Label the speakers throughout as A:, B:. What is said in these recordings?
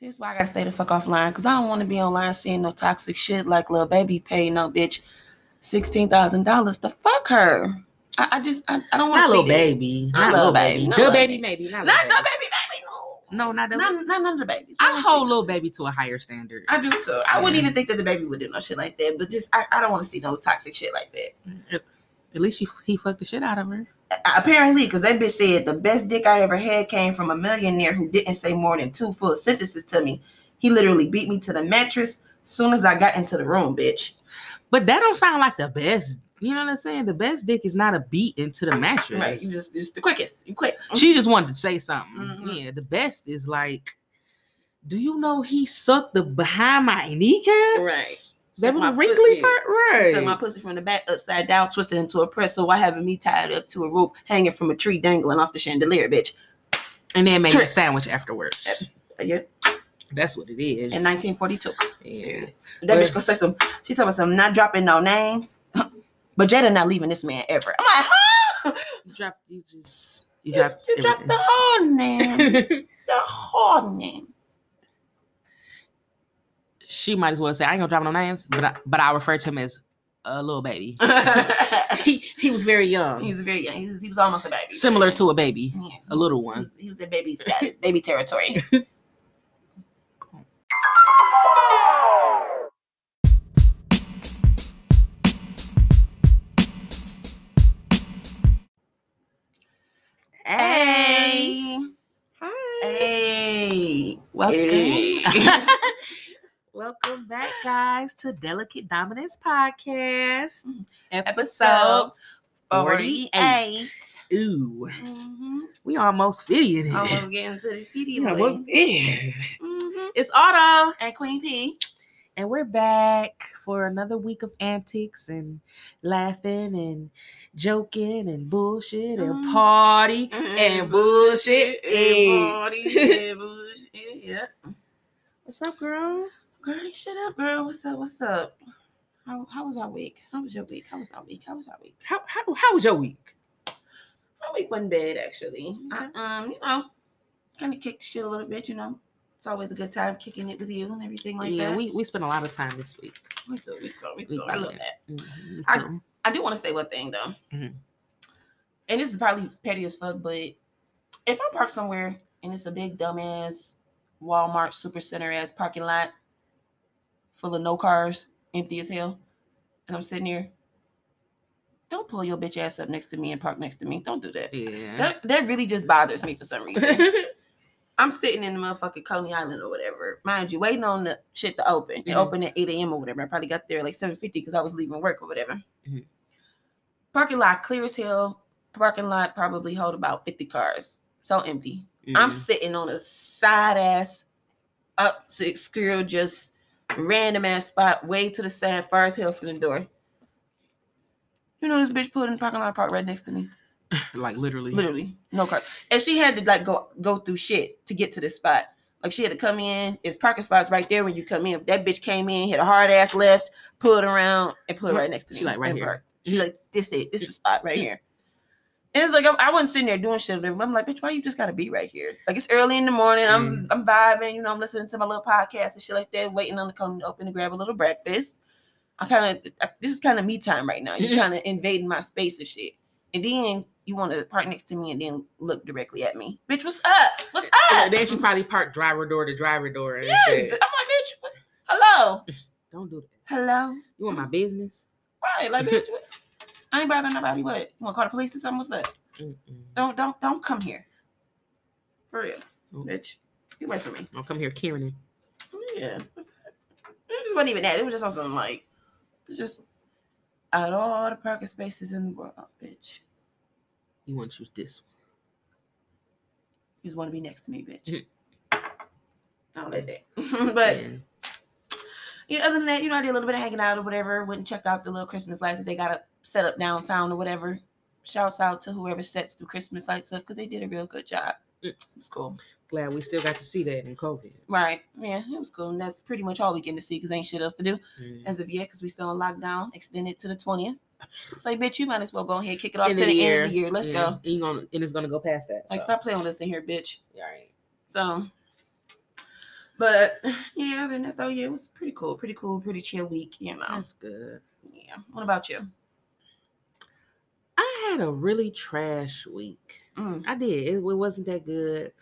A: Here's why I gotta stay the fuck offline because I don't want to be online seeing no toxic shit like little baby pay no bitch sixteen thousand dollars to fuck her. I, I just I, I don't want to
B: little
A: see that.
B: baby.
A: Not
B: Not
A: little
B: little
A: baby, not
B: The
A: little
B: baby
A: baby.
B: maybe. Not
A: Not
B: little
A: the
B: baby.
A: baby no.
B: No, not the
A: Not, not none of the babies.
B: I
A: don't
B: hold little baby to a higher standard.
A: I do so. I wouldn't even think that the baby would do no shit like that. But just I, I don't want to see no toxic shit like that.
B: At least she, he fucked the shit out of her.
A: Apparently, because that bitch said the best dick I ever had came from a millionaire who didn't say more than two full sentences to me. He literally beat me to the mattress soon as I got into the room, bitch.
B: But that don't sound like the best. You know what I'm saying? The best dick is not a beat into the mattress.
A: Right, you just it's the quickest. You quick.
B: she just wanted to say something.
A: Mhm.
B: Yeah, the best is like, do you know he sucked the behind my kneecap?
A: Right.
B: Is that
A: Suck
B: what the
A: my
B: wrinkly part? Right.
A: So my pussy from the back upside down, twisted into a press. pretzel, while having me tied up to a rope hanging from a tree dangling off the chandelier, bitch.
B: and then made a sandwich afterwards.
A: Uh, yeah,
B: That's what it is.
A: in 1942.
B: yeah.
A: That
B: But-
A: bitch gonna say some. She told me some not dropping no names, but Jada not leaving this man ever. I'm like, huh?
B: You dropped. You just. You
A: You,
B: dropped.
A: you dropped the whole name. the whole name.
B: She might as well say I ain't gonna drop no names, but I, but I refer to him as a little baby. he he was very young,
A: he was very young. He was, he was almost a baby.
B: similar to a baby,
A: Yeah.
B: a little
A: He
B: one.
A: was, he was a baby status, baby territory. Hey.
B: Hi.
A: Hey.
B: Welcome.
A: Hey.
B: Welcome back, guys, to Delicate Dominance Podcast,
A: Episode
B: episode 48. Ooh,
A: Mhm.
B: we almost 50 in it.
A: Almost getting to the feety
B: We
A: boy.
B: almost- yeah.
A: Mhm.
B: It's autumn.
A: And Queen P.
B: And we're back for another week of antics and laughing and joking and bullshit and
A: Mhm.
B: party and bullshit. and
A: party and bullshit. Yeah.
B: What's up, girl?
A: Girl, shut up, girl. What's up? What's up? How, how was our week? How was your week? How was our week? How was our week?
B: How, how, how was your week?
A: My week wasn't bad actually.
B: Okay.
A: I, um, you know, kind of kicked the shit a little bit. You know, it's always a good time kicking it with you and everything like
B: yeah,
A: that.
B: Yeah, we, we spent a lot of time this week.
A: we too, we too, we too. I love that.
B: Mhm,
A: I- I do want to say one thing though,
B: Mhm.
A: and this is probably petty as fuck, but if I park somewhere and it's a big dumbass Walmart supercenter ass parking lot full of no cars, empty as hell, and I'm sitting here, don't pull your bitch ass up next to me and park next to me. Don't do that.
B: yeah.
A: That, that really just bothers me for some reason. I'm sitting in the motherfucking Coney Island or whatever, mind you, waiting on the shit to open. It
B: Mhm.
A: opened at 8 a.m. or whatever. I probably got there like 7:50 because I was leaving work or whatever.
B: Mhm.
A: Parking lot clear as hell. Parking lot probably hold about 50 cars. So empty. I'm
B: Mhm.
A: sitting on a side ass up six obscure, just random ass spot, way to the side, far as hell from the door. You know this bitch put in the parking lot park right next to me.
B: like literally.
A: Literally, no car. And she had to like go go through shit to get to this spot. Like she had to come in. It's parking spots right there when you come in. That bitch came in, hit a hard ass left, pulled around, and put it right next to me.
B: She like, right here.
A: parked. She like this it. This is the spot right here. And it's like I, I wasn't sitting there doing shit. But I'm like, bitch, why you just gotta be right here? Like it's early in the morning. I'm mm. I'm vibing. You know, I'm listening to my little podcast and shit like that, waiting on come to open to grab a little breakfast. I kind of this is kind of me time right now. You're
B: mm-hmm.
A: kind of invading my space and shit. And then you want to park next to me and then look directly at me. Bitch, what's up? What's
B: Yeah,
A: up?
B: then she probably parked driver door to driver door and
A: yes. I'm like, bitch, what- hello.
B: Don't do that.
A: Hello.
B: You want my business?
A: Right. Like, bitch, what? I ain't bothering nobody. What? You want to call the police or something? What's up?
B: Mm-mm.
A: Don't, don't, don't come here. For real. Bitch. Get away from me.
B: Don't come here, Kieran.
A: Yeah. It just wasn't even that. It was just on something like, it's just out of all the parking spaces in the world, bitch.
B: You want to choose this one?
A: You just want to be next to me, bitch. I don't like that. but
B: Yeah.
A: yeah, other than that, you know, I did a little bit of hanging out or whatever. Went and checked out the little Christmas lights that they got up, set up downtown or whatever. Shouts out to whoever sets the Christmas lights up because they did a real good job.
B: Mm.
A: It's cool.
B: glad we still got to see that in COVID.
A: Right. Yeah, it was cool. And that's pretty much all we getting to see because ain't shit else to do
B: Mm.
A: as of yet because we still on lockdown, extended to the 20th. It's like, bitch, you might as well go ahead kick it off
B: End
A: to the,
B: the
A: end of the year. Let's
B: Yeah.
A: go.
B: And, gonna, and it's gonna go past that.
A: Like,
B: so.
A: stop playing with us in here, bitch.
B: Yeah, all right.
A: So, But yeah, other than that though, yeah, it was pretty cool, pretty cool, pretty chill week, you know.
B: That's good.
A: Yeah. What about you?
B: I had a really trash week.
A: Mm.
B: I did. It, it wasn't that good.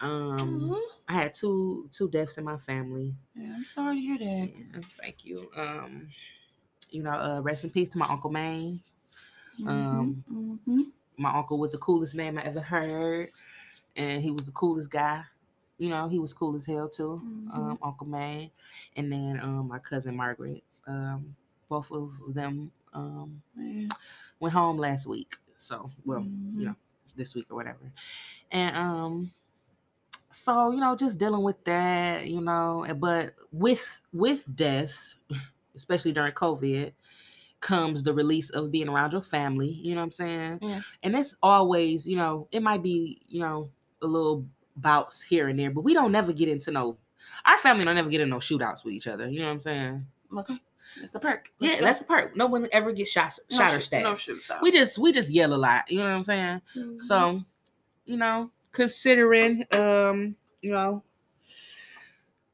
B: Um,
A: Mhm.
B: I had two two deaths in my family.
A: Yeah, I'm sorry to hear that.
B: Yeah, thank you. Um, you know, uh, rest in peace to my uncle Maine. Um,
A: Mhm.
B: My uncle was the coolest name I ever heard, and he was the coolest guy. You know, he was cool as hell too. Um, Uncle Maine, and then um, my cousin Margaret. Um, both of them um. Went home last week. So, well,
A: Mhm.
B: you know, this week or whatever. And um so, you know, just dealing with that, you know, but with with death, especially during COVID, comes the release of being around your family, you know what I'm saying?
A: Yeah.
B: And it's always, you know, it might be, you know, a little bouts here and there, but we don't never get into no our family don't never get in no shootouts with each other. You know what I'm saying?
A: Okay. It's a perk.
B: yeah, that's a perk. No one ever gets shot,
A: no
B: shot or stabbed.
A: No shoots
B: we just we just yell a lot. You know what I'm saying?
A: Mhm.
B: So, you know, considering um, you know,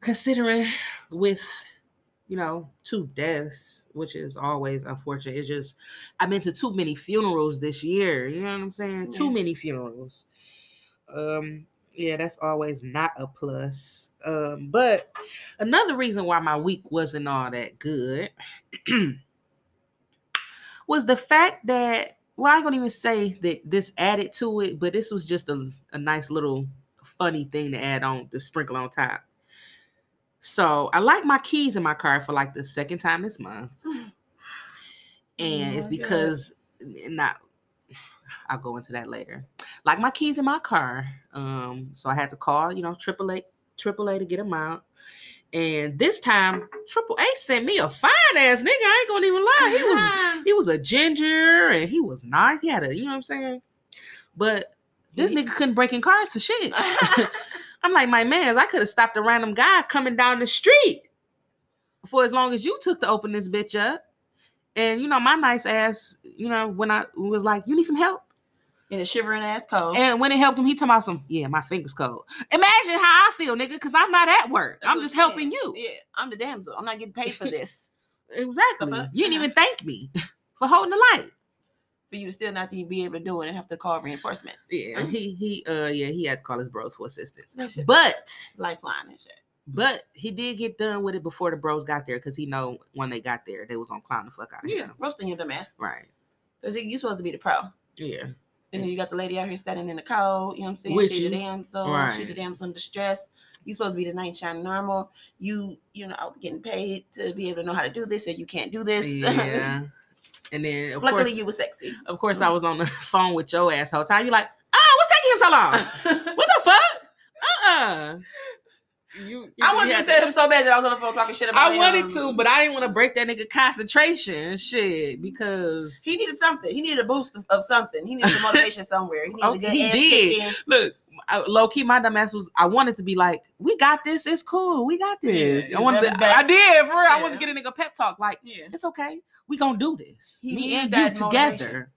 B: considering with you know, two deaths, which is always unfortunate. It's just I've been to too many funerals this year. You know what I'm saying? Too many funerals. Um, yeah, that's always not a plus. Um, but another reason why my week wasn't all that good was the fact that well, I ain't gonna even say that this added to it, but this was just a, a nice little funny thing to add on to sprinkle on top. So I like my keys in my car for like the second time this month. And
A: Oh
B: it's
A: my God.
B: because not I'll go into that later. Like my keys in my car. Um, so I had to call, you know, AAA, AAA to get them out. And this time, Triple A sent me a fine ass nigga. I ain't gonna even lie. He was he was a ginger and he was nice. He had a, you know what I'm saying? But this nigga couldn't break in cars for shit. I'm like, my man, I could have stopped a random guy coming down the street for as long as you took to open this bitch up. And you know, my nice ass, you know, when I was like, you need some help.
A: In a shivering ass cold.
B: And when it helped him, he told me some, yeah, my fingers cold. Imagine how I feel, nigga, because I'm not at work.
A: That's
B: I'm just helping
A: saying.
B: you.
A: Yeah, I'm the damsel. I'm not getting paid for this.
B: Exactly.
A: The fuck?
B: You didn't even thank me for holding the light.
A: for you to still not to be able to do it and have to call reinforcements.
B: Yeah,
A: Mhm.
B: he he uh yeah, he had to call his bros for assistance. But
A: Lifeline and shit.
B: but he did get done with it before the bros got there because he know when they got there they was gonna clown the fuck out of
A: Yeah,
B: him.
A: roasting your dumbass.
B: Right.
A: Because you supposed to be the pro.
B: Yeah.
A: And then you got the lady out here standing in the cold, you know what I'm saying?
B: With
A: she
B: you.
A: the damsel, she
B: Right.
A: the damsel in distress. You supposed to be the night shine normal. You, you know, getting paid to be able to know how to do this, and you can't do this.
B: Yeah. and then of
A: Luckily,
B: course
A: you were sexy.
B: of course I was on the phone with your ass whole time. You're like, ah, what's taking him so long? what the fuck? Uh-uh. You,
A: I wanted to tell him so bad that I was on the phone talking shit about
B: I
A: him.
B: wanted to, but I didn't want to break that nigga concentration shit because
A: he needed something. He needed a boost of, of something. He needed motivation somewhere. He needed
B: Oh, he did. look, low key, my dumb ass was. I wanted to be like, "We got this. It's cool. We got this."
A: Yeah,
B: I wanted. To. I did. For real. I wanted to get a nigga pep talk. Like,
A: Yeah.
B: it's okay. We gonna do this.
A: He
B: Me and you
A: that
B: together.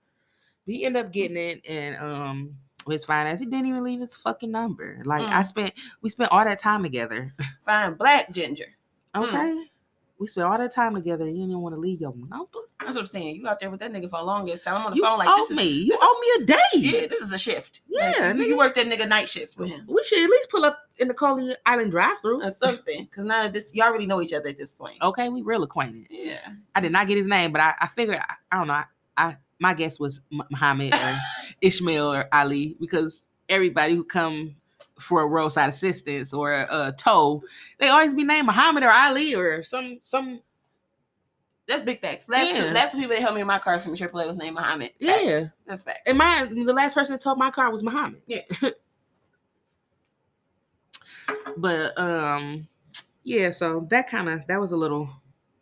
B: We end up getting it, and um, his finance. He didn't even leave his fucking number. Like I
A: Mm.
B: spent. We spent all that time together.
A: Fine black ginger. Mm.
B: Okay. We spent all that time together. and You didn't want to leave your number.
A: That's what I'm saying. You out there with that nigga for the longest time. I'm on the
B: You
A: phone like
B: owe
A: this is,
B: me. You
A: this
B: owe me a day.
A: Yeah, this is a shift. Like,
B: Yeah,
A: you, you work that nigga night shift with him
B: We should at least pull up in the Coney Island drive-through.
A: or something. Because now this y'all already know each other at this point.
B: Okay, we real acquainted.
A: Yeah.
B: I did not get his name, but I, I figured I, I don't know. I, I my guess was Muhammad or Ishmael or Ali because everybody who come for a roadside assistance or a, a tow, they always be named Muhammad or Ali or some some.
A: That's big facts. Last
B: Yeah.
A: last people that helped me in my car from AAA was named Muhammad. Facts.
B: Yeah.
A: That's facts.
B: And my the last person that towed my car was Muhammad.
A: Yeah.
B: but um, yeah. So that kind of that was a little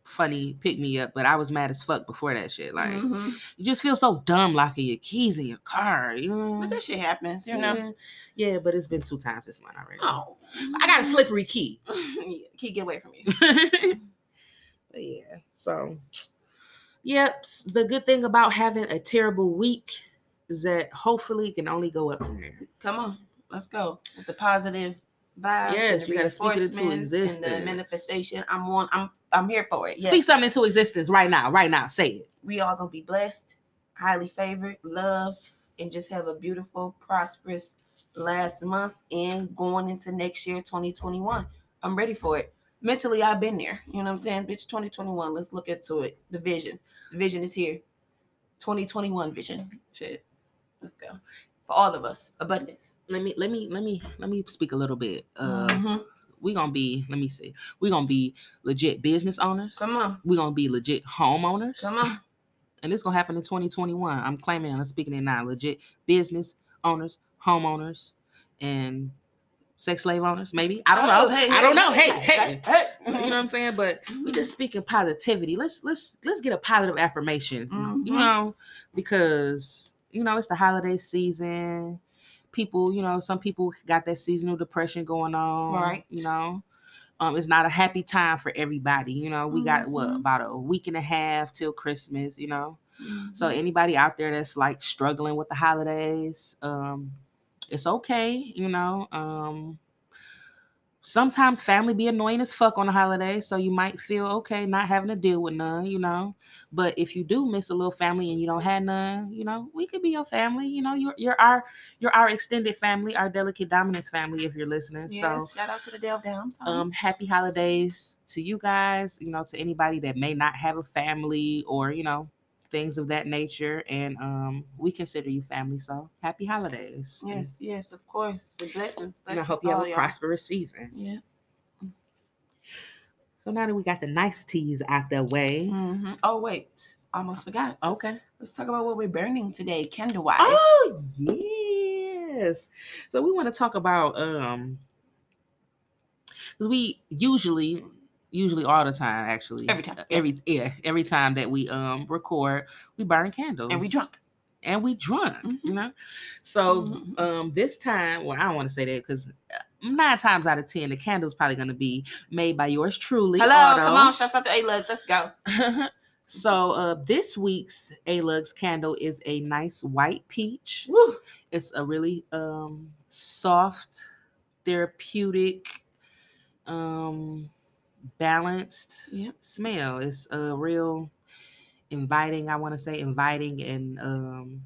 B: funny pick me up, but I was mad as fuck before that shit. Like
A: Mhm.
B: you just feel so dumb locking your keys in your car, you know.
A: But that shit happens, you know.
B: Yeah. yeah, but it's been two times this month already.
A: Oh.
B: I got a slippery key.
A: yeah, keep get away from you.
B: but yeah, so yep. The good thing about having a terrible week is that hopefully it can only go up from there.
A: Come on. Let's go. With the positive vibes
B: Yes, you gotta speak it into
A: reinforcements and the
B: existence.
A: manifestation. I'm on. I'm I'm here for it. Yes.
B: Speak something into existence right now. Right now. Say it.
A: we all gonna be blessed, highly favored, loved, and just have a beautiful, prosperous last month and going into next year, 2021. I'm ready for it. Mentally, I've been there. You know what I'm saying? Bitch, 2021. Let's look into it. The vision. The vision is here. 2021 vision. Shit. Let's go. For all of us. Abundance.
B: Let me let me let me let me speak a little bit. Uh
A: Mhm.
B: we gonna be, let me see, we gonna be legit business owners.
A: Come on.
B: we gonna be legit homeowners.
A: Come on.
B: And it's gonna happen in 2021. I'm claiming and I'm speaking it now. Legit business owners, homeowners, and sex slave owners, maybe. I don't know.
A: Oh, hey,
B: I don't know. Hey,
A: hey,
B: hey.
A: hey.
B: So, you know what I'm saying? But we just speaking positivity. Let's let's let's get a positive affirmation. You
A: Mhm.
B: know, because you know it's the holiday season. People, you know, some people got that seasonal depression going on.
A: Right.
B: You know. Um, it's not a happy time for everybody. You know, we got what
A: Mhm.
B: about a week and a half till Christmas, you know. So
A: Mhm.
B: anybody out there that's like struggling with the holidays, um, it's okay, you know. Um sometimes family be annoying as fuck on the holidays, so you might feel okay not having to deal with none, you know. But if you do miss a little family and you don't have none, you know, we could be your family. You know, you're you're our you're our extended family, our delicate dominance family if you're listening. So
A: shout out to the Dale Downs.
B: um happy holidays to you guys you know to anybody that may not have a family or you know things of that nature and um we consider you family so happy holidays And-
A: Yes, yes, of course. The blessings.
B: and i hope you have a
A: y'all.
B: prosperous season
A: Yeah.
B: so now that we got the niceties out the way
A: Mhm. Oh wait, almost forgot.
B: okay
A: Let's talk about what we're burning today, candle wise.
B: oh yes so we want to talk about um because we usually usually all the time actually
A: Every time,
B: uh,
A: yeah.
B: every yeah every time that we um record we burn candles
A: and we drunk.
B: and we drunk you
A: Mhm.
B: know so
A: Mhm.
B: um this time well i don't want to say that because nine times out of ten the candle's probably going to be made by yours truly
A: Hello, come on, shouts out to A Lugs. Let's go.
B: so uh this week's a lux candle is a nice white peach
A: Woo.
B: it's a really um soft therapeutic um balanced
A: Yep.
B: smell. It's a real inviting i want to say inviting and um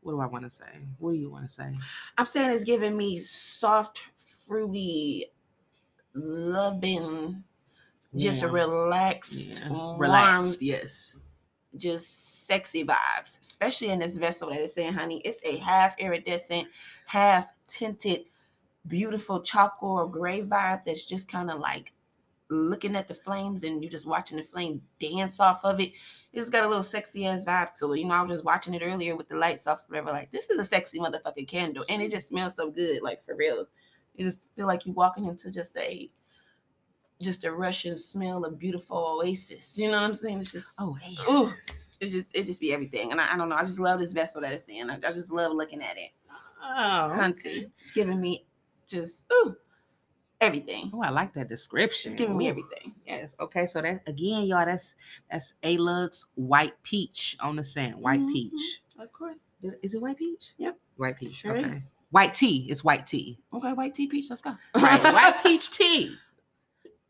B: what do i want to say? What do you want to say?
A: I'm saying it's giving me soft, fruity, loving, just a relaxed,
B: Yeah.
A: warm,
B: relaxed yes.
A: just sexy vibes, especially in this vessel that is saying, honey, it's a half iridescent, half tinted, beautiful charcoal or gray vibe that's just kind of like looking at the flames and you're just watching the flame dance off of it. It's got a little sexy ass vibe to it. You know, I was just watching it earlier with the lights off, whatever. Like, this is a sexy motherfucking candle, and it just smells so good, like for real. You just feel like you're walking into just a just a Russian smell of beautiful oasis. You know what I'm saying? It's just
B: oh
A: Ooh. it just it just be everything. And I, I don't know. I just love this vessel that it's in. I, I just love looking at it.
B: oh,
A: Hunty. It's giving me just ooh everything.
B: oh i like that description
A: It's giving me
B: Ooh.
A: everything.
B: Yes. Okay. So that again, y'all. That's that's a lux white peach on the scent. White
A: Mhm.
B: peach.
A: Of course.
B: Is it white peach?
A: Yep.
B: White peach.
A: Sure
B: okay.
A: is.
B: White tea. It's white tea.
A: Okay, white tea peach. Let's go.
B: Right. white peach tea.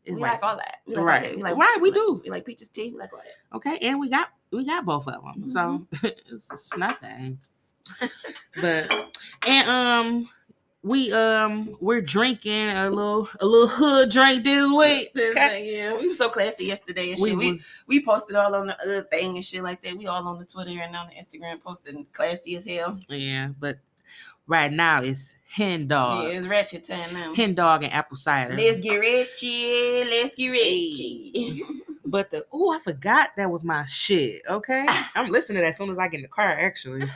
B: It's
A: We like all that. We like all
B: Right.
A: that. We like,
B: Right, we
A: like-
B: do.
A: We like peaches tea. We like all that.
B: Okay, and we got we got both of them, so
A: Mm-hmm.
B: it's, it's nothing. but and um, we um we're drinking a little a little hood drink this week. Okay?
A: Yeah, we were so classy yesterday and
B: We
A: shit. We,
B: was
A: we posted all on the other thing and shit like that. We all on the Twitter and on the Instagram posting classy as hell.
B: yeah, but right now it's hen dog,
A: yeah, it's ratchet time now.
B: hen dog and apple cider.
A: Let's get richy. Let's get richy.
B: But the oh, I forgot that was my shit. Okay, I'm listening to that as soon as I get in the car, actually.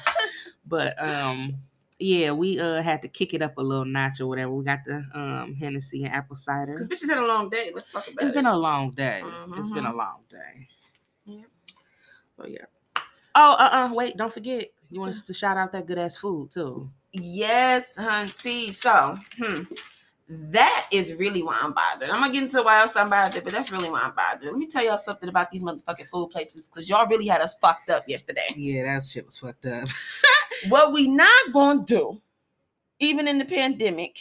B: But um, yeah, we uh had to kick it up a little notch or whatever. We got the um Hennessy and apple cider.
A: Because bitches had a long day. Let's talk about
B: It's
A: it.
B: been a long day. It's been a long day.
A: Yeah.
B: So yeah. Oh, uh, uh wait, don't forget. You want us to shout out that good ass food too.
A: yes, hunty. So, hmm. That is really why I'm bothered. I'm gonna get into why else I'm bothered, but that's really why I'm bothered. Let me tell y'all something about these motherfucking food places, because y'all really had us fucked up yesterday.
B: Yeah, that shit was fucked up.
A: what we not gonna do, even in the pandemic,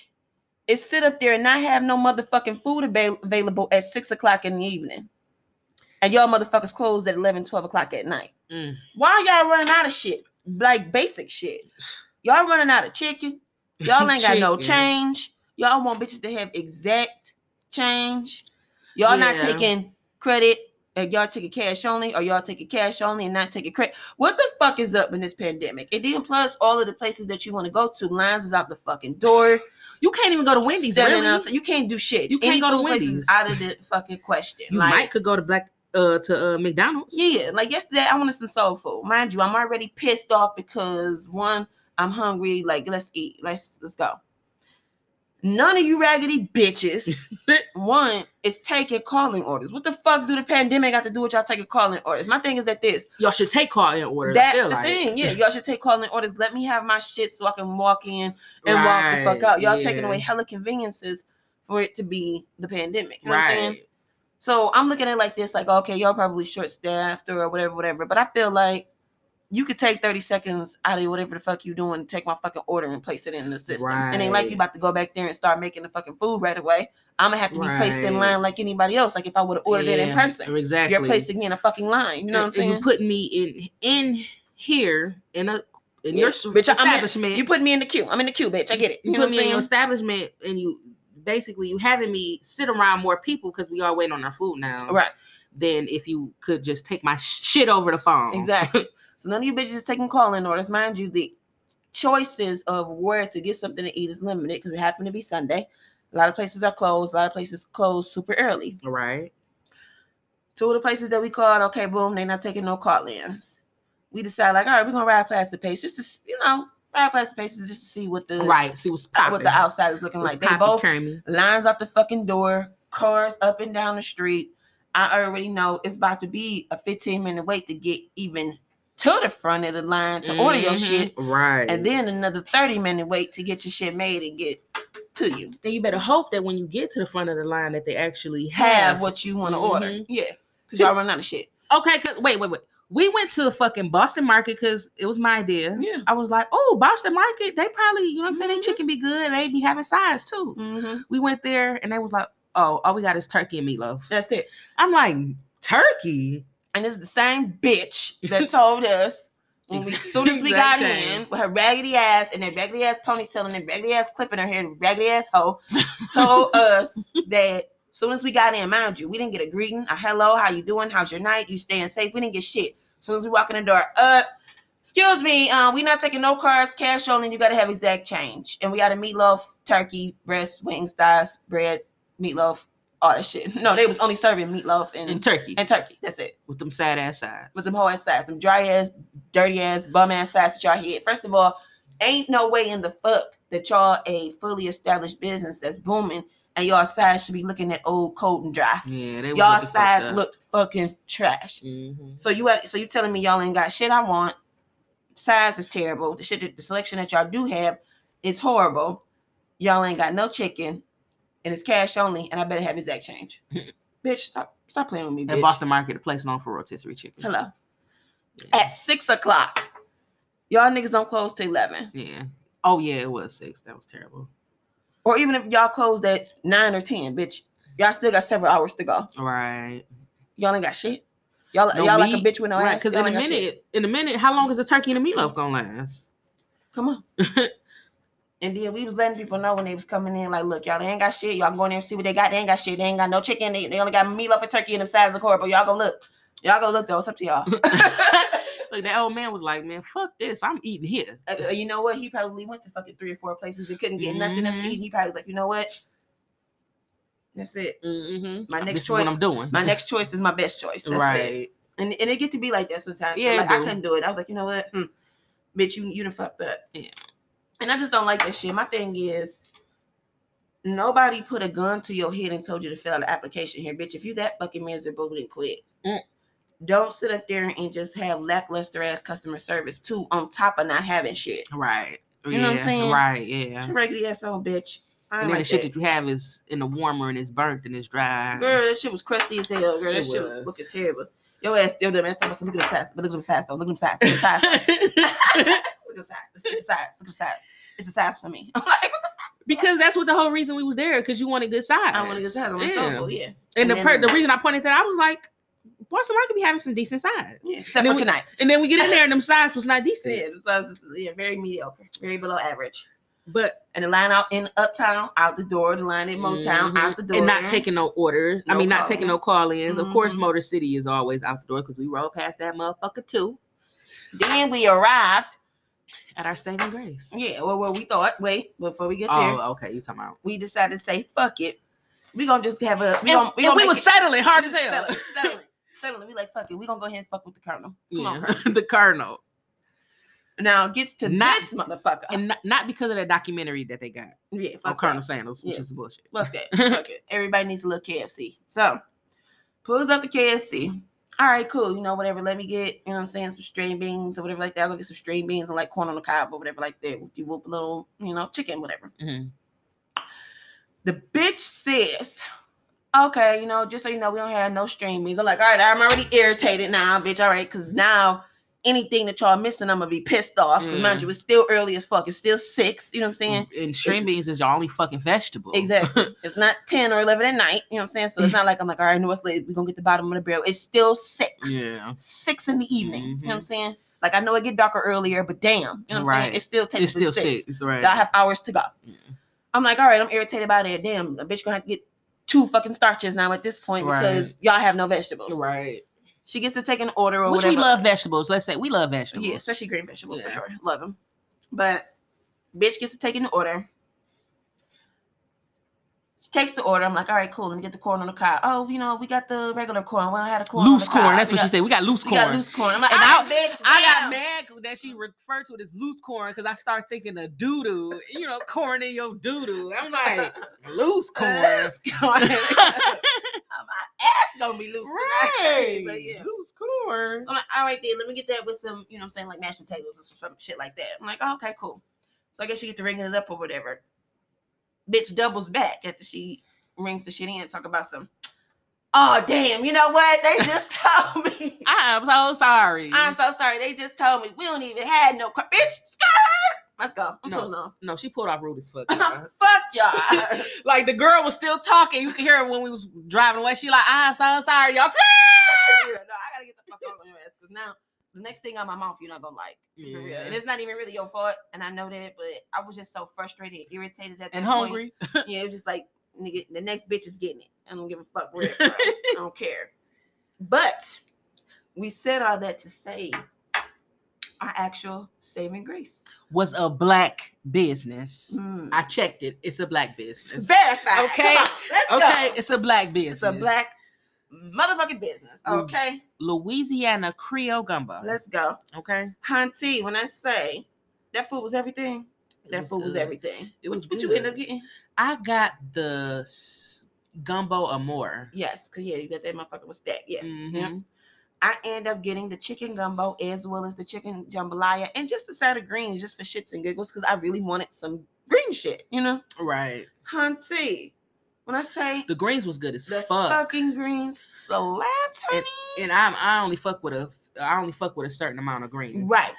A: is sit up there and not have no motherfucking food avail- available at six o'clock in the evening. And y'all motherfuckers closed at 11, 12 o'clock at night.
B: Mm.
A: Why y'all running out of shit? Like basic shit. Y'all running out of chicken. Y'all ain't got no change. Y'all want bitches to have exact change. Y'all not taking credit. uh, y'all taking cash only, or y'all taking cash only and not taking credit. What the fuck is up in this pandemic? And then plus all of the places that you want to go to, lines is out the fucking door.
B: You can't even go to Wendy's. Really?
A: outside- You can't do shit.
B: You can't
A: Any
B: go to Wendy's.
A: Out of the fucking question.
B: You
A: Like,
B: might could go to Black uh to uh McDonald's.
A: Yeah, like yesterday, I wanted some soul food. Mind you, I'm already pissed off because one, I'm hungry. Like, let's eat. Let's let's go. None of you raggedy bitches, one is taking calling orders. What the fuck do the pandemic got to do with y'all taking calling orders? My thing is that this.
B: Y'all should take calling orders.
A: That's the
B: like.
A: thing. Yeah, y'all should take calling orders. Let me have my shit so I can walk in and walk the fuck out. Y'all taking away hella conveniences for it to be the pandemic. You know what I'm saying?
B: Right.
A: So I'm looking at it like this, like, okay, y'all probably short staffed or whatever, whatever. But I feel like you could take 30 seconds out of whatever the fuck you doing, take my fucking order and place it in the system. And ain't like you
B: Right.
A: about to go back there and start making the fucking food right away. I'm gonna have to be placed in line like anybody else. Like if I would have ordered it in person.
B: Exactly.
A: You're placing me in a fucking line. You know what I'm saying?
B: You putting me in in here in a in
A: Yeah.
B: your
A: Bitch, I'm in-
B: establishment.
A: you put me in the queue. I'm in the queue, bitch. I get it.
B: you
A: You, know
B: put
A: what
B: me in your establishment and you basically you having me sit around more people because we all waiting on our food now.
A: Right.
B: Than if you could just take my shit over the phone.
A: Exactly. so none of you bitches is taking calling orders. Mind you, the choices of where to get something to eat is limited because it happened to be Sunday. A lot of places are closed. A lot of places close super early.
B: right.
A: Two of the places that we called, okay, boom, they're not taking no call-ins. We decide like, all right, we're gonna ride past the pace just to, you know, ride past the paces just to see what the
B: Right. See what's popping.
A: what the outside is looking
B: What's
A: like. They both
B: Kermie.
A: lines out the fucking door, cars up and down the street. I already know it's about to be a 15 minute wait to get even to the front of the line to order your
B: Mhm.
A: shit,
B: Right.
A: and then another 30 minute wait to get your shit made and get to you.
B: then you better hope that when you get to the front of the line that they actually
A: Have
B: have,
A: what you want to order.
B: Mhm.
A: Yeah. Because y'all run out of shit.
B: Okay, cause wait, wait, wait. We went to the fucking Boston Market because it was my idea.
A: Yeah.
B: I was like, oh, Boston Market, they probably, you know what I'm saying?
A: Mhm.
B: They chicken be good and they be having sides too.
A: Mm-hmm.
B: We went there and they was like, oh, all we got is turkey and meatloaf.
A: That's it.
B: I'm like, turkey?
A: And it's the same bitch that told us when we, as soon as we got in with her raggedy ass and that raggedy ass ponytail and that raggedy ass clip in her hair, raggedy ass hoe, told us that as soon as we got in, mind you, we didn't get a greeting, a hello, how you doing, how's your night, you staying safe. We didn't get shit. As soon as we walk in the door, uh, excuse me, um, we not taking no cards, cash only. You got to have exact change, and we got a meatloaf, turkey, breast, wings, thighs, bread, meatloaf, all that shit. No, they was only serving meatloaf and
B: And turkey
A: and turkey. That's it.
B: with them sad ass sides.
A: With them whole ass sides, them dry ass, dirty ass, bum ass sides that y'all hit. First of all, ain't no way in the fuck that y'all a fully established business that's booming and y'all sides should be looking at old, cold, and dry.
B: yeah, they was
A: Y'all sides looked fucking trash.
B: Mhm.
A: So you at, so you telling me y'all ain't got shit I want. Size is terrible. The shit the selection that y'all do have is horrible. Y'all ain't got no chicken, and it's cash only, and I better have exact change. bitch, stop stop playing with me,
B: At
A: bitch.
B: Boston Market, a place known for rotisserie chicken.
A: Hello.
B: Yeah.
A: At six o'clock. Y'all niggas don't close till eleven.
B: yeah. Oh yeah, it was six. That was terrible.
A: Or even if y'all closed at nine or ten, bitch. Y'all still got several hours to go.
B: Right.
A: Y'all ain't got shit. Y'all
B: No
A: y'all like a bitch with no
B: right.
A: ass.
B: Because in a
A: ain't got shit.
B: minute, in a minute, how long is the turkey and the meatloaf gonna last?
A: Come on. And then we was letting people know when they was coming in, like, look, y'all they ain't got shit. Y'all go in there and see what they got. They ain't got shit. They ain't got no chicken. They, they only got meatloaf and turkey and them sides of horrible. Y'all go look. Y'all go look though. It's up to y'all.
B: like that old man was like, man, fuck this. I'm eating here.
A: Uh, uh, you know what? He probably went to fucking three or four places and couldn't get nothing else to
B: Mhm.
A: eat. He probably was like, you know what? That's it.
B: Mm-hmm.
A: My next
B: this is
A: choice-
B: what I'm doing.
A: My next choice is my best choice. That's It.
B: right.
A: And and it get to be like that sometimes.
B: Yeah,
A: like I couldn't do it. I was like, you know what? Hmm. Bitch, you you done fucked up.
B: Yeah.
A: And I just don't like that shit. My thing is nobody put a gun to your head and told you to fill out an application here. Bitch, if you that fucking miserable, then quit.
B: Mm.
A: Don't sit up there and just have lackluster ass customer service too on top of not having shit.
B: Right.
A: You know what I'm saying?
B: Right. Yeah.
A: Regular ass old bitch. I
B: And then the shit
A: that.
B: that you have is in the warmer and it's burnt and it's dry.
A: Girl, that shit was crusty as hell. Girl, that
B: It
A: shit was.
B: was.
A: looking terrible. Your ass still dumb ass. Look at them size. But look at the size though. Look at them size. Look at them size. Look at them size. This is the size. Look at the size. It's the size for me. I'm like, what the fuck?
B: because that's what the whole reason we was there because you wanted good sides.
A: I want to get sides on
B: yeah.
A: sofa. Yeah.
B: And the
A: And
B: per- the reason I pointed that I was like, Boston Market be having some decent size.
A: Yeah. Except for
B: we-
A: tonight.
B: And then we get in there and them sides was not decent.
A: Yeah, the size is yeah, very mediocre, very below average.
B: But
A: And the line out in Uptown, out the door. The line in Motown,
B: Mhm.
A: out the door.
B: and not taking no orders. I mean, not taking no call-ins. Of course,
A: Mhm.
B: Motor City is always out the door because we roll past that motherfucker too
A: Then we arrived.
B: At our saving grace.
A: Yeah, well, well, we thought. Wait, before we get there,
B: Oh, okay. You talking about?
A: we decided to say fuck it. We gonna just have a. We
B: and,
A: gonna, we, gonna
B: we
A: it-
B: settling hard as hell.
A: Settling, settling, settling. We like fuck it. We gonna go ahead and fuck with the colonel. Come on,
B: Yeah,
A: Colonel.
B: the Cardinal,
A: Now it gets to
B: Not-
A: this motherfucker.
B: and not, not because of that documentary that they got
A: yeah,
B: on Colonel Sanders, which
A: Yeah.
B: is bullshit.
A: Fuck that. Fuck it. Everybody needs a little KFC. So pulls up the KFC. All right, cool. You know, whatever. Let me get, you know what I'm saying, some string beans or whatever like that. I'll get some string beans and like corn on the cob or whatever like that. You whoop a little, you know, chicken, whatever.
B: Mhm.
A: The bitch says, okay, you know, just so you know, we don't have no string beans. I'm like, all right, I'm already irritated now, bitch. All right, because now anything that y'all missing, I'm gonna be pissed off. Because mind
B: Mm.
A: you, it's still early as fuck. It's still six. You know what I'm saying?
B: And string beans is your only fucking vegetable.
A: Exactly. it's not 10 or 11 at night. You know what I'm saying? So it's not like I'm like, all right, no, it's late. We're to get the bottom of the barrel. It's still six.
B: yeah.
A: Six in the evening. You know what I'm
B: Mhm.
A: saying? Like, I know it get darker earlier, but damn. You know what I'm
B: Right.
A: saying? It's still
B: It's still
A: six.
B: six. Right.
A: I have hours to go.
B: Yeah.
A: I'm like, all right, I'm irritated about it. Damn, a bitch to have to get two fucking starches now at this point
B: Right.
A: because y'all have no vegetables.
B: Right.
A: She gets to take an order or
B: Which
A: whatever.
B: we love vegetables. Let's say we love vegetables.
A: Yeah, especially green vegetables for sure. Love them. But bitch gets to take an order. She takes the order. I'm like, all right, cool. Let me get the corn on the cob. Oh, you know, we got the regular corn. We don't have the corn.
B: loose
A: the
B: corn.
A: cob.
B: That's
A: We
B: what she said. We got loose
A: We
B: corn.
A: got loose corn. I'm like,
B: And
A: all
B: I-
A: right, bitch.
B: I got mad that she referred to it as loose corn because I start thinking of doo doo. You know, corn in your doo doo. I'm like, loose corn.
A: Loose corn. My ass gonna be loose tonight.
B: right.
A: But yeah.
B: Loose corn.
A: So I'm like, all right, then let me get that with some, you know what I'm saying, like mashed potatoes or some shit like that. I'm like, oh, okay, cool. So I guess she get to ringing it up or whatever. Bitch doubles back after she rings the shit in and talk about some. Oh damn! You know what? They just told me.
B: I am so sorry.
A: I'm so sorry. They just told me we don't even have no car. Bitch, skirt. Let's go. I'm
B: No.
A: pulling off.
B: no, she pulled off rude as fuck. y'all.
A: Fuck y'all.
B: like the girl was still talking. You could hear her when we was driving away. She like, I'm so sorry, y'all.
A: No, I gotta get the fuck out of your ass because now the next thing out my mouth you're not gonna like.
B: Yeah.
A: And it's not even really your fault, and I know that, but I was just so frustrated, irritated at that
B: and
A: point.
B: hungry.
A: Yeah, it was just like nigga, the next bitch is getting it. I don't give a fuck where. I don't care. But we said all that to say our actual saving grace.
B: was a black business.
A: Mm.
B: I checked it. It's a black business.
A: Verified.
B: Okay.
A: Let's
B: Okay,
A: go.
B: it's a black business.
A: It's a black motherfucking business.
B: Mm.
A: Okay,
B: Louisiana Creole gumbo.
A: let's go.
B: okay.
A: Hunty, when I say that food was everything,
B: It
A: that food was everything.
B: It
A: What-
B: was
A: what, you end up getting?
B: I got the gumbo amore.
A: Yes, because yeah, you got that motherfucker was stacked. Yes.
B: Mhm.
A: Yep. I end up getting the chicken gumbo as well as the chicken jambalaya and just a side of greens just for shits and giggles because I really wanted some green shit, you know?
B: Right.
A: Hunty, when I say
B: The greens was good as
A: the
B: fuck.
A: fucking greens slapped, honey.
B: And I'm I only fuck with a I only fuck with a certain amount of greens.
A: right.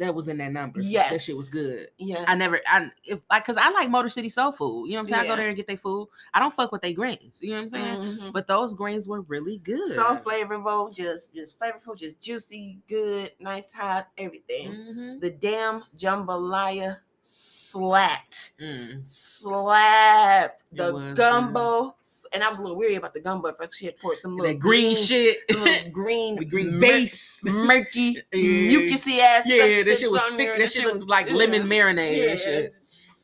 B: That was in that number.
A: Yes, That
B: shit was good.
A: Yeah.
B: I never I if like cause I like Motor City Soul Food. You know what I'm saying? I go there and get their food. I don't fuck with their greens. You know what I'm saying?
A: Mhm.
B: But those greens were really good.
A: So flavorful, just just flavorful, just juicy, good, nice, hot, everything.
B: Mhm.
A: The damn jambalaya slapped.
B: Mm.
A: slapped the
B: was
A: gumbo, and I was a little weary about the gumbo at first. She had poured some little
B: That green shit.
A: little green,
B: the green
A: mur-
B: base.
A: murky,
B: Yeah.
A: mucusy ass.
B: Yeah, that shit was thick. That shit looked like lemon marinade
A: Yeah,
B: and shit.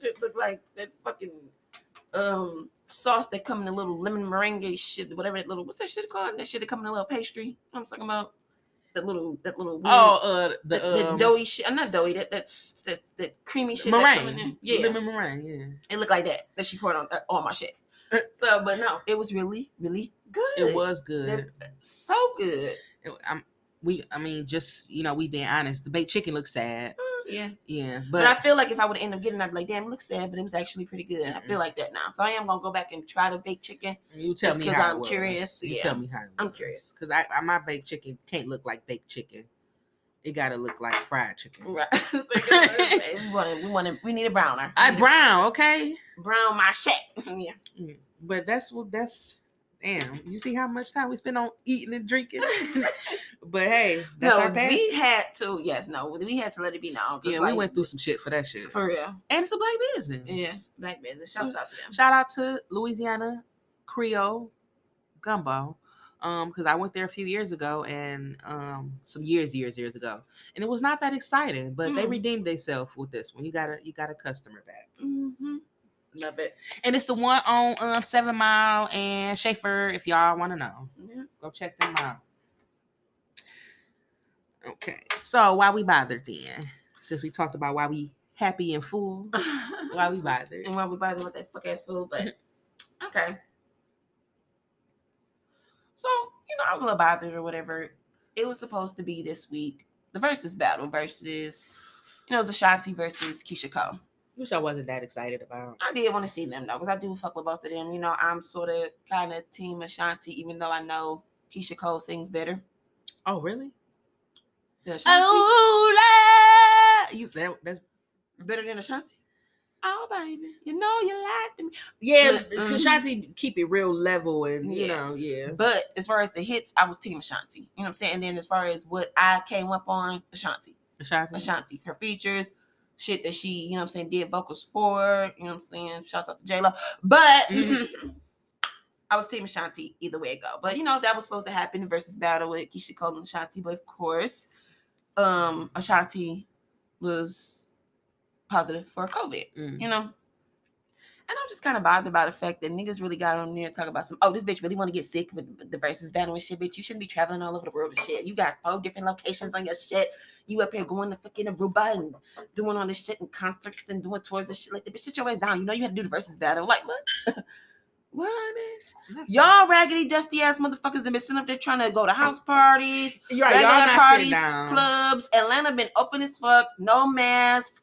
A: It looked like that fucking um sauce that come in a little lemon meringue shit, whatever that little what's that shit called? That shit that come in a little pastry. You know I'm talking about that little that little weird,
B: Oh, uh, the,
A: that, that
B: um,
A: doughy shit. I'm not doughy. That that's that that creamy shit. that come in there.
B: meringue.
A: Yeah,
B: lemon meringue. Yeah,
A: it looked like that that she poured on uh, all my shit. So, but no, it was really, really good.
B: it was good.
A: So good.
B: It- I'm, we, I mean, just you know, we being honest. The baked chicken looks sad.
A: Yeah,
B: Yeah,
A: but, I feel like if I would end up getting, it, I'd be like, damn, it looks sad, but it was actually pretty good. I feel like that now, so I am gonna go back and try the baked chicken.
B: you tell me how
A: I'm curious,
B: You
A: yeah.
B: tell me how.
A: I'm curious.
B: because I, I my baked chicken can't look like baked chicken. it gotta look like fried chicken.
A: Right. We want we want we need a browner.
B: I brown, okay.
A: brown my shit. yeah. Mm.
B: But that's what that's damn. You see how much time we spend on eating and drinking. but hey, that's
A: no,
B: our passion.
A: we had to. Yes, no, we had to let it be known.
B: yeah, we went through some shit for that shit.
A: for real.
B: and it's a black business.
A: Yeah, black business. Shouts out to them.
B: Shout out to Louisiana Creole Gumbo. Um, because I went there a few years ago and um some years, years, years ago. And it was not that exciting, but they
A: Mm.
B: redeemed themselves with this one. You got a you got a customer back.
A: Mm-hmm. Love it.
B: And it's the one on um Seven Mile and Schaefer, if y'all want to know.
A: Yeah.
B: Go check them out. Okay. So why we bothered then? Since we talked about why we happy and full, why we bothered.
A: and why we them with that fuck ass food, but okay. So, you know, I was a little bothered or whatever. It was supposed to be this week. The versus battle versus, you know, it was Ashanti versus Keyshia Cole.
B: Which I wasn't that excited about.
A: I did want to see them though, because I do fuck with both of them. You know, I'm sort of kind of team Ashanti, even though I know Keyshia Cole sings better
B: Oh, really? Oh, la- you that, that's
A: Better than Ashanti. Oh, baby, you know you lied to me.
B: yeah.
A: But, um,
B: Ashanti keep it real level and you
A: Yeah.
B: know yeah.
A: But as far as the hits, I was team Ashanti. You know what I'm saying? And then as far as what I came up on, Ashanti.
B: Ashanti.
A: Ashanti. Her features, shit that she, you know what I'm saying, did vocals for, you know what I'm saying? Shouts out to J Lo. But
B: Mhm.
A: I was team Ashanti either way it go. But you know, that was supposed to happen versus battle with Keyshia Cole and Ashanti. But of course, um, Ashanti was positive for COVID
B: Mm.
A: you know. And I'm just kind of bothered by the fact that niggas really got on there and talk about some. Oh, this bitch really want to get sick with the versus battle and shit. Bitch, you shouldn't be traveling all over the world and shit. You got four different locations on your shit. You up here going to fucking Aruba and doing all this shit and concerts and doing tours and shit like that. Bitch, sit your ass down. You know you had to do the versus battle. Like what? what man?
B: That's-
A: Y'all raggedy dusty ass motherfuckers that been sitting up there trying to go to house parties,
B: you're right. Y'all
A: regular parties, clubs. Atlanta been open as fuck, no mask,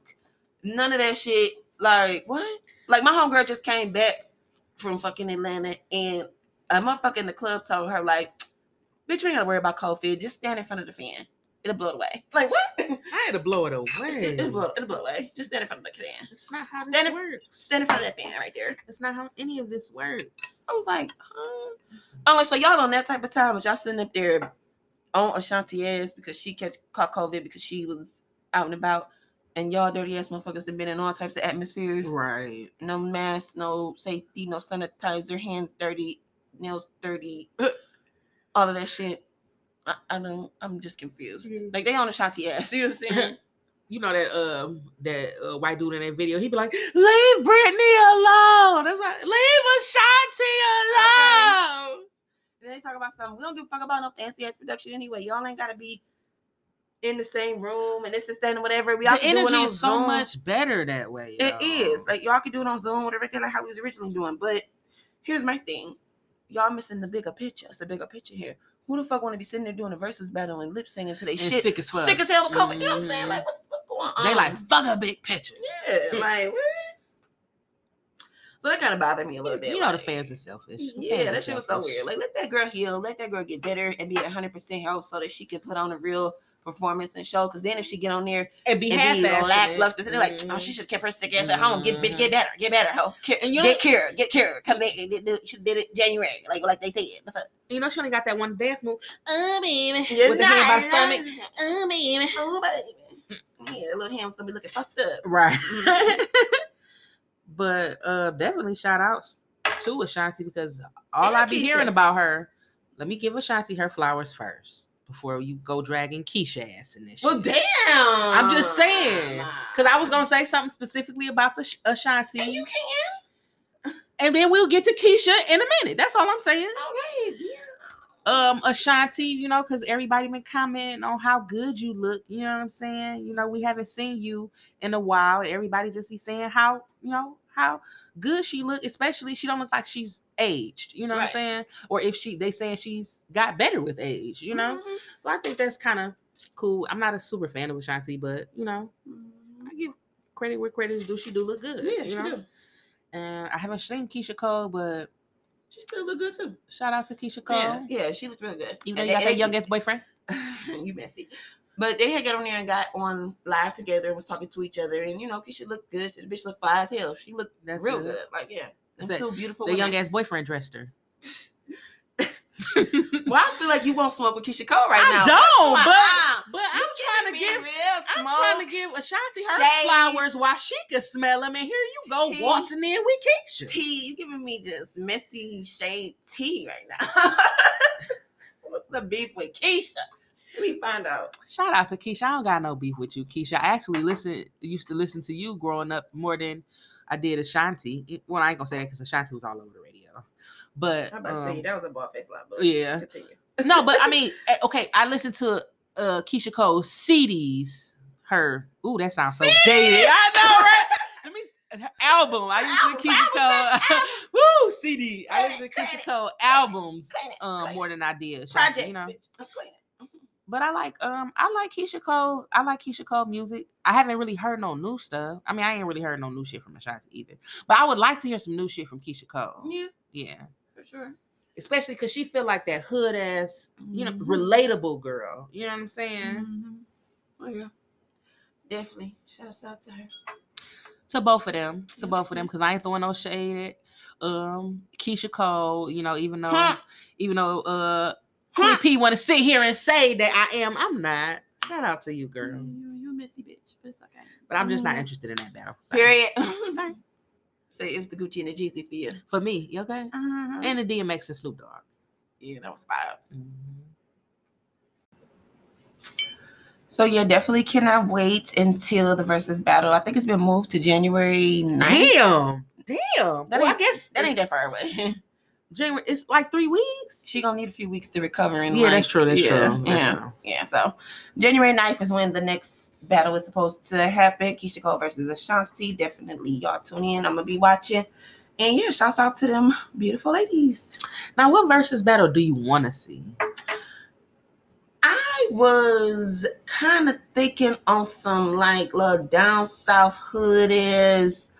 A: none of that shit. Like what? Like my homegirl just came back from fucking Atlanta, and a motherfucker in the club told her like, "Bitch, you ain't gotta worry about COVID. Just stand in front of the fan. It'll blow it away." Like what?
B: I had to blow it away.
A: it'll, blow, it'll blow away. Just stand in front of the fan.
B: It's not how this
A: in-
B: works.
A: Stand in front of that fan right there.
B: It's not how any of this works.
A: I was like, huh? I'm like, so y'all on that type of time, but y'all sitting up there on Ashanti ass because she catch caught COVID because she was out and about, and y'all dirty ass motherfuckers have been in all types of atmospheres.
B: Right.
A: No mask, no safety, no sanitizer, hands dirty, nails dirty, all of that shit. I, I don't. I'm just confused.
B: Mhm.
A: Like they on Ashanti ass. You know what I'm saying?
B: You know that um that uh, white dude in that video, he'd be like, "Leave Britney alone." That's right. Leave Ashanti alone.
A: then they talk about something. We don't give a fuck about no fancy ass production anyway. Y'all ain't gotta be in the same room and this and that and whatever. We
B: The
A: do it
B: energy is so
A: Zoom.
B: much better that way.
A: It is
B: y'all.
A: like y'all can do it on Zoom, whatever, like how we was originally doing. But here's my thing: y'all missing the bigger picture. It's the bigger picture here. Who the fuck want to be sitting there doing a versus battle and lip singing to
B: And
A: shit?
B: sick as fuck.
A: Sick as hell with COVID. You know what I'm saying?
B: Mhm.
A: Like, what, what's going on?
B: They like fuck a big picture.
A: yeah, like what? So that kind of bothered me a little bit.
B: You know the fans are selfish. The
A: Yeah, that shit was so weird. Like, let that girl heal, let that girl get better and be at 100% health so that she can put on a real performance and show. Because then if she get on there
B: and be
A: and be lackluster, they're like, oh, she mm-hmm. should have kept her sick ass at home. Get bitch, get mm-hmm. better, get better, ho. Cure,
B: And you
A: get cured, get cured. Come back. They did, it January, like like they said.
B: You know she only got that one dance move. Oh baby,
A: You're
B: with the hand by stomach. Oh baby.
A: Oh baby, yeah, little hand's gonna be looking fucked up.
B: Right. Mm-hmm. but uh definitely shout outs to Ashanti because all
A: And
B: I be
A: Keyshia.
B: hearing about her. Let me give Ashanti her flowers first before you go dragging Keyshia ass in this.
A: Well,
B: shit.
A: damn.
B: I'm just saying, Cause I was gonna say something specifically about the Sh- Ashanti,
A: And you can.
B: and then we'll get to Keyshia in a minute. That's all I'm saying.
A: Okay. Yeah.
B: um Ashanti, you know, because everybody been commenting on how good you look. You know what I'm saying? You know, we haven't seen you in a while. Everybody just be saying how, you know, how good she look, especially she don't look like she's aged. You know what I'm saying? Or if she they saying she's got better with age, you know?
A: Mhm.
B: So I think that's kind of cool. I'm not a super fan of Ashanti, but you know, I give credit where credit is due. She do look good.
A: Yeah,
B: you
A: she
B: know?
A: do.
B: And I haven't seen Keyshia Cole, but
A: She still look good too.
B: shout out to Keyshia Cole.
A: Yeah, yeah, she looks really good.
B: Even though you got that young ass boyfriend.
A: you messy. But they had got on there and got on live together and was talking to each other. And you know, Keyshia looked good. The bitch looked fly as hell. She looked
B: That's
A: real
B: good.
A: good. Like, yeah. And
B: That's
A: two beautiful
B: The young ass boyfriend dressed her.
A: Well, I feel like you won't smoke with Keyshia Cole right
B: I
A: now.
B: don't, but
A: on.
B: but
A: You
B: I'm trying to give I'm trying to give Ashanti her
A: Shade.
B: flowers while she could smell them, and here you go
A: Tea.
B: waltzing in with Keyshia.
A: tea. You giving me just messy shade tea right now. What's the beef with Keyshia? Let me find out.
B: Shout out to Keyshia. I don't got no beef with you, Keyshia. I actually listen used to listen to you growing up more than I did Ashanti. It- Well, I ain't gonna say that because Ashanti was all over the radio. But
A: I'm about to
B: um,
A: say that was a ball face lie, but
B: yeah,
A: continue.
B: no, but I mean, eh, okay, I listened to uh Keyshia Cole's CDs. Her, ooh, that sounds so dated. I know, right? Let me her album. I used to Keyshia Cole. Woo, CD. I used to
A: Keyshia.
B: Cole albums um more than I did.
A: Projects,
B: you know.
A: bitch. I'm playing it.
B: But I like um I like Keyshia Cole. I like Keyshia Cole music. I haven't really heard no new stuff. I mean, I ain't really heard no new shit from Ashanti either. But I would like to hear some new shit from Keyshia Cole.
A: Yeah,
B: Yeah.
A: for sure.
B: Especially because she feel like that hood ass, you know,
A: Mhm.
B: relatable girl. You know what I'm saying?
A: Mhm. Oh yeah, definitely. Shouts out to her.
B: To both of them. To
A: Yeah.
B: both of them. Because I ain't throwing no shade at um Keyshia Cole, you know, even though
A: Huh.
B: even though uh
A: Huh.
B: Queen P want to sit here and say that I am, I'm not. Shout out to you, girl.
A: You, you a messy bitch, but it's okay.
B: But I'm just not
A: Mhm.
B: interested in that battle. Sorry.
A: Period.
B: Sorry.
A: Say it was the Gucci and the Jeezy for you.
B: For me, you okay?
A: Uh-huh.
B: And the DMX and Snoop Dogg.
A: yeah, that was vibes. So yeah, definitely cannot wait until the versus battle. I think it's been moved to January 9th.
B: Damn. Damn.
A: That
B: Well, I guess
A: That ain't that far away.
B: January. It's like three weeks.
A: she gonna need a few weeks to recover and
B: yeah,
A: like,
B: that's true. That's
A: yeah,
B: true. That's
A: yeah,
B: true.
A: yeah. So January 9th is when the next battle is supposed to happen. Keyshia Cole versus Ashanti. Definitely y'all tune in. I'm gonna be watching. And yeah, shouts out to them beautiful ladies.
B: Now, what versus battle do you want to see?
A: I was kind of thinking on some like little down south hood is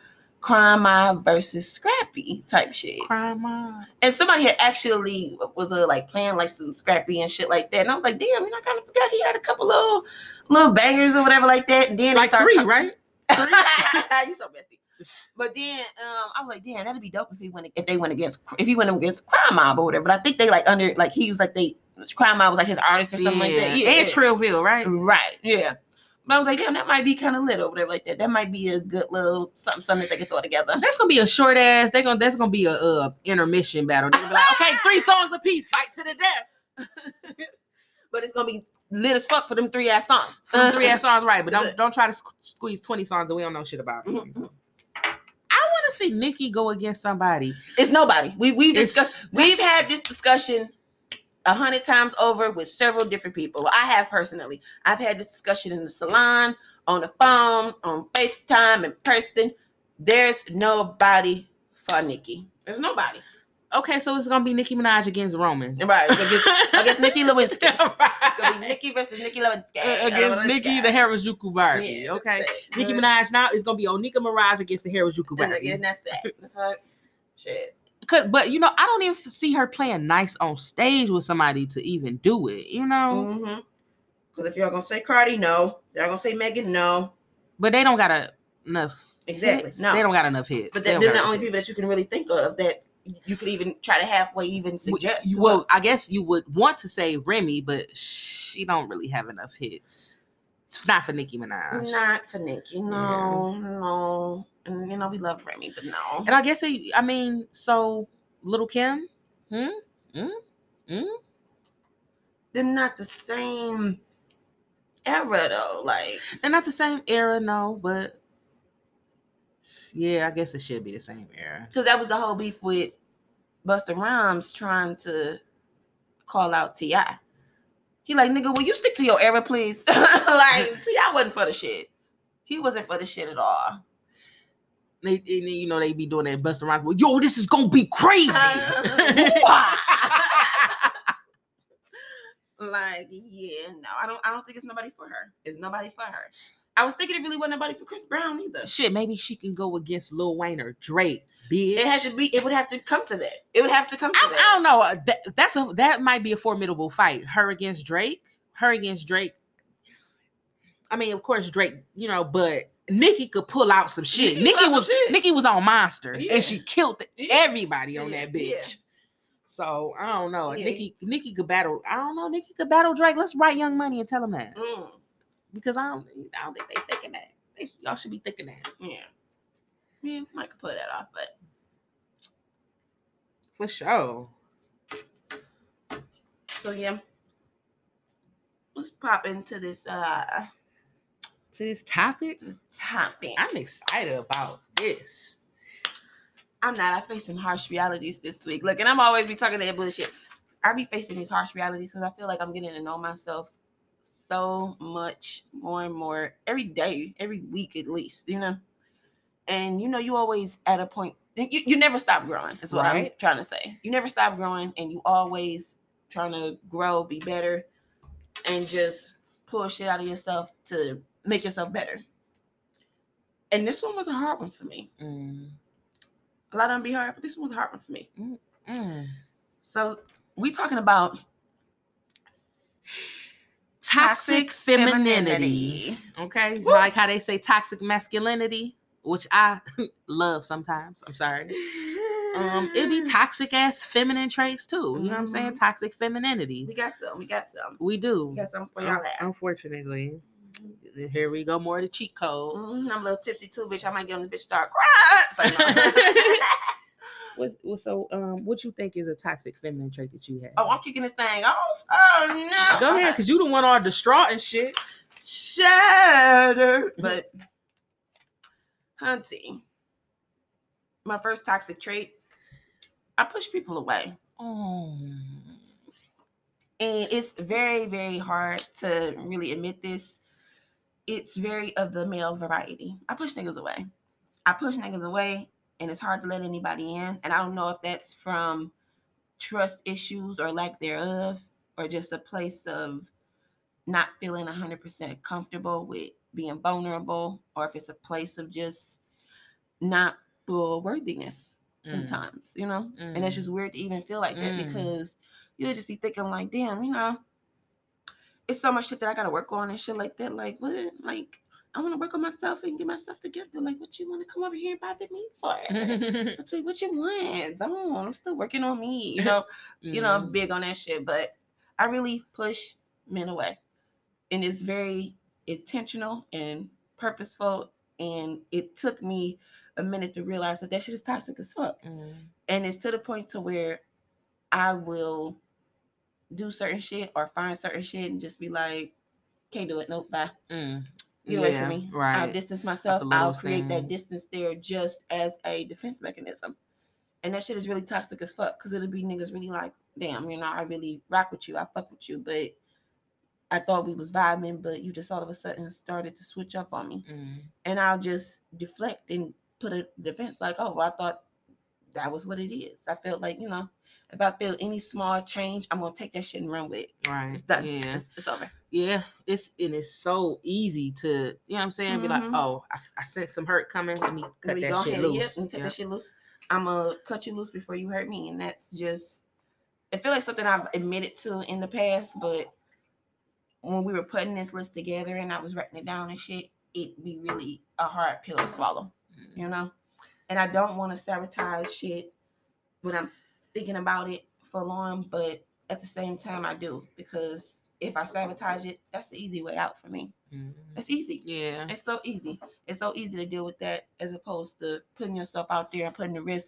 A: crime mob versus scrappy type shit.
B: Crime Mob.
A: And somebody had actually was uh, like playing like some scrappy and shit like that. And I was like, damn, you know, I kind of forgot he had a couple little little bangers or whatever like that. And then
B: Like
A: started
B: three, right?
A: you so messy. But then um, I was like, damn, that'd be dope if he went if they went against if he went against Crime Mob or whatever. But I think they like under like he was like they Crime Mob was like his artist or something like that. Yeah,
B: And Trillville, right?
A: right, yeah. But I was like, damn, that might be kind of lit or whatever like that. That might be a good little something something that they can throw together.
B: That's gonna be a short ass. They gonna that's gonna be a uh, intermission battle. They're gonna be like, okay, three songs a piece, fight to the death.
A: But it's gonna be lit as fuck for them three ass songs.
B: Three ass songs, right? But don't don't try to squeeze twenty songs that we don't know shit about.
A: Mhm.
B: I want to see Nicki go against somebody.
A: It's nobody. We we've discussed. We've had this discussion a hundred times over with several different people. I have personally. I've had this discussion in the salon, on the phone, on FaceTime, in person. There's nobody for Nicki. There's nobody.
B: Okay, so it's gonna be Nicki Minaj against Roman.
A: Right. Against, against Nicki Lewinski. It's
B: Right.
A: gonna be Nicki versus Nicki Lewinski.
B: Uh, against Nicki the Harajuku Barbie.
A: Yeah,
B: okay. Nicki Minaj now is gonna be Onika Maraj against the Harajuku
A: And,
B: Barbie.
A: and that's that. Shit.
B: Cause, but you know, I don't even see her playing nice on stage with somebody to even do it. You know,
A: Mm-hmm. Because if y'all gonna say Cardi, no. Y'all gonna say Megan, no.
B: but they don't got a, enough.
A: Exactly.
B: hits.
A: No.
B: they don't got enough hits.
A: But
B: They
A: they're, they're the only
B: enough
A: people that you can really think of that you could even try to halfway even
B: hits.
A: suggest. Who
B: well. I guess you would want to say Remy, but she don't really have enough hits. It's not for Nicki Minaj.
A: not for Nicki. No, no. And you know we love Remy, but no.
B: And I guess they, I mean, so Little Kim, hmm, hmm, hmm.
A: They're not the same era though. Like
B: They're not the same era, no, but yeah, I guess it should be the same era.
A: because that was the whole beef with Busta Rhymes trying to call out Ti. He like nigga, will you stick to your era, please? like see, I wasn't for the shit. He wasn't for the shit at all.
B: They, and then, you know, they be doing that busting Rhymes. Well, yo, this is gonna be crazy.
A: like, yeah, no, I don't. I don't think it's nobody for her. It's nobody for her. I was thinking it really wasn't nobody for Chris Brown either.
B: Shit, maybe she can go against Lil Wayne or Drake, bitch.
A: It had to be. It would have to come to that. It would have to come to
B: I,
A: that.
B: I don't know. uh, That, that's a that might be a formidable fight. Her against Drake. Her against Drake. I mean, of course Drake, you know, but Nicki could pull out some shit.
A: Nikki,
B: Nicki,
A: pull out some
B: was
A: shit.
B: Nicki was on Monster
A: Yeah.
B: and she killed
A: Yeah.
B: everybody on
A: Yeah,
B: that bitch. So I don't know.
A: Yeah.
B: Nicki Nicki could battle. I don't know. Nicki could battle Drake. Let's write Young Money and tell him that
A: Mm,
B: because I don't. I don't think they thinking that. They, y'all should be thinking that
A: yeah. Yeah, might could put that off, but
B: for sure.
A: so yeah. Let's pop into this uh
B: To this topic,
A: this topic.
B: I'm excited about this.
A: I'm not. I face some harsh realities this week. Look, and I'm always be talking that bullshit. I be facing these harsh realities because I feel like I'm getting to know myself so much more and more every day, every week at least, you know. And you know, you always at a point you, you never stop growing, is what I'm trying to say. You never stop growing and you always trying to grow, be better, and just pull shit out of yourself to make yourself better. And this one was a hard one for me.
B: Mm.
A: A lot of them be hard, but this one was a hard one for me.
B: Mm.
A: So we talking about
B: Toxic femininity. Okay,
A: Woo.
B: like how they say toxic masculinity, which I love sometimes. I'm sorry. Um, it'd be toxic ass feminine traits too. You know what I'm saying?
A: Mhm.
B: Toxic femininity.
A: We got some. We got some.
B: We do.
A: We got some for y'all. At.
B: Unfortunately, here we go. More of the cheat code.
A: Mhm, I'm a little tipsy too, bitch. I might get on the bitch start crying. So, no.
B: What's, what, so, um, what you think is a toxic feminine trait that you have?
A: oh, I'm kicking this thing off. Oh no.
B: Go ahead, cause you the one all distraught and shit.
A: Shattered. But hunty, my first toxic trait. I push people away.
B: Oh,
A: and it's very very hard to really admit this it's very of the male variety i push niggas away i push niggas away and it's hard to let anybody in and i don't know if that's from trust issues or lack thereof or just a place of not feeling 100% comfortable with being vulnerable or if it's a place of just not full worthiness
B: Mm.
A: sometimes you know and
B: Mm.
A: it's just weird to even feel like that
B: Mm.
A: because you'll just be thinking like, damn, you know, it's so much shit that I gotta work on and shit like that. Like, what? Like, I want to work on myself and get myself together. Like, what you want to come over here and bother me for? what you what you want? Don't. I'm still working on me. You know, you know, I'm
B: Mm.
A: big on that shit. But I really push men away, and it's very intentional and purposeful. And it took me a minute to realize that that shit is toxic as fuck
B: Mm.
A: and it's to the point to where I will do certain shit or find certain shit and just be like, can't do it. Nope, bye.
B: Mm.
A: Get away
B: Yeah,
A: from me. I'll distance myself. I'll create that distance there just as a defense mechanism. And that shit is really toxic as fuck because it'll be niggas really like, damn, you know, I really rock with you. I fuck with you, but I thought we was vibing, but you just all of a sudden started to switch up on me.
B: Mm.
A: And I'll just deflect and put a defense like, oh, well, I thought that was what it is. I felt like, you know, if I feel any small change, I'm gonna take that shit and run with it.
B: Right.
A: It's done.
B: Yeah.
A: It's, it's over.
B: Yeah. It's and it's so easy to you know what I'm saying. Be like,
A: Mhm.
B: oh, I, I sense some hurt coming. Let me cut
A: Let me
B: that
A: go
B: shit
A: ahead and,
B: loose.
A: and cut
B: Yeah.
A: that shit loose. I'm gonna cut you loose before you hurt me, and that's just. I feel like something I've admitted to in the past, but when we were putting this list together and I was writing it down and shit, it'd be really a hard pill to swallow.
B: Mm.
A: you know. And I don't want to sabotage shit when I'm thinking about it for long, but at the same time, I do because if I sabotage it, that's the easy way out for me.
B: Mhm.
A: It's easy.
B: Yeah.
A: It's so easy. It's so easy to deal with that as opposed to putting yourself out there and putting the risk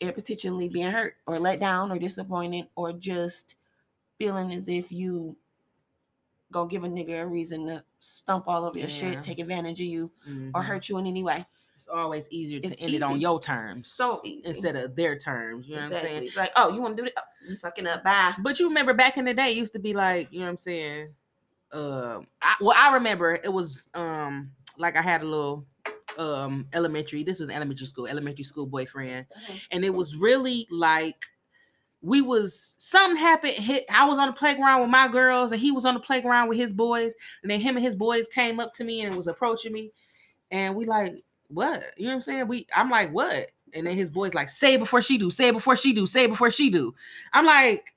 A: and potentially being hurt or let down or disappointed or just feeling as if you gonna give a nigga a reason to stump all over your
B: Yeah.
A: shit, take advantage of you, or
B: Mhm.
A: hurt you in any way.
B: It's always easier to
A: It's
B: end it on your terms
A: So easy.
B: instead of their terms. You know
A: exactly.
B: what I'm saying?
A: It's like, oh, you want to do it? Oh, you fucking up. Bye.
B: But you remember back in the day, it used to be like, you know what I'm saying? Um, I, well, I remember it was um like I had a little um elementary. This was elementary school, elementary school boyfriend, and it was really like we was something happened. Hit, I was on the playground with my girls, and he was on the playground with his boys, and then him and his boys came up to me and was approaching me, and we like, what? You know what I'm saying? We, I'm like, what? And then his boys like, say before she do, say it before she do, say it before she do. I'm like,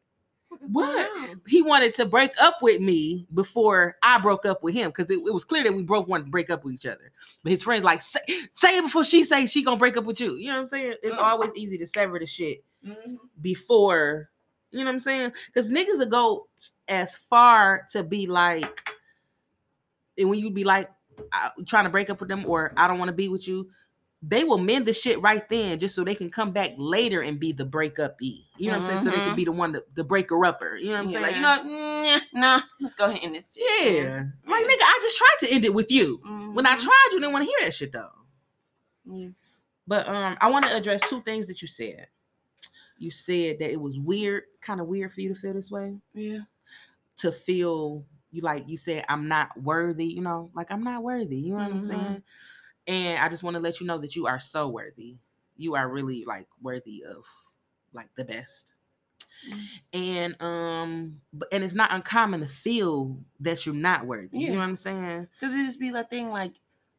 B: What? he wanted to break up with me before I broke up with him because it, it was clear that we both wanted to break up with each other. But his friends like say, say it before she say she gonna break up with you. You know what I'm saying? It's
A: Mm.
B: always easy to sever the shit
A: Mhm.
B: before. You know what I'm saying? Because niggas will go as far to be like, and when you be like I, trying to break up with them or I don't want to be with you, they will mend the shit right then just so they can come back later and be the breakup e. You know what I'm saying? So they can
A: Mhm.
B: be the one, the, the breaker upper. You know what I'm
A: Yeah,
B: saying?
A: like, you know, nah, nah, let's go ahead and end this. shit.
B: Yeah. Like, nigga, I just tried to end it with you. When I
A: Mhm.
B: tried, you didn't want to hear that shit though.
A: Yeah.
B: But um, I want to address two things that you said. You said that it was weird, kind of weird for you to feel this way,
A: Yeah.
B: to feel you like you said I'm not worthy. You know, like I'm not worthy. You know what I'm
A: Mhm.
B: saying? And I just want to let you know that you are so worthy. You are really like worthy of like the best.
A: Mhm.
B: And um, but and it's not uncommon to feel that you're not worthy. You know what I'm saying?
A: Cause it just be that thing like,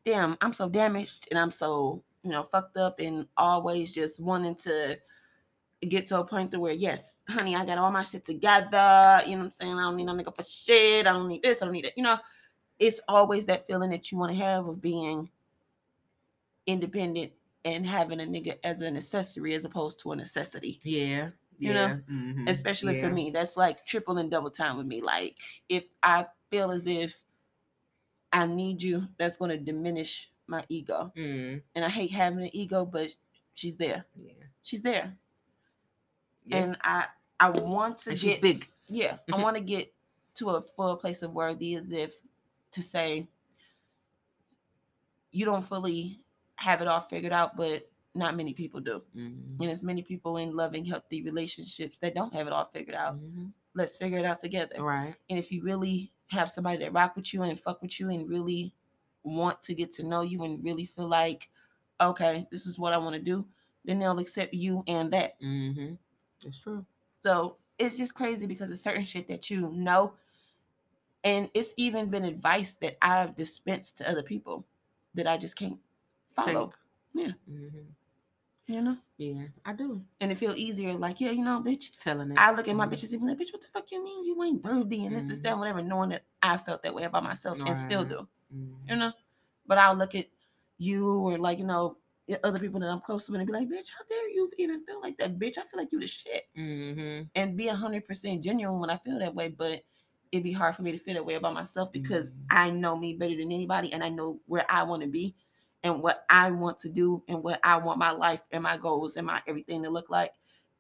A: damn, I'm so damaged and I'm so, you know, fucked up and always just wanting to get to a point to where, yes, honey, I got all my shit together. You know what I'm saying? I don't need no nigga for shit. I don't need this. I don't need that. You know, it's always that feeling that you want to have of being independent and having a nigga as an accessory as opposed to a necessity.
B: Yeah.
A: You know,
B: yeah, mhm,
A: especially
B: yeah.
A: for me that's like triple and double time with me like if i feel as if i need you that's going to diminish my ego
B: Mm,
A: and i hate having an ego but she's there
B: yeah.
A: she's there
B: yeah.
A: and i i want to
B: And
A: get
B: big.
A: yeah i
B: Mhm.
A: want to get to a full place of worthy as if to say you don't fully have it all figured out but not many people do
B: Mhm,
A: and as many people in loving healthy relationships that don't have it all figured out
B: mhm.
A: let's figure it out together
B: Right.
A: And if you really have somebody that rock with you and fuck with you and really want to get to know you and really feel like, okay, this is what I want to do, then they'll accept you and that.
B: Mm-hmm. It's true.
A: So it's just crazy because it's certain shit that you know. And it's even been advice that I've dispensed to other people that I just can't follow. Yeah.
B: Mm-hmm.
A: You know?
B: Yeah, I do.
A: And it feel easier, like, yeah, you know, bitch.
B: Telling it.
A: I look at my
B: Mhm.
A: bitches and be like, bitch, what the fuck you mean you ain't worthy and this is that, whatever, knowing that I felt that way about myself and still
B: Right.
A: do.
B: Mhm.
A: you know. But I'll look at you or like you know other people that I'm close to and be like, bitch, how dare you even feel like that, bitch? I feel like you the shit,
B: Mhm.
A: and be hundred percent genuine when I feel that way. But it'd be hard for me to feel that way about myself because
B: Mhm.
A: I know me better than anybody, and I know where I want to be, and what I want to do, and what I want my life and my goals and my everything to look like.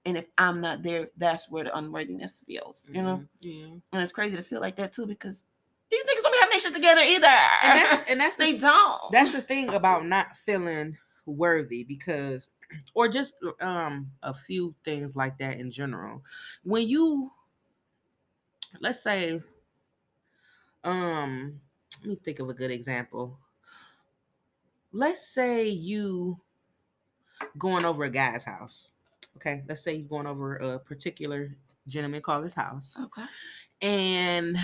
A: And if I'm not there, that's where the unworthiness feels, you know.
B: Mhm. Yeah.
A: And it's crazy to feel like that too because these niggas don't be having their shit together either.
B: And that's and that's
A: they
B: the
A: don't.
B: that's the thing about not feeling worthy because or just um a few things like that in general. When you let's say um let me think of a good example. Let's say you going over a guy's house okay? Let's say you're going over a particular gentleman caller's house
A: okay.
B: and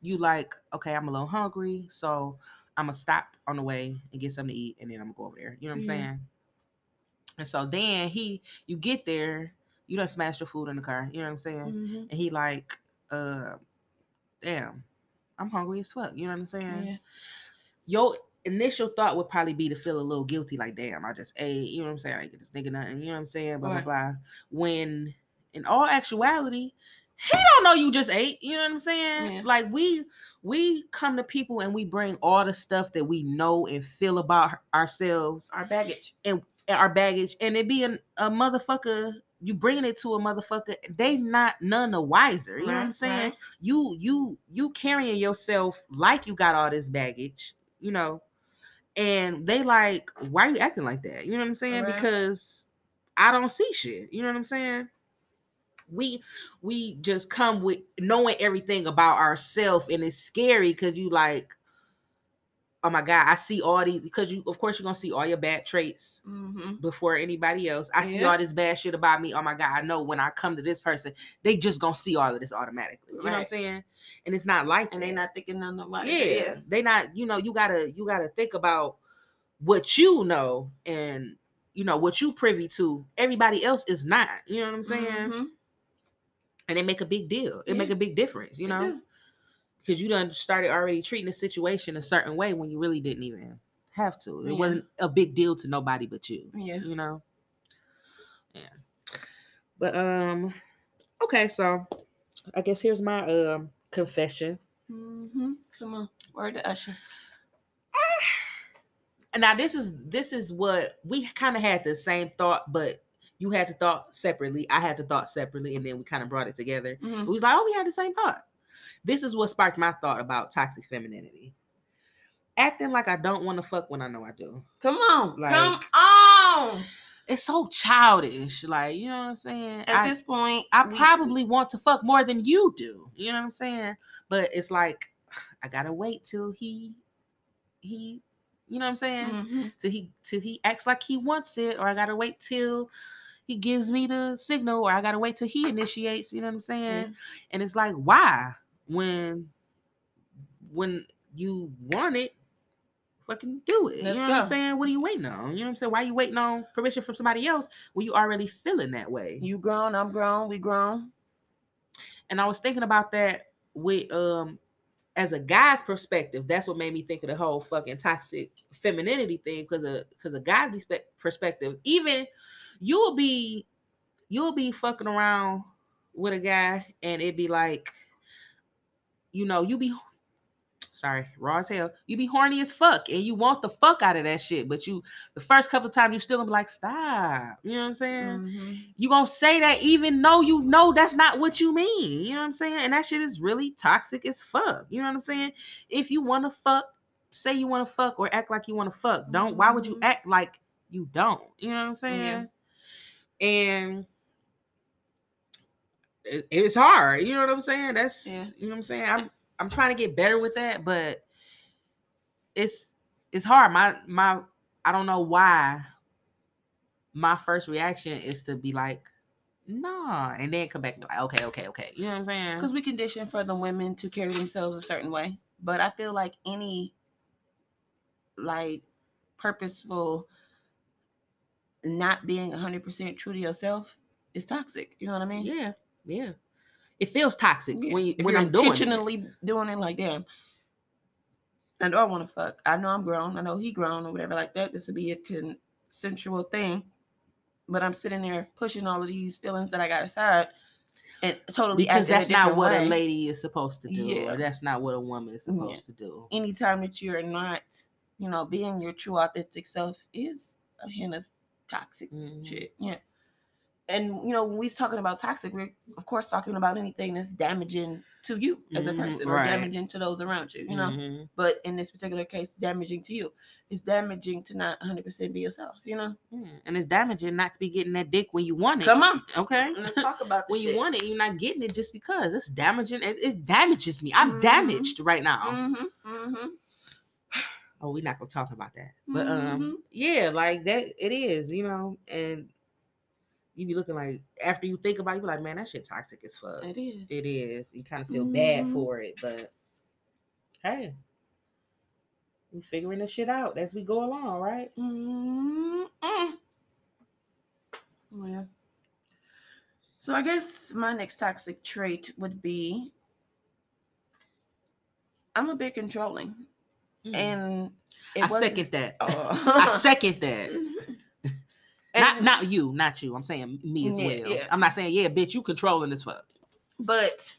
B: you like, okay, I'm a little hungry, so I'm gonna stop on the way and get something to eat, and then I'm gonna go over there. You know what I'm
A: Mhm.
B: saying? And so then he, you get there, you don't smash your food in the car. You know what I'm saying?
A: Mhm.
B: And he like, uh, damn, I'm hungry as fuck. You know what I'm saying?
A: Yeah.
B: Your initial thought would probably be to feel a little guilty, like, damn, I just ate. You know what I'm saying? I ain't get this nigga nothing. You know what I'm saying? Blah
A: Right.
B: blah blah. When in all actuality, he don't know you just ate. You know what I'm saying?
A: Yeah.
B: Like we we come to people and we bring all the stuff that we know and feel about ourselves
A: Our baggage.
B: and our baggage, and it being a motherfucker. You bringing it to a motherfucker, they not none the wiser. You know what I'm saying?
A: right.
B: You you you carrying yourself like you got all this baggage, you know, and they like, why are you acting like that? You know what I'm saying?
A: Right.
B: Because I don't see shit. You know what I'm saying? We we just come with knowing everything about ourselves, and it's scary because you like, oh my god, I see all these because you of course you're gonna see all your bad traits
A: Mm-hmm.
B: before anybody else. I see all this bad shit about me. Oh my god, I know when I come to this person, they just gonna see all of this automatically. You know what I'm saying? And it's not like
A: And
B: that.
A: they not thinking none of
B: yeah.
A: yeah.
B: They not, you know, you gotta you gotta think about what you know and you know what you privy to. Everybody else is not. You know what I'm saying?
A: Mhm.
B: And they make a big deal. It
A: Yeah.
B: make a big difference, you know, because you done started already treating the situation a certain way when you really didn't even have to. It
A: Yeah.
B: wasn't a big deal to nobody but you.
A: Yeah.
B: you know. Yeah. But um, okay, so I guess here's my um confession.
A: Mm-hmm. Come on. Word to Usher.
B: Now this is this is what we kind of had the same thought, but you had the thought separately. I had the thought separately, and then we kind of brought it together.
A: Mhm.
B: We was like, oh, we had the same thought. This is what sparked my thought about toxic femininity. Acting like I don't want to fuck when I know I do.
A: Come on.
B: Like-
A: Come on.
B: It's so childish. Like, you know what I'm saying?
A: At
B: I,
A: this point,
B: I
A: we-
B: probably want to fuck more than you do. You know what I'm saying? But it's like I gotta wait till he he you know what I'm saying?
A: Mhm.
B: Till he till he acts like he wants it, or I gotta wait till he gives me the signal, or I gotta wait till he initiates, you know what I'm saying?
A: Yeah.
B: And it's like, why? When when you want it, fucking do it.
A: Let's
B: you know what I'm saying? What are you waiting on? You know what I'm saying? Why are you waiting on permission from somebody else when you already feeling that way?
A: You grown, I'm grown, we grown.
B: and I was thinking about that with um as a guy's perspective. That's what made me think of the whole fucking toxic femininity thing because of because a guy's perspective. Even you'll be you'll be fucking around with a guy and it'd be like, you know, you be sorry, raw as hell. You be horny as fuck and you want the fuck out of that shit, but you the first couple of times you still gonna be like, stop. You know what I'm saying?
A: Mhm.
B: you gonna say that even though you know that's not what you mean. You know what I'm saying? And that shit is really toxic as fuck. You know what I'm saying? If you wanna fuck, say you wanna fuck or act like you wanna fuck. Don't why would you
A: Mhm.
B: act like you don't? You know what I'm saying? And it- it's hard. You know what I'm saying? That's
A: Yeah.
B: you know what I'm saying? I'm I'm trying to get better with that, but it's it's hard. My my I don't know why my first reaction is to be like, nah, and then come back and be like, okay, okay, okay. You know what I'm saying?
A: Because we condition for the women to carry themselves a certain way. But I feel like any like purposeful not being 100% true to yourself is toxic. You know what I mean?
B: yeah, yeah. It feels toxic
A: Yeah.
B: when you,
A: If
B: when
A: you're
B: I'm doing it.
A: intentionally doing it like damn. I know I want to fuck. I know I'm grown. I know he grown or whatever like that. This would be a consensual thing. But I'm sitting there pushing all of these feelings that I got aside and totally
B: because that's not what
A: way.
B: a lady is supposed to do,
A: Yeah.
B: or that's not what a woman is
A: Yeah.
B: supposed to do.
A: anytime that you're not, you know, being your true authentic self is a hint of toxic
B: Mhm.
A: shit. Yeah. And you know, when we're talking about toxic, we're of course talking about anything that's damaging to you as a
B: Mhm,
A: person or
B: right.
A: damaging to those around you, you know.
B: Mhm.
A: But in this particular case, damaging to you. It's damaging to not 100% be yourself, you know.
B: Yeah, And it's damaging not to be getting that dick when you want it.
A: Come on.
B: Okay.
A: Let's talk about
B: when you want it, you're not getting it just because it's damaging. It, it damages me. I'm
A: Mhm.
B: damaged right now.
A: Mm-hmm, mm-hmm,
B: Oh, we're not gonna talk about that. But um,
A: Mhm.
B: yeah, like that it is, you know, and you be looking like after you think about it, you be like, man, that shit toxic as fuck.
A: it is.
B: It is. You kind of feel bad
A: Mhm.
B: for it, but hey, we figuring this shit out as we go along, right?
A: Yeah. So I guess my next toxic trait would be I'm a bit controlling,
B: Mm.
A: and it
B: I second that.
A: Oh.
B: I second that. not not you, not you. I'm saying me as
A: Yeah,
B: well.
A: yeah.
B: I'm not saying yeah, bitch, you controlling this fuck.
A: but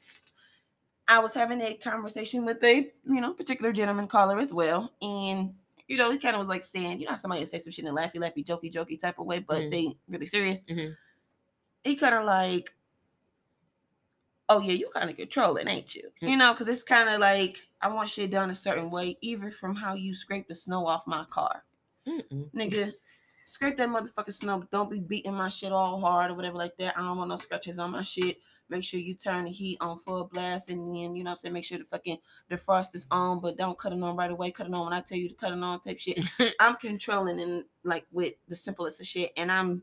A: I was having a conversation with a you know particular gentleman caller as well, and you know he kind of was like saying, you know, somebody would say some shit in a laughy, laughy, jokey, jokey type of way, but
B: Mhm.
A: they really serious.
B: Mhm.
A: He kind of like, oh yeah, you kind of controlling, ain't you?
B: Mm.
A: You know, because it's kind of like I want shit done a certain way, even from how you scrape the snow off my car,
B: Mm-mm.
A: nigga. Scrape that motherfucking snow, but don't be beating my shit all hard or whatever like that. I don't want no scratches on my shit. Make sure you turn the heat on full blast and then, you know what I'm saying, make sure the fucking defrost is on, but don't cut it on right away. Cut it on when I tell you to cut it on type shit. I'm controlling and like with the simplest of shit. And I'm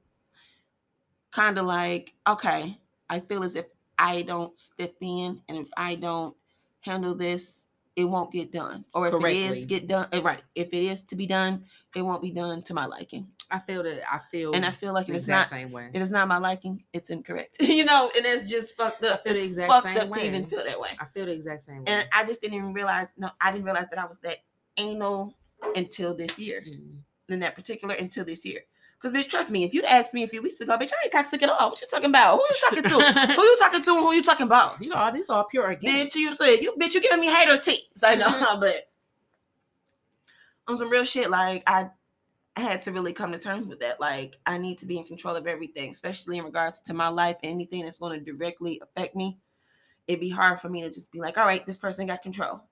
A: kind of like, okay, I feel as if I don't step in and if I don't handle this, it won't get done. Or if it
B: Correctly.
A: is get done, eh, right. If it is to be done, it won't be done to my liking.
B: I feel that I feel
A: and I feel like it's not
B: same way.
A: if it's not my liking, it's incorrect. you know, and it's just fucked up.
B: feel the
A: It's
B: exact
A: fucked
B: same
A: up to even feel that way.
B: I feel the exact same way.
A: And I just didn't even realize. No, I didn't realize that I was that anal until this year.
B: Mm.
A: In that particular, until this year. Because bitch, trust me, if you'd asked me a few weeks ago, bitch, I ain't toxic at all. What you talking about? Who you talking to? who you talking to? And who you talking about?
B: you know, all these are pure organic.
A: Bitch, you say you bitch, you giving me hater tips. I know,
B: Mhm.
A: but on some real shit, like I I had to really come to terms with that. Like I need to be in control of everything, especially in regards to my life. Anything that's going to directly affect me, it'd be hard for me to just be like, all right, this person got control.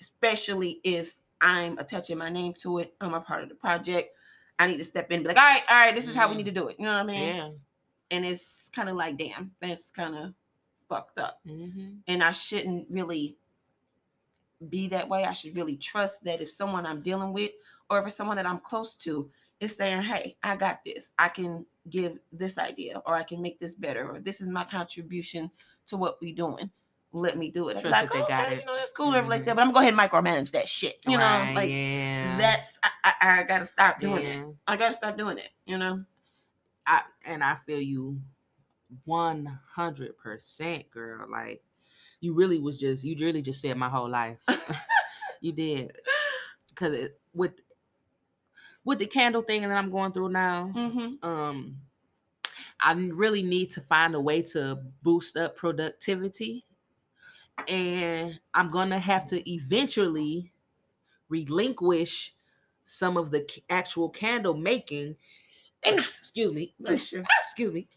A: Especially if I'm attaching my name to it. I'm a part of the project. I need to step in and be like, all right, all right, this is how we
B: Mhm.
A: need to do it. You know what I mean?
B: Yeah.
A: And it's kind of like, damn, that's kind of fucked up
B: Mm-hmm.
A: and I shouldn't really be that way. I should really trust that if someone I'm dealing with or if it's someone that I'm close to is saying, Hey, I got this, I can give this idea or I can make this better or this is my contribution to what we're doing. Let me do it.
B: Trust
A: like,
B: that they
A: okay,
B: got it.
A: you know, that's cool, mm like that, but I'm gonna go ahead and micromanage that shit. You
B: right,
A: know, like
B: yeah.
A: that's I, I, I gotta stop doing
B: yeah.
A: it. I gotta stop doing it, you know.
B: I and I feel you one hundred percent, girl. Like you really was just you really just said my whole life. you did because it, with with the candle thing that I'm going through now.
A: Mm-hmm.
B: Um, I really need to find a way to boost up productivity, and I'm gonna have to eventually relinquish some of the actual candle making. Excuse me.
A: Bless you.
B: Excuse me.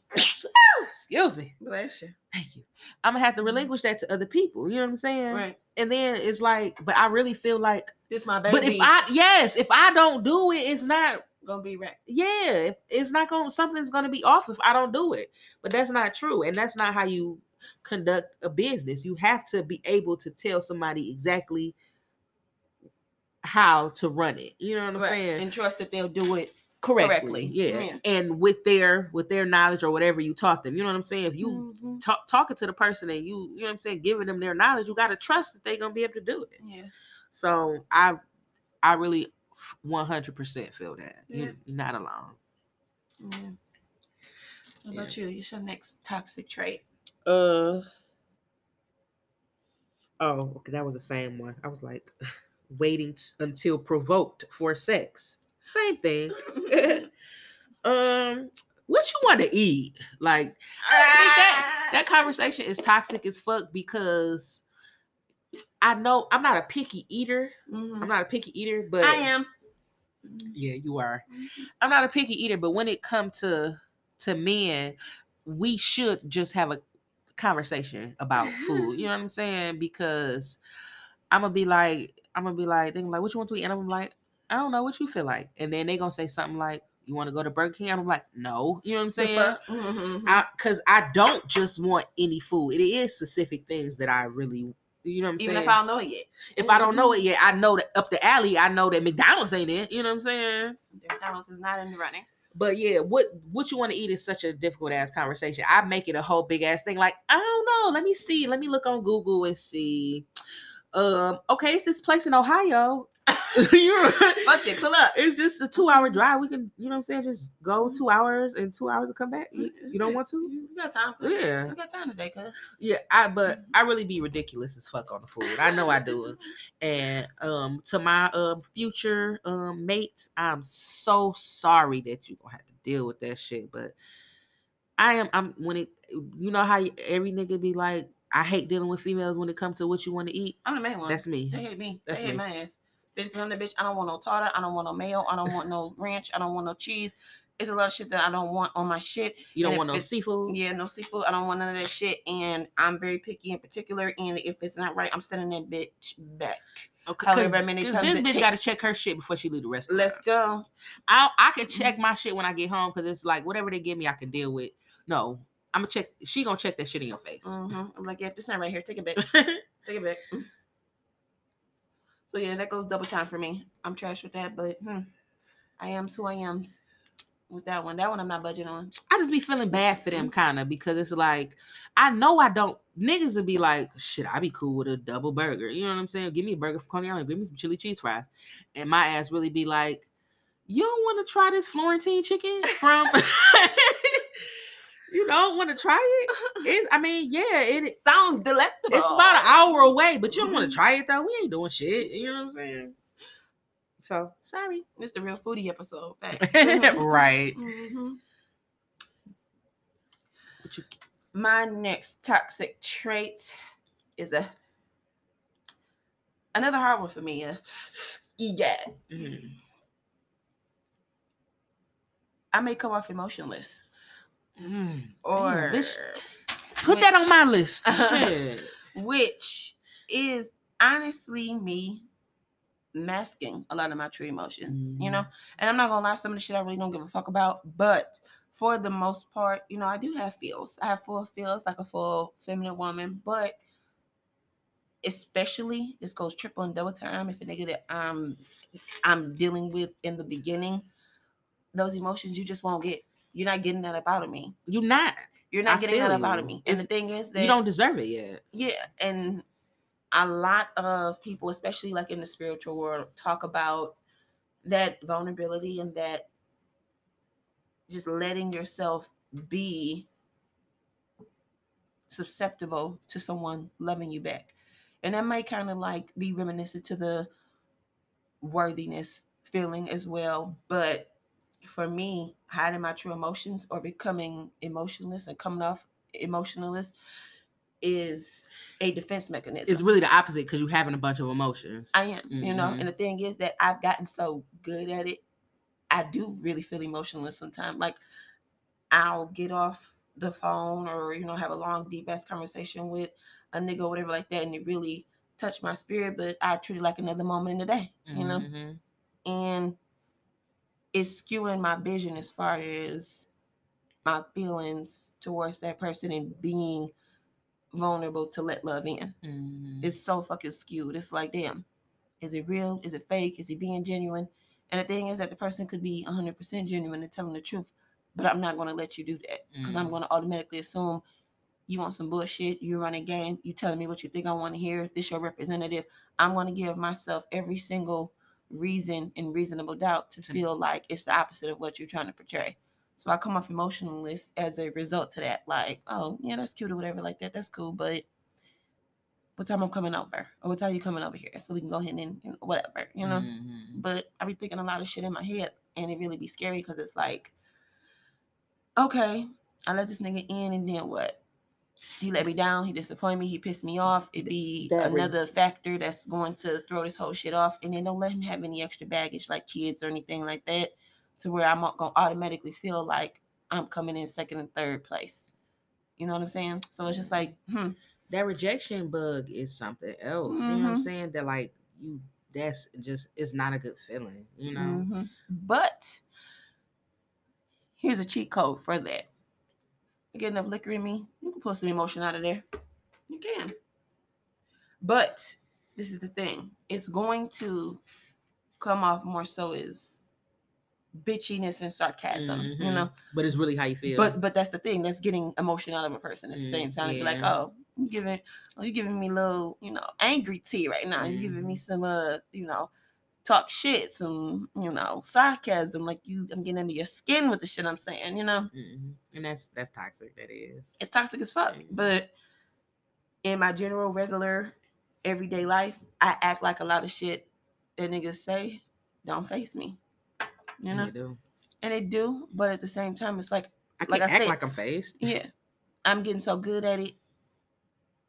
B: Excuse me.
A: Bless you.
B: Thank you. I'm gonna have to mm-hmm. relinquish that to other people. You know what I'm saying?
A: Right.
B: And then it's like, but I really feel like,
A: This my baby.
B: but if I, yes, if I don't do it, it's not.
A: gonna be right.
B: Yeah, if it's not to Something's gonna be off if I don't do it. But that's not true, and that's not how you conduct a business. You have to be able to tell somebody exactly how to run it. You know what I'm
A: Right.
B: saying?
A: And trust that they'll do it
B: correctly.
A: correctly.
B: Yeah.
A: Yeah.
B: And with their with their knowledge or whatever you taught them. You know what I'm saying? If you
A: Mhm.
B: talk, talking to the person and you you know what I'm saying, giving them their knowledge, you got to trust that they're gonna be able to do it.
A: Yeah.
B: So I I really 100% feel that
A: Yeah.
B: you're not alone.
A: yeah. What about you? What's your next toxic trait?
B: Uh oh, okay, that was the same one. I was like waiting t- until provoked for sex. Same thing. um, what you want to eat? Like that that conversation is toxic as fuck because I know I'm not a picky eater.
A: Mhm.
B: I'm not a picky eater, but
A: I am.
B: Yeah, you are. I'm not a picky eater, but when it comes to to men, we should just have a conversation about food. You know what I'm saying? Because I'm gonna be like, I'm gonna be like, they're gonna like, what you want to eat? And I'm like, I don't know what you feel like. And then they gonna say something like, you want to go to Burger King? I'm like, no. You know what I'm saying?
A: Mhm.
B: I because I don't just want any food. It is specific things that I really, you know what I'm
A: Even
B: saying.
A: if I don't know it yet.
B: if I don't know it yet, I know that up the alley, I know that McDonald's ain't it. You know what I'm saying?
A: McDonald's is not in the running.
B: But yeah, what what you want to eat is such a difficult ass conversation. I make it a whole big ass thing. Like I don't know. Let me see. Let me look on Google and see. Um. Okay, it's this place in Ohio. You're
A: Fuck it, pull up.
B: It's just a two hour drive. We can, you know what I'm saying? Just go two hours and two hours to come back. You, you don't want to?
A: You got time.
B: Yeah.
A: You got time today, cuz.
B: Yeah, I but I really be ridiculous as fuck on the food. I know I do. And um to my um future um mates, I'm so sorry that you gonna have to deal with that shit. But I am I'm when it you know how every nigga be like, I hate dealing with females when it comes to what you want to eat.
A: I'm the main one.
B: That's me.
A: They hate me.
B: That's
A: they hate
B: me.
A: my ass. Bitch, 'cause I'm the bitch. I don't want no tartar. I don't want no mayo. I don't want no ranch. I don't want no cheese. It's a lot of shit that I don't want on my shit.
B: You don't
A: And
B: want no seafood.
A: Yeah, no seafood. I don't want none of that shit. And I'm very picky in particular. And if it's not right, I'm sending that bitch back.
B: Okay,
A: however many times
B: this bitch got to check her shit before she leave the restaurant.
A: Let's go.
B: I I can check my shit when I get home because it's like whatever they give me, I can deal with. No, I'm gonna check. She gonna check that shit in your face.
A: hmm I'm like, yeah, it's not right here. Take it back. Take it back. So yeah, that goes double time for me. I'm trash with that, but hmm, I am who I am with that one. That one I'm not budging on.
B: I just be feeling bad for them kind of because it's like I know I don't niggas would be like, shit, I be cool with a double burger. You know what I'm saying? Give me a burger from Coney Island, give me some chili cheese fries. And my ass really be like, you don't want to try this Florentine chicken from. you don't want to try it. It's, I mean, yeah, it
A: sounds delectable.
B: It's about an hour away, but you don't want to try it though. We ain't doing shit. You know what I'm saying? So sorry.
A: It's the real foodie episode.
B: Right.
A: Mhm. My next toxic trait is a another hard one for me. Uh, EGAT.
B: Mm.
A: I may come off emotionless,
B: Mm.
A: or
B: bitch. Put that on my list. Shit.
A: which is honestly me masking a lot of my true emotions, you know. And I'm not gonna lie, some of the shit I really don't give a fuck about, but for the most part, you know, I do have feels. I have full feels like a full feminine woman, but especially this goes triple and double time if a nigga that I'm I'm dealing with in the beginning, those emotions you just won't get. You're not getting that up out of me.
B: You're not.
A: You're not
B: I
A: getting that up out of me. And
B: It's-
A: the thing is that
B: You don't deserve it yet.
A: yeah and a lot of people especially like in the spiritual world talk about that vulnerability and that just letting yourself be susceptible to someone loving you back and that might kind of like be reminiscent to the worthiness feeling as well but for me hiding my true emotions or becoming emotionless and coming off emotionless is a defense mechanism.
B: It's really the opposite because you're having a bunch of emotions.
A: I am, you know,
B: Mhm.
A: and the thing is that I've gotten so good at it. I do really feel emotionless sometimes. Like I'll get off the phone or you know have a long deep ass conversation with a nigga or whatever like that, and it really touched my spirit. But I treat it like another moment in the day, you know,
B: Mhm.
A: and it's skewing my vision as far as my feelings towards that person and being vulnerable to let love in.
B: Mhm.
A: It's so fucking skewed. It's like, damn, is it real? Is it fake? Is he being genuine? And the thing is that the person could be 100% genuine and telling the truth, but I'm not going to let you do that because I'm
B: Mm.
A: going to automatically assume you want some bullshit. You run a game. You telling me what you think I want to hear. This your representative. I'm going to give myself every single reason and reasonable doubt to feel like it's the opposite of what you're trying to portray. So I come off emotionless as a result to that. Like, oh yeah, that's cute or whatever, like that. That's cool, but what time I'm coming over, or what time you coming over here, so we can go ahead and, and whatever, you know.
B: Mhm.
A: But I be thinking a lot of shit in my head, and it really be scary because it's like, okay, I let this nigga in, and then what? He let me down. He disappointed me. He pissed me off. It'd be
B: That
A: another factor that's going to throw this whole shit off, and then don't let him have any extra baggage like kids or anything like that, to where I'm gonna automatically feel like I'm coming in second and third place. You know what I'm saying? So it's just like, hmm,
B: That rejection bug is something else. You know what I'm
A: Mhm.
B: saying? That like you that's just it's not a good feeling, you know.
A: Mhm. But here's a cheat code for that. You get enough liquor in me, you can pull some emotion out of there. You can. But this is the thing. It's going to come off more so as bitchiness and sarcasm, you
B: Mhm.
A: know.
B: But it's really how you feel.
A: But but that's the thing. That's getting emotion out of a person at the
B: Mm,
A: same time. Be like, oh, you giving, oh, you giving me a little, you know, angry tea right now. You giving me some, uh, you know, talk shit, some, you know, sarcasm. Like you, I'm getting under your skin with the shit I'm saying. You know,
B: Mhm. and that's that's toxic. That is.
A: it's toxic as fuck.
B: Yeah.
A: But in my general, regular, everyday life, I act like a lot of shit that niggas say don't face me. You know,
B: do.
A: and they do. But at the same time, it's like
B: I
A: Like I
B: act
A: said-
B: like I'm faced.
A: yeah i'm getting so good at it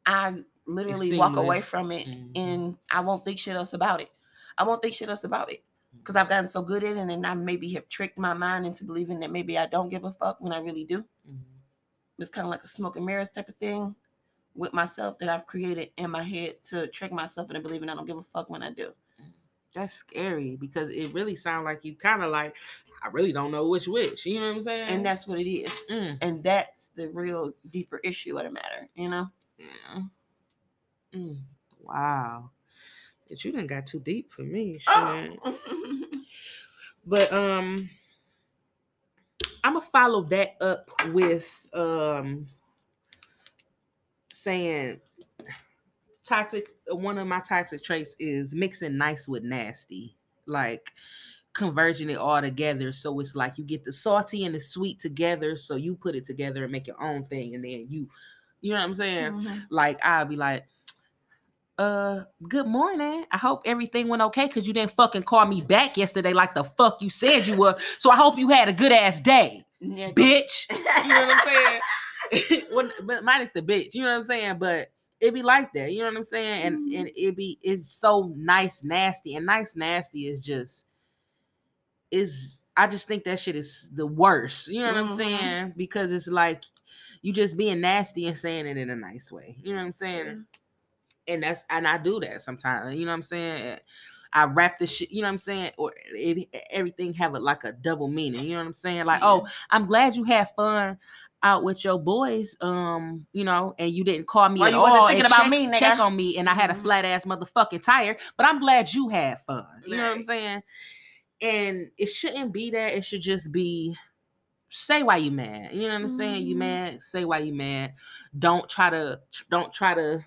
A: i literally walk away from it
B: Mhm.
A: and i won't think shit else about it i won't think shit else about it because i've gotten so good at it and i maybe have tricked my mind into believing that maybe i don't give a fuck when i really do
B: Mhm.
A: it's kind of like a smoke and mirrors type of thing with myself that i've created in my head to trick myself into believing i don't give a fuck when i do
B: That's scary because it really sounds like you kind of like I really don't know which which. You know what I'm saying?
A: and that's what it is
B: Mm,
A: and that's the real deeper issue of the matter you know
B: yeah. Mm, wow. But you done got too deep for me.
A: Oh.
B: But um I'm gonna follow that up with um saying toxic one of my toxic traits is mixing nice with nasty. Like converging it all together. So it's like you get the salty and the sweet together. So you put it together and make your own thing, and then you, you know what I'm saying?
A: Mhm.
B: Like I'll be like, uh, good morning. I hope everything went okay because you didn't fucking call me back yesterday like the fuck you said you were. So I hope you had a good ass day,
A: Yeah,
B: bitch. You know what I'm saying? when, but minus the bitch, you know what I'm saying? But it be like that, you know what I'm saying? And
A: Mhm.
B: and it be it's so nice, nasty, and nice, nasty is just is I just think that shit is the worst. You know what I'm
A: Mhm.
B: saying? Because it's like you just being nasty and saying it in a nice way. You know what I'm saying? And that's and I do that sometimes. You know what I'm saying? I wrap the shit. You know what I'm saying? Or it, everything have a, like a double meaning. You know what I'm saying? Like,
A: Yeah.
B: oh, I'm glad you had fun out with your boys. Um, you know, and you didn't call me
A: Well,
B: at
A: you
B: all
A: thinking about
B: check,
A: me, nigga.
B: check on me, and I had a
A: Mhm.
B: flat ass motherfucking tire. But I'm glad you had fun. You know what I'm saying? And it shouldn't be that. It should just be say why you mad. You know what I'm saying? You
A: Mhm.
B: mad, say why you mad. Don't try to don't try to,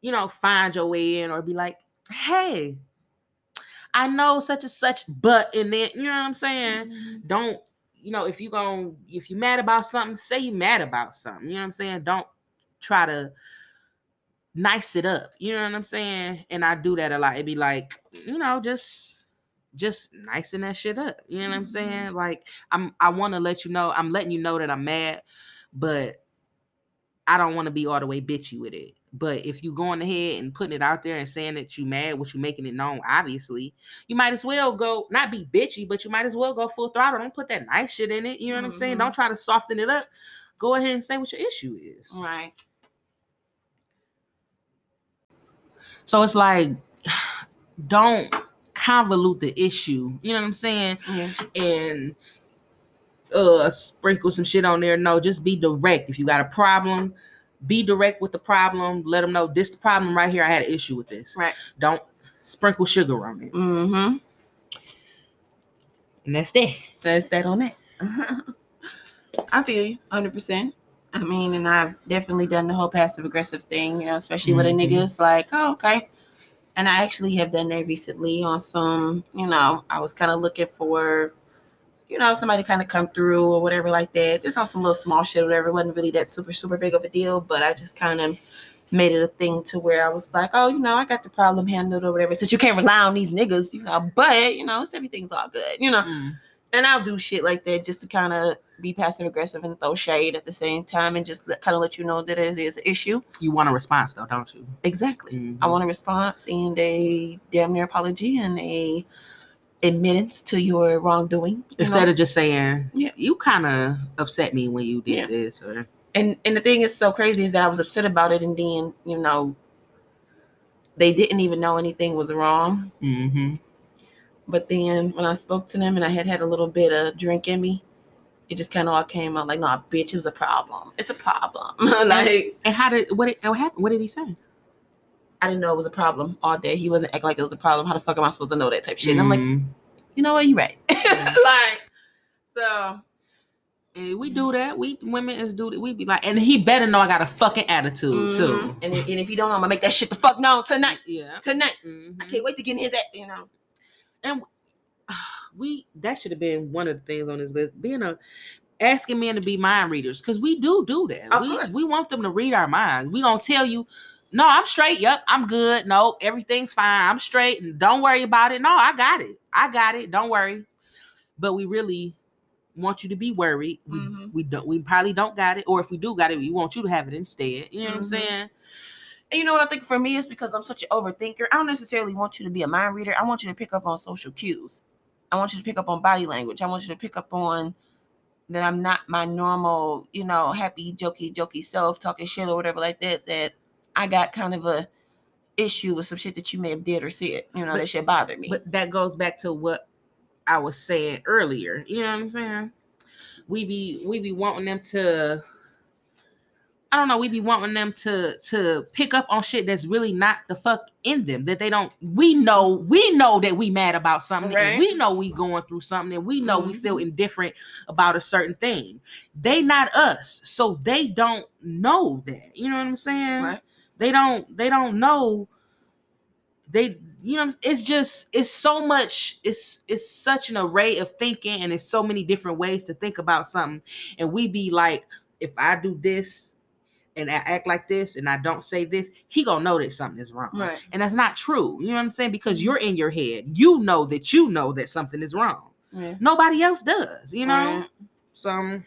B: you know, find your way in or be like, hey, I know such and such, but and then you know what I'm saying?
A: Mhm.
B: Don't, you know, if you going if you mad about something, say you mad about something. You know what I'm saying? Don't try to nice it up. You know what I'm saying? And I do that a lot. It'd be like, you know, just just nicing that shit up. You know what I'm
A: Mhm.
B: saying? Like I'm I want to let you know, I'm letting you know that I'm mad, but I don't want to be all the way bitchy with it. But if you going ahead and putting it out there and saying that you mad, what you making it known, obviously, you might as well go not be bitchy, but you might as well go full throttle. Don't put that nice shit in it. You know what I'm saying?
A: Mhm.
B: Don't try to soften it up. Go ahead and say what your issue is.
A: Right.
B: So it's like, don't convolute the issue. You know what I'm saying?
A: Yeah.
B: And uh sprinkle some shit on there. No, just be direct. If you got a problem, be direct with the problem. Let them know this the problem right here. I had an issue with this.
A: Right.
B: Don't sprinkle sugar on it.
A: Mm-hmm.
B: And that's that.
A: That's that on that. I feel you, hundred percent. I mean, and I've definitely done the whole passive aggressive thing, you know, especially with a
B: Mhm.
A: nigga. It's like, oh, okay. And I actually have done that recently on some, you know, I was kind of looking for, you know, somebody kind of come through or whatever like that. Just on some little small shit or whatever. It wasn't really that super, super big of a deal, but I just kind of made it a thing to where I was like, oh, you know, I got the problem handled or whatever. Since you can't rely on these niggas, you know, but you know, it's everything's all good, you know
B: Mm.
A: and I'll do shit like that just to kind of be passive aggressive and throw shade at the same time and just kind of let you know that it is an issue.
B: You want a response though, don't you?
A: Exactly.
B: Mhm.
A: I want a response and a damn near apology and a admittance to your wrongdoing. you
B: Instead
A: know?
B: of just saying,
A: Yeah.
B: you kind of upset me when you did
A: Yeah.
B: this, or
A: and and the thing is so crazy is that I was upset about it and then you know they didn't even know anything was wrong.
B: mm-hmm.
A: But then when I spoke to them and I had had a little bit of drink in me, it just kind of all came out like, "No, bitch, it was a problem. It's a problem." like
B: and how did what, did, what happened? What did he say?
A: I didn't know it was a problem all day. He wasn't acting like it was a problem. How the fuck am I supposed to know that type of shit? And I'm like,
B: Mm.
A: you know what? You're right. Like, so
B: And we do that. We women is do that. We be like, and he better know I got a fucking attitude
A: mhm.
B: too.
A: And, if- and if you don't, I'm gonna make that shit the fuck known tonight.
B: Yeah.
A: Tonight,
B: Mhm.
A: I can't wait to get in his act. You know.
B: And we that should have been one of the things on this list. Being a asking men to be mind readers because we do do that.
A: Of
B: we
A: course.
B: we want them to read our minds. We gonna tell you, no, I'm straight. Yep, I'm good. No, everything's fine. I'm straight, and don't worry about it. No, I got it. I got it. Don't worry. But we really want you to be worried. We
A: Mhm.
B: we don't. We probably don't got it, or if we do got it, we want you to have it instead. You know what I'm
A: Mhm.
B: saying?
A: And you know what I think for me is because I'm such an overthinker. I don't necessarily want you to be a mind reader. I want you to pick up on social cues. I want you to pick up on body language. I want you to pick up on that I'm not my normal, you know, happy, jokey, jokey self, talking shit or whatever like that. That I got kind of a issue with some shit that you may have did or said. You know,
B: But-
A: that shit bothered me.
B: But that goes back to what I was saying earlier. You know what I'm saying? We be we be wanting them to I don't know, we be wanting them to to pick up on shit that's really not the fuck in them. That they don't we know we know that we mad about something
A: Right.
B: and we know we going through something and we know we mm-hmm.
A: feel
B: indifferent about a certain thing. They not us. So they don't know that. You know what I'm saying?
A: Right.
B: They don't they don't know they you know it's just it's so much it's it's such an array of thinking and it's so many different ways to think about something and we be like if i do this and I act like this and I don't say this, he gonna know that something is wrong.
A: Right.
B: And that's not true. You know what I'm saying? Because mm-hmm. you're in your head. You know that you know that something is wrong.
A: Yeah.
B: Nobody else does, you know?
A: Right.
B: So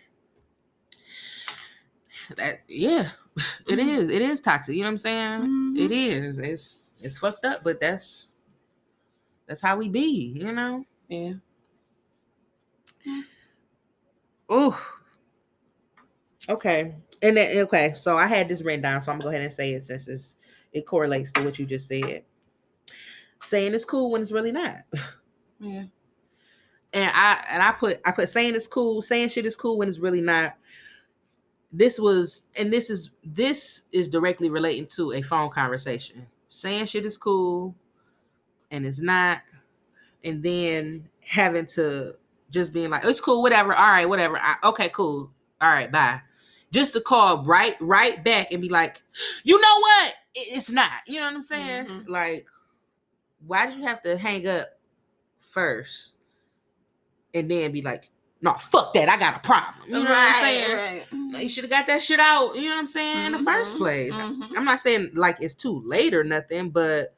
B: that yeah, it
A: Mhm.
B: is. It is toxic. You know what I'm saying?
A: Mhm.
B: It is. It's it's fucked up, but that's that's how we be, you know?
A: Yeah.
B: Oh. Okay. And then okay, so I had this written down, so I'm gonna go ahead and say it since it's, it correlates to what you just said. Saying it's cool when it's really not.
A: Yeah.
B: and I and I put I put saying it's cool, saying shit is cool when it's really not. This was and this is this is directly relating to a phone conversation. Saying shit is cool and it's not, and then having to just being like, it's cool, whatever, all right, whatever. I, okay, cool. All right, bye. Just to call right right back and be like, you know what? It's not. You know what I'm saying?
A: Mhm.
B: Like, why did you have to hang up first and then be like, no, fuck that. I got a problem. You know what I'm saying?
A: Right.
B: You should have got that shit out. You know what I'm saying? In the first
A: Mhm,
B: place.
A: mhm.
B: I'm not saying like it's too late or nothing, but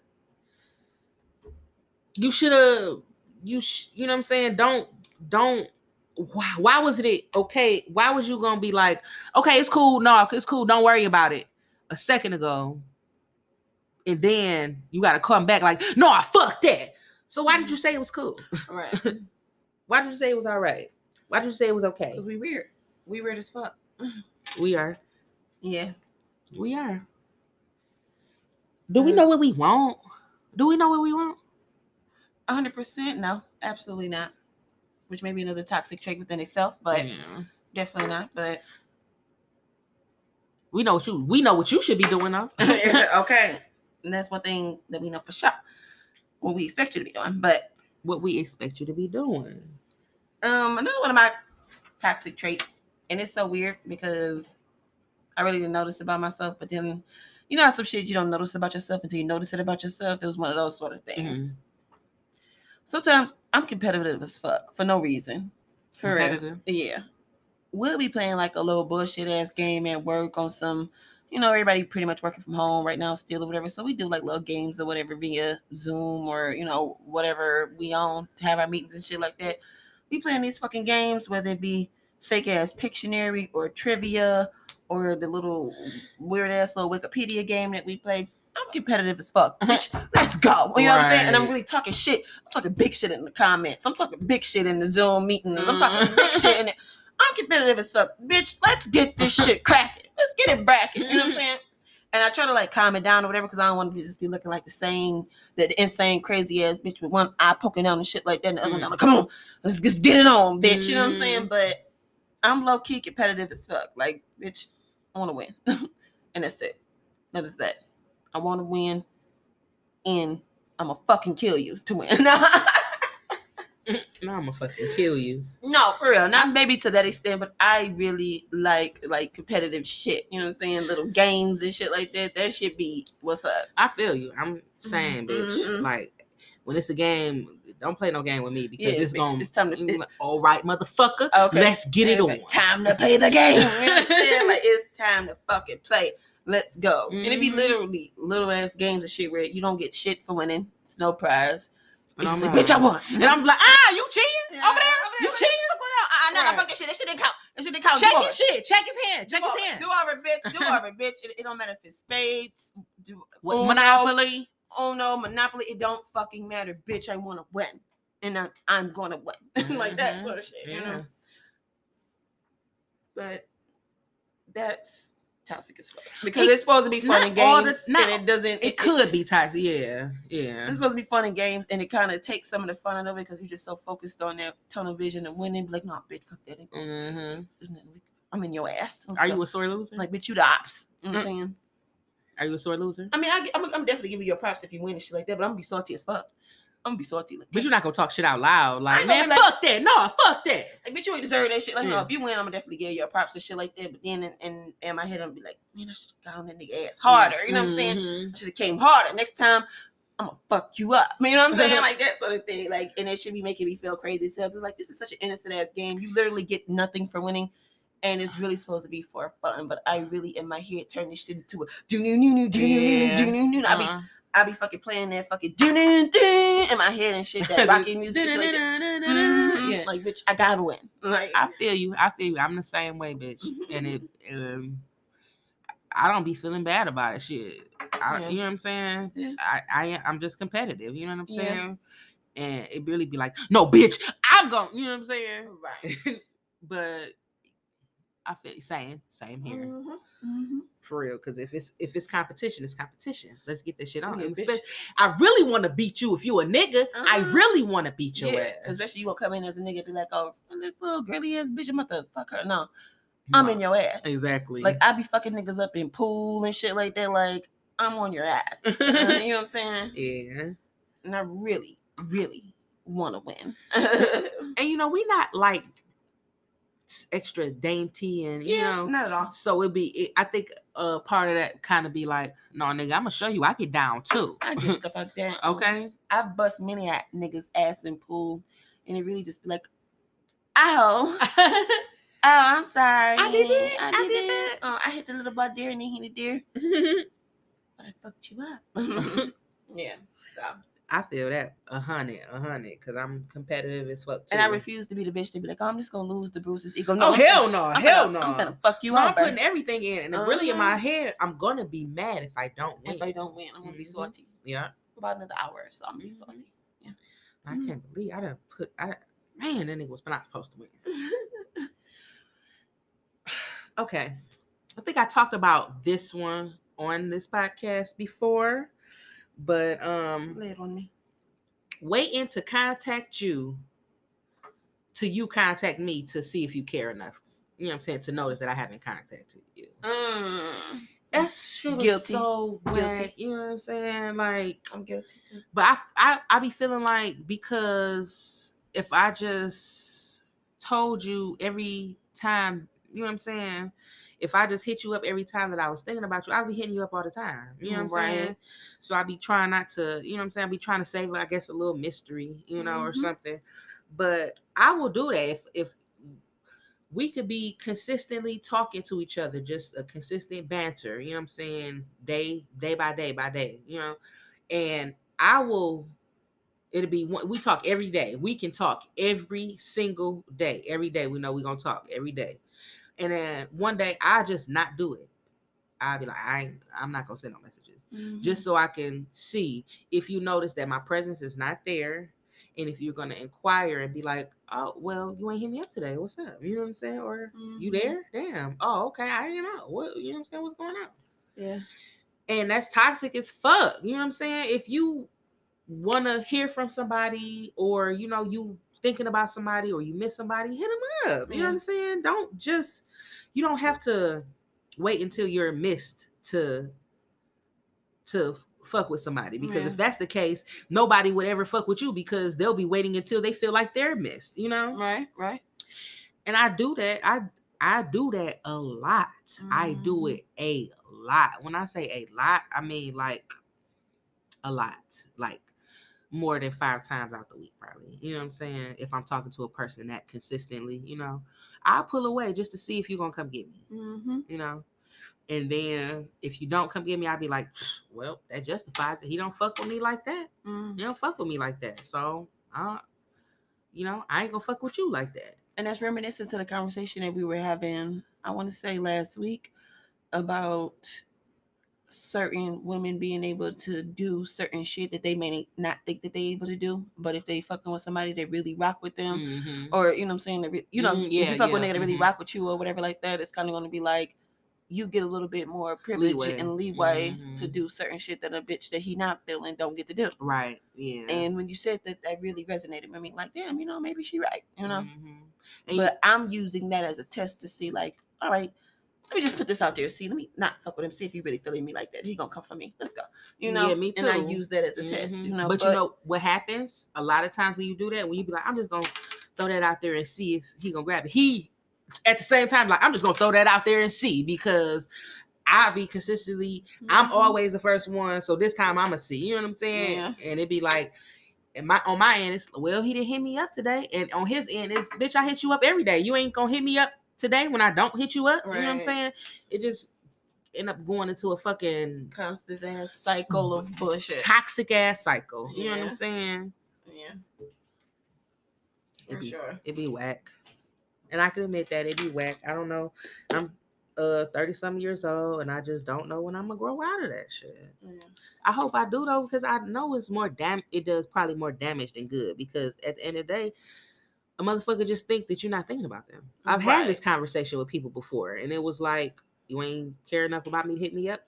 B: you should have. You sh- you know what I'm saying? Don't don't. Why, why was it okay? Why was you gonna be like, okay, it's cool, no, it's cool, don't worry about it a second ago, and then you gotta come back like, no, I fuck that. So why did you say it was cool?
A: Right.
B: Why did you say it was all right? Why did you say it was okay?
A: Because we weird. We weird as fuck.
B: We are,
A: Yeah.
B: we are. Do we know what we want? Do we know what we want?
A: hundred percent. No, absolutely not. Which may be another toxic trait within itself, but
B: Yeah.
A: definitely not. But
B: We know what you we know what you should be doing though.
A: okay. And that's one thing that we know for sure. What we expect you to be doing. But
B: what we expect you to be doing.
A: Um another one of my toxic traits, and it's so weird because I really didn't notice about myself, but then you know how some shit you don't notice about yourself until you notice it about yourself. It was one of those sort of things.
B: Mhm.
A: Sometimes I'm competitive as fuck for no reason. For real.
B: Competitive.
A: Yeah. We'll be playing like a little bullshit ass game at work on some, you know, everybody pretty much working from home right now still or whatever. So we do like little games or whatever via Zoom or, you know, whatever we own to have our meetings and shit like that. We playing these fucking games, whether it be fake ass Pictionary or trivia or the little weird ass little Wikipedia game that we play. I'm competitive as fuck. Bitch, let's go. You know what I'm saying? And I'm really talking shit. I'm talking big shit in the comments. I'm talking big shit in the Zoom meetings. I'm talking big mm-hmm. shit in it. I'm competitive as fuck. Bitch, let's get this shit cracking. Let's get it bracking. You know what I'm saying? And I try to like calm it down or whatever because I don't want to just be looking like the same, the insane, crazy ass bitch with one eye poking out and shit like that. And the other one,
B: Mm.
A: I'm like, come on, let's just get it on, bitch. You know what I'm
B: Mm.
A: saying? But I'm low key competitive as fuck. Like, bitch, I want to win. and that's it. That is that. I want to win and I'm going to fucking kill you to win.
B: No, I'm gonna fucking kill you.
A: No, for real. Not maybe to that extent, but I really like like competitive shit. You know what I'm saying? Little games and shit like that. That should be what's up.
B: I feel you. I'm saying, bitch.
A: Mhm.
B: Like when it's a game, don't play no game with me because
A: Yeah,
B: it's
A: bitch,
B: gonna.
A: it's time to-
B: like, All right, motherfucker.
A: Okay.
B: Let's get it on.
A: Time to play the game. You know what I'm saying? Like it's time to fucking play. Let's go. And it'd be literally little ass games and shit where you don't get shit for winning. It's no prize.
B: And I'm
A: like, bitch, I won.
B: And I'm like, ah, you cheating
A: Yeah,
B: over there? You
A: What
B: cheating?
A: fuck going on? Uh, no,
B: Right.
A: no, fucking shit. That shit didn't count. That shit didn't count.
B: Check
A: Do
B: his
A: over.
B: shit. Check his hand. Check
A: do
B: his
A: over,
B: hand.
A: Do over, bitch. Do over, bitch. It, it don't matter if it's spades, do,
B: What,
A: Uno,
B: Monopoly.
A: oh no, Monopoly, it don't fucking matter, bitch. I want to win, and I'm, I'm gonna win, like that
B: Mhm.
A: sort of shit, you know. But that's toxic as fuck because
B: It-
A: it's supposed to be fun and games,
B: the- not-
A: and it doesn't.
B: It could be toxic. Yeah. Yeah.
A: It's supposed to be fun and games, and it kind of takes some of the fun out of it because you're just so focused on that tunnel vision and winning. Like, no, bitch, fuck that.
B: hmm
A: we- I'm in your ass.
B: Are you a sore loser?
A: like, bitch, you the ops? You know what
B: Mm.
A: I'm saying?
B: Are you a sore loser?
A: I mean, I, I'm, I'm definitely giving you your props if you win and shit like that, but I'm gonna be salty as fuck. I'm gonna be salty. Like,
B: but you're not gonna talk shit out loud. Like, man,
A: like,
B: fuck that. No, fuck that.
A: Like, bitch, you ain't deserve that shit. Like,
B: yeah.
A: no, if you win, I'm gonna definitely give you props and shit like that. But then in, in, in my head, I'm gonna be like, man, I should have got on that nigga ass harder. You know mm-hmm. what I'm saying?
B: Mm-hmm.
A: I should have came harder. Next time, I'm gonna fuck you up. You know what I'm saying? like that sort of thing. Like, and it should be making me feel crazy. So, like, this is such an innocent ass game. You literally get nothing for winning and it's really supposed to be for fun. But I really in my head turned this shit into a do new new new do new new do new new. I mean, I be fucking playing that fucking do do do in my head and shit. That rocky music, shit like that. Yeah. Like, bitch, I gotta win. Like,
B: I feel you. I feel you. I'm the same way, bitch. and it, um, I don't be feeling bad about it. Shit. I, yeah. You know what I'm saying? Yeah. I, I I'm just competitive. You know what I'm saying? Yeah. And it really be like, no, bitch, I'm going. You know what I'm saying? Right. but I feel same, same here. Mm-hmm. Mm-hmm. For real, because if it's if it's competition, it's competition. Let's get this shit on. Yeah, I really want to beat you. If you a nigga, uh-huh. I really want to beat your yeah, ass.
A: Especially you gonna come in as a nigga and be like, oh, this little girly ass bitch, I'm about to fuck her. No, I'm in your ass.
B: Exactly.
A: Like I be fucking niggas up in pool and shit like that. Like I'm on your ass. you know what I'm saying?
B: Yeah.
A: And I really, really want to win.
B: and you know, we not like extra dainty and you yeah, know
A: not at all.
B: So it'd be it, I think uh part of that kind of be like, no nigga, I'm gonna show you I get down too.
A: I get stuff like that.
B: okay.
A: I've bust many at niggas ass in pool and it really just be like, ow. Oh, I'm sorry.
B: I did it. I,
A: did, did it. Oh, I hit the little butt there and then hit the there. but I fucked you up. yeah. So
B: I feel that a hundred, a hundred, because I'm competitive as fuck. Too.
A: And I refuse to be the bitch to be like, oh, I'm just gonna lose the Bruce's ego.
B: No, oh hell no,
A: I'm
B: hell
A: gonna,
B: no.
A: I'm gonna fuck you
B: no,
A: up.
B: I'm putting everything in, and uh-huh. really in my uh-huh. head, I'm gonna be mad if I don't win.
A: If I don't win, I'm gonna mm-hmm. be salty.
B: Yeah.
A: About another hour, so I'm gonna be mm-hmm. salty. Yeah. I
B: mm-hmm. can't believe I done put. I man, that nigga was not supposed to win. okay, I think I talked about this one on this podcast before, but um,
A: lay it on me.
B: Waiting to contact you to you contact me to see if you care enough. You know what I'm saying? To notice that I haven't contacted you.
A: Mm.
B: That's guilty. so guilty. You know what I'm saying? Like
A: I'm guilty too.
B: But I I I be feeling like because if I just told you every time, you know what I'm saying? If I just hit you up every time that I was thinking about you, I'd be hitting you up all the time. You know what I'm right. saying? So I'd be trying not to, you know what I'm saying? I'd be trying to save, I guess, a little mystery, you know, mm-hmm. or something. But I will do that if if we could be consistently talking to each other, just a consistent banter, you know what I'm saying, day, day by day by day, you know. And I will it'll be we talk every day. We can talk every single day. Every day we know we're gonna talk every day. And then one day I just not do it. I'll be like, I ain't, I'm not gonna send no messages. Mm-hmm. Just so I can see if you notice that my presence is not there. And if you're gonna inquire and be like, oh well, you ain't hit me up today. What's up? You know what I'm saying? Or mm-hmm. you there? Damn. Oh, okay. I didn't know. What you know what I'm saying? What's going on?
A: Yeah.
B: And that's toxic as fuck. You know what I'm saying? If you wanna hear from somebody or you know, you thinking about somebody or you miss somebody, hit them up. You know what I'm saying? Don't just you don't have to wait until you're missed to to fuck with somebody because yeah. if that's the case, nobody would ever fuck with you because they'll be waiting until they feel like they're missed, you know?
A: Right, right.
B: And I do that. I I do that a lot. Mm. I do mm-hmm. it a lot. When I say a lot, I mean like a lot. Like more than five times out the week, probably. You know what I'm saying? If I'm talking to a person that consistently, you know, I'll pull away just to see if you're gonna come get me.
A: Mm-hmm.
B: You know. And then if you don't come get me, I'll be like, well, that justifies it. He don't fuck with me like that.
A: Mm.
B: He don't fuck with me like that. So I you know, I ain't gonna fuck with you like that.
A: And that's reminiscent to the conversation that we were having, I want to say last week, about certain women being able to do certain shit that they may not think that they're able to do, but if they fucking with somebody that really rock with them,
B: mm-hmm.
A: or you know I'm saying, you know,
B: mm-hmm. yeah,
A: if you fuck
B: yeah.
A: with nigga that really
B: mm-hmm.
A: rock with you or whatever like that, it's kind of going to be like you get a little bit more privilege leeway. and leeway mm-hmm. to do certain shit that a bitch that he not feeling don't get to do.
B: Right. Yeah.
A: And when you said that, that really resonated with me. Like, damn, you know, maybe she right. You know.
B: Mm-hmm.
A: But you- I'm using that as a test to see, like, all right let me just put this out there. See, let me not fuck with him. See if he really feeling me like that. He gonna come for me. Let's go. You know.
B: Yeah, me too.
A: And I use that as a mm-hmm. test. You know.
B: But, but, you know what happens? A lot of times when you do that, when you be like, I'm just gonna throw that out there and see if he gonna grab it. He at the same time, like, I'm just gonna throw that out there and see because I be consistently, I'm
A: Mhm.
B: always the first one. So this time I'm gonna see. You know what I'm saying?
A: Yeah.
B: And it'd be like, and my on my end, it's well, he didn't hit me up today, and on his end, it's bitch, I hit you up every day. You ain't gonna hit me up today when I don't hit you up. You know what I'm saying? It just end up going into a fucking
A: constant ass cycle of bullshit.
B: toxic ass cycle. You know what I'm saying?
A: Yeah,
B: It'd
A: for
B: be,
A: sure.
B: It'd be whack. And I can admit that it'd be whack. I don't know. I'm uh 30 some years old and I just don't know when I'm gonna grow out of that shit.
A: Yeah.
B: I hope I do though, because I know it's more dam it does probably more damage than good. Because at the end of the day, a motherfucker just think that you're not thinking about them. I've had this conversation with people before, and it was like, you ain't care enough about me to hit me up.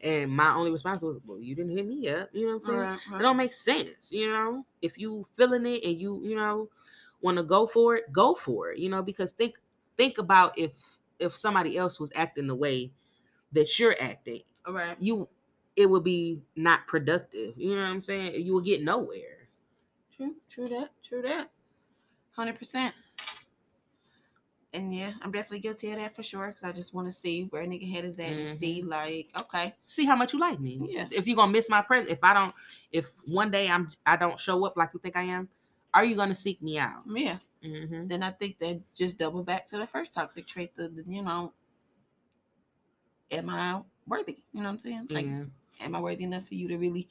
B: And my only response was, Well, you didn't hit me up. You know what I'm saying?
A: Right,
B: It don't make sense, you know. If you feeling it and you, you know, want to go for it, go for it. You know, because think think about if if somebody else was acting the way that you're acting,
A: Right.
B: you it would be not productive. You know what I'm saying? You will get nowhere.
A: True. True that. True that. Hundred percent. And yeah, I'm definitely guilty of that for sure. Cause I just want to see where a nigga head is at and see like, okay,
B: See how much you like me.
A: Yeah.
B: If you're gonna miss my presence, if I don't, if one day I'm I don't show up like you think I am, are you gonna seek me out?
A: yeah.
B: Mm-hmm.
A: Then I think that just double back to the first toxic trait. The, the you know, am I worthy? You know what I'm saying? Like,
B: yeah.
A: am I worthy enough for you to really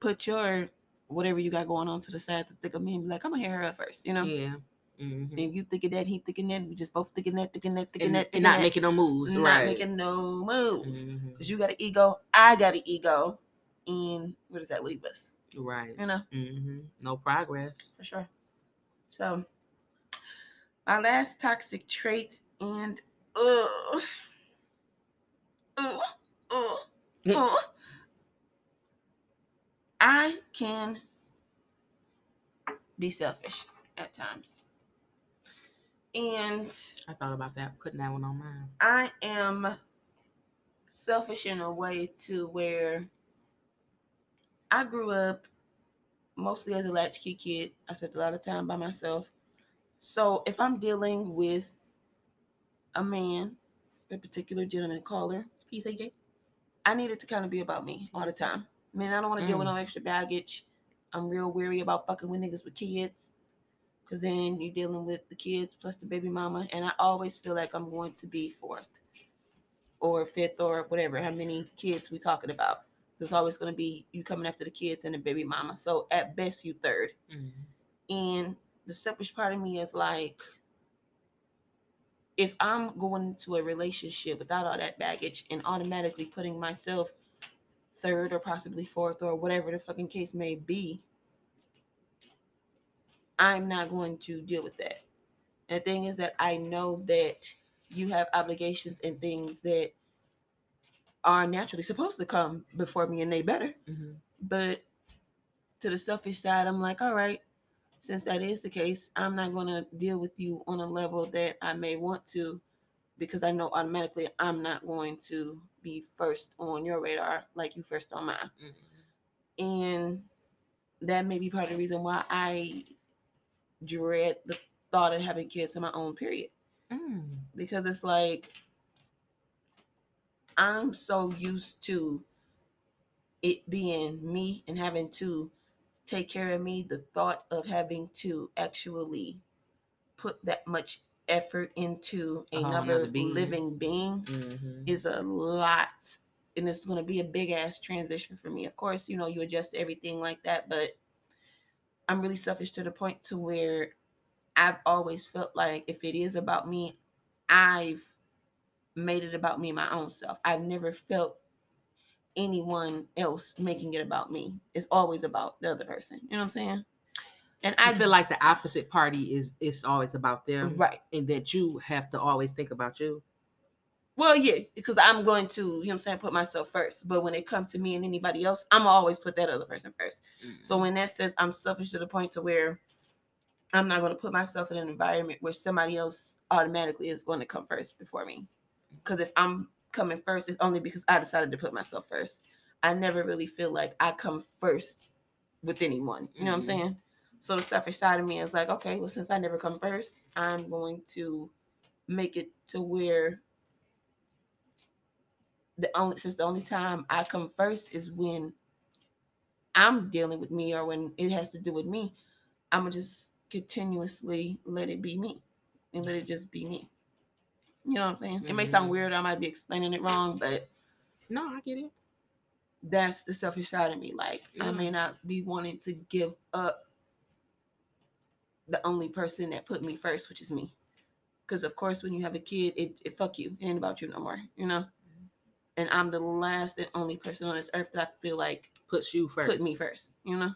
A: put your whatever you got going on to the side to think of me and be like, I'm gonna hear her out first, you know?
B: Yeah. Mhm.
A: And you thinking that, he thinking that, we just both thinking that, thinking that, thinking
B: And,
A: that,
B: and not
A: that,
B: making no moves,
A: not
B: right?
A: making no moves. Because you got an ego, I got an ego. And where does that leave us?
B: Right.
A: You know,
B: Mm-hmm. No progress.
A: for sure. So my last toxic trait and uh uh uh, uh I can be selfish at times. And
B: I thought about that, putting that one on mine.
A: I am selfish in a way to where I grew up mostly as a latchkey kid. I spent a lot of time by myself. So if I'm dealing with a man, a particular gentleman caller,
B: AJ.
A: I need it to kind of be about me all the time. Man, I don't want to deal with
B: Mm.
A: no extra baggage. I'm real weary about fucking with niggas with kids. Cause then you're dealing with the kids plus the baby mama. And I always feel like I'm going to be fourth or fifth or whatever, how many kids we talking about. There's always gonna be you coming after the kids and the baby mama. So at best you third.
B: Mhm.
A: And the selfish part of me is like, if I'm going into a relationship without all that baggage and automatically putting myself third or possibly fourth or whatever the fucking case may be, I'm not going to deal with that. And the thing is that I know that you have obligations and things that are naturally supposed to come before me and they better.
B: Mhm.
A: But to the selfish side, I'm like, all right, since that is the case, I'm not going to deal with you on a level that I may want to because I know automatically I'm not going to be first on your radar like you first on mine.
B: Mhm.
A: And that may be part of the reason why I dread the thought of having kids of my own, period.
B: Mm.
A: Because it's like, I'm so used to it being me and having to take care of me. The thought of having to actually put that much effort into another
B: nother being.
A: living being
B: Mhm.
A: is a lot and it's going to be a big ass transition for me. Of course you know you adjust everything like that but i'm really selfish to the point to where i've always felt like if it is about me i've made it about me my own self. I've never felt anyone else making it about me. It's always about the other person. You know what i'm saying and
B: I feel like the opposite party is it's always about them,
A: right
B: and that you have to always think about you.
A: Well, yeah, because I'm going to, you know what I'm saying, put myself first. But when it comes to me and anybody else, I'm always put that other person first. So when that says I'm selfish to the point to where I'm not going to put myself in an environment where somebody else automatically is going to come first before me. Because if I'm coming first, it's only because I decided to put myself first. I never really feel like I come first with anyone. You know what I'm
B: Mhm.
A: saying? So the selfish side of me is like, okay, well, since I never come first, I'm going to make it to where the only since the only time I come first is when I'm dealing with me or when it has to do with me, I'm gonna just continuously let it be me and let it just be me. You know what I'm saying? It may sound
B: Mhm.
A: weird, I might be explaining it wrong, but
B: No, I get it.
A: that's the selfish side of me. Like I may not be wanting to give up the only person that put me first, which is me. Because of course, when you have a kid, it, it fuck you. It ain't about you no more, you know. Mm-hmm. And I'm the last and only person on this earth that I feel like
B: Puts you first.
A: put me first, you know.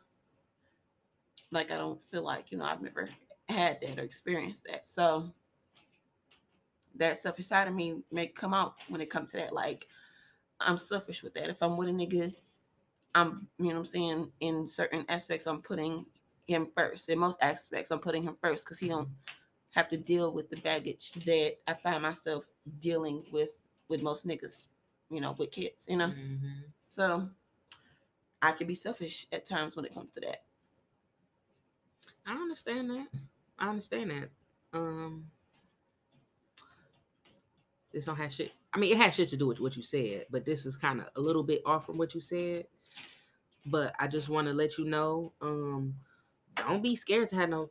A: Like I don't feel like you know I've never had that or experienced that, so that selfish side of me may come out when it comes to that. Like I'm selfish with that. If I'm with a nigga, I'm you know what I'm saying in certain aspects I'm putting him first. In most aspects I'm putting him first because he don't have to deal with the baggage that I find myself dealing with with most niggas, you know, with kids, you know.
B: Mhm.
A: So I can be selfish at times when it comes to that.
B: I understand that. I understand that. Um, this don't have shit. I mean, it has shit to do with what you said, but this is kind of a little bit off from what you said. But I just want to let you know, um, don't be scared to have no.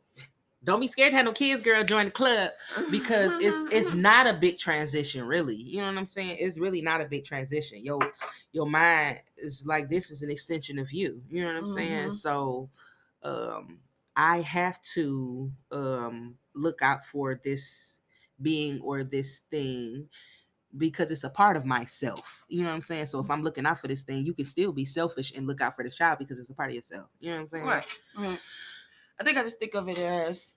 B: Don't be scared to have no kids, girl. Join the club because it's it's not a big transition, really. You know what I'm saying? It's really not a big transition. Your your mind is like this is an extension of you. You know what I'm saying?
A: Mhm.
B: So, um, I have to um look out for this being or this thing because it's a part of myself. You know what I'm saying? So if mm-hmm. I'm looking out for this thing, you can still be selfish and look out for this child because it's a part of yourself. You know what I'm saying?
A: Right. right. I think I just think of it as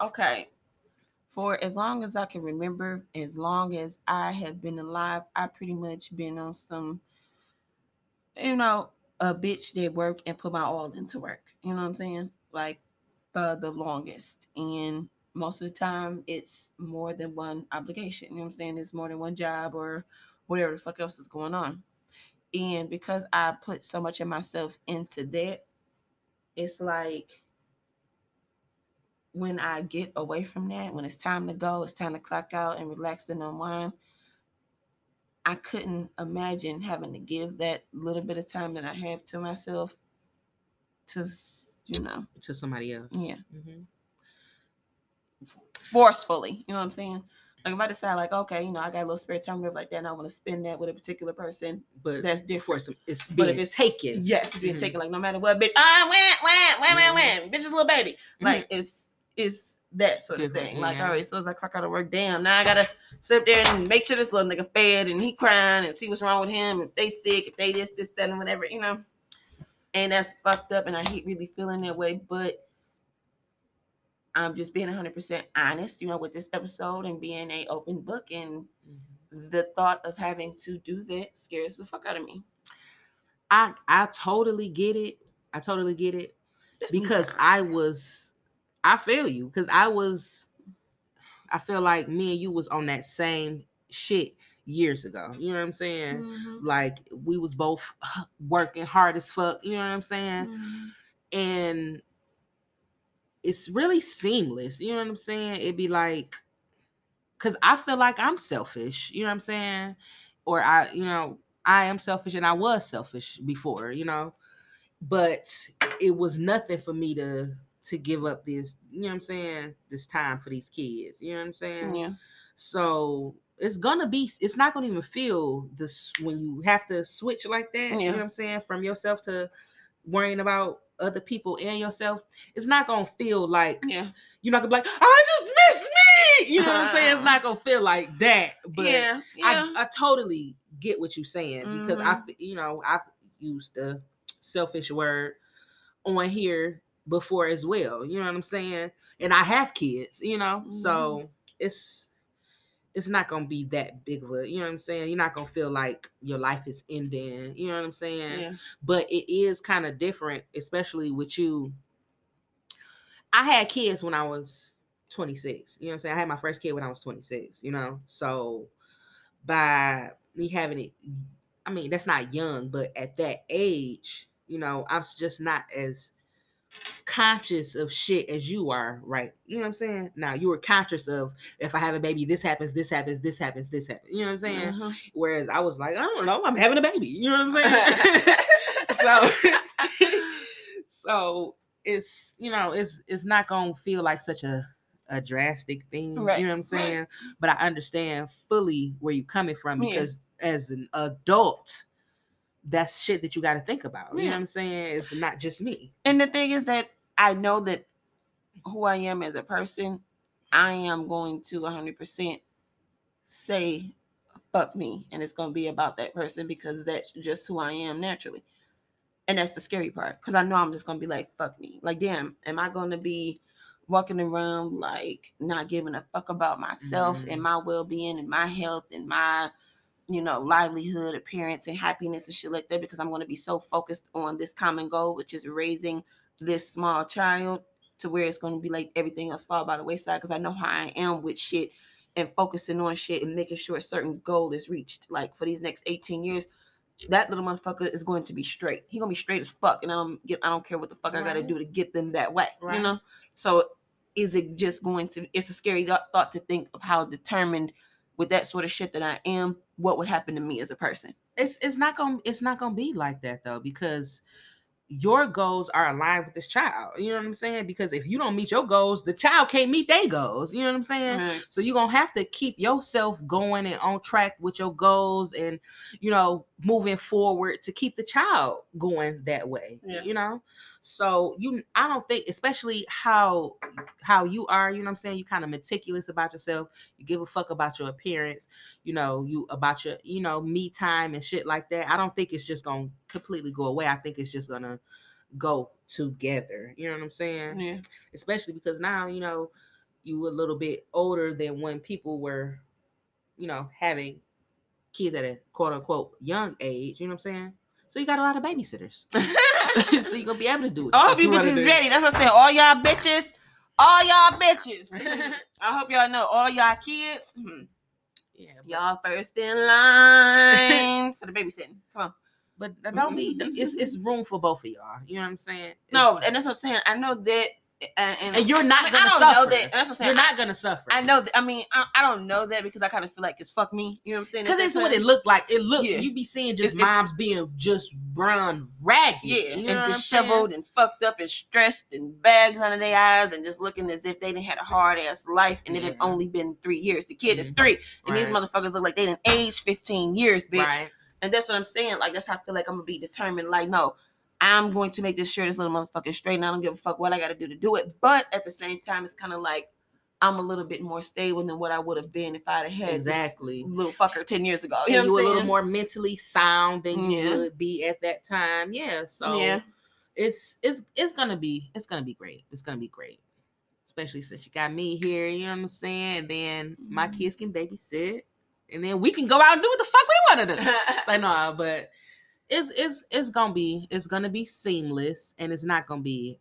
A: okay. For as long as I can remember, as long as I have been alive, I pretty much been on some, you know, a bitch that work and put my all into work. You know what I'm saying? Like for the longest. And most of the time it's more than one obligation. You know what I'm saying? It's more than one job or whatever the fuck else is going on. And because I put so much of myself into that, it's like when I get away from that, when it's time to go, it's time to clock out and relax and unwind. I couldn't imagine having to give that little bit of time that I have to myself to, you know,
B: To somebody else.
A: yeah,
B: Mhm.
A: Forcefully. You know what I'm saying? Like if I decide, like, okay, you know, I got a little spare time, like that, and I want to spend that with a particular person,
B: But
A: that's different.
B: some, it's
A: But if it's-
B: taken.
A: Yes, it's being
B: Mhm.
A: taken like no matter what, bitch. Ah, went, went, went, went, went. Bitch is a little baby. Like it's it's that sort of
B: Different,
A: thing. Like,
B: yeah.
A: all right, so soon as I clock out of work, damn, now I gotta sit there and make sure this little nigga fed and he crying and see what's wrong with him, if they sick, if they this, this, that, and whatever, you know. And that's fucked up, and I hate really feeling that way, but I'm just being 100% honest, you know, with this episode and being a open book. And
B: Mhm.
A: the thought of having to do that scares the fuck out of me.
B: I I totally get it. I totally get it because. I was I feel you because I was I feel like me and you was on that same shit years ago. You know what I'm saying?
A: Mhm.
B: Like we was both working hard as fuck. You know what I'm saying?
A: Mhm.
B: And it's really seamless. You know what I'm saying? It'd be like, cause I feel like I'm selfish. You know what I'm saying? Or I, you know, I am selfish and I was selfish before. You know, but it was nothing for me to to give up this. You know what I'm saying? This time for these kids. You know what I'm saying?
A: Yeah.
B: So it's gonna be. It's not gonna even feel this when you have to switch like that. You
A: Yeah.
B: know what I'm saying? From yourself to worrying about other people and yourself, it's not gonna feel like
A: Yeah.
B: you're not gonna be like, I just miss me. You know what I'm saying? It's not gonna feel like that. But
A: yeah. Yeah.
B: I, I totally get what you're saying because I,
A: Mhm.
B: you know, I've used the selfish word on here before as well. You know what I'm saying? And I have kids, you know,
A: Mm-hmm.
B: so it's it's not gonna be that big of a, you know what I'm saying? You're not gonna feel like your life is ending. You know what I'm saying?
A: yeah.
B: but it is kind of different, especially with you. I had kids when I was 26. You know what I'm saying? I had my first kid when I was 26, you know? So by me having it, I mean, that's not young, but at that age, you know, I'm just not as conscious of shit as you are, right? You know what I'm saying? Now you were conscious of if I have a baby, this happens, this happens, this happens, this happens. You know what I'm saying?
A: Mhm.
B: Whereas I was like, I don't know, I'm having a baby. You know what I'm saying? so so it's you know, it's it's not gonna feel like such a a drastic thing.
A: Right,
B: You know what I'm
A: right.
B: saying? But I understand fully where you're coming from
A: Yeah.
B: because as an adult, that's shit that you got to think about. You know what I'm saying? It's not just me.
A: And the thing is that I know that who I am as a person, I am going to 100% say fuck me. And it's going to be about that person because that's just who I am naturally. And that's the scary part because I know I'm just going to be like, fuck me. Like, damn, am I going to be walking around like not giving a fuck about myself
B: Mhm.
A: and my well being and my health and my you know, livelihood, appearance, and happiness and shit like that because I'm going to be so focused on this common goal, which is raising this small child to where it's going to be like everything else fall by the wayside because I know how I am with shit and focusing on shit and making sure a certain goal is reached. Like for these next 18 years, that little motherfucker is going to be straight. He gonna be straight as fuck, and I don't get. I don't care what the fuck I gotta do to get them that way.
B: Right.
A: You know. So is it just going to? It's a scary thought to think of how determined with that sort of shit that I am, what would happen to me as a person.
B: It's it's not gonna it's not gonna be like that though because your goals are aligned with this child. You know what I'm saying? Because if you don't meet your goals, the child can't meet their goals. You know what I'm saying?
A: Right.
B: So you're gonna have to keep yourself going and on track with your goals and you know moving forward to keep the child going that way.
A: Yeah.
B: You know? So you I don't think, especially how how you are, you know what I'm saying? You kind of meticulous about yourself, you give a fuck about your appearance, you know, you about your, you know, me time and shit like that. I don't think it's just gonna completely go away. I think it's just gonna go together. You know what I'm saying?
A: Yeah.
B: especially because now you know you a little bit older than when people were you know having kids at a quote unquote young age you know what i'm saying so you got a lot of babysitters so you're gonna be able to do it
A: All you bitches is ready. That's what I said. All y'all bitches, all y'all bitches. I hope y'all know all y'all kids. hmm,
B: yeah but,
A: Y'all first in line for the babysitting. Come on.
B: but don't be it's it's room for both of y'all you know what i'm saying
A: No, and that's what I'm saying. I know that, and, and,
B: and you're not
A: I, mean,
B: gonna
A: I don't
B: suffer
A: know that. That's what I'm saying.
B: you're
A: I-
B: not gonna suffer
A: I know that. I mean, I, I don't know that because I kind of feel like it's fuck me. You know what I'm saying?
B: because it's what it looked like. It looked
A: Yeah.
B: you be seeing just
A: It's- it's-
B: moms being just brown ragged.
A: Yeah,
B: you know
A: and disheveled and fucked up and stressed and bags under their eyes and just looking as if they didn't had a hard ass life and it had only been three years. The kid is
B: Mhm.
A: three, and these motherfuckers look like they didn't age 15 years, bitch.
B: Right.
A: And that's what I'm saying. Like that's how I feel like I'm gonna be determined. Like, no, I'm going to make this sure this little motherfucker straight, and I don't give a fuck what I gotta do to do it. But at the same time, it's kind of like I'm a little bit more stable than what I would have been if I'd have had
B: Exactly.
A: little fucker 10 years ago. You
B: and
A: know
B: you
A: what
B: a little more mentally sound than you would be at that time. Yeah. So
A: Yeah.
B: it's it's it's gonna be it's gonna be great. It's gonna be great. Especially since you got me here, you know what I'm saying? And then my
A: Mhm.
B: kids can babysit. And then we can go out and do what the fuck we want to do. like no, but it's it's it's gonna be it's gonna be seamless and it's not gonna be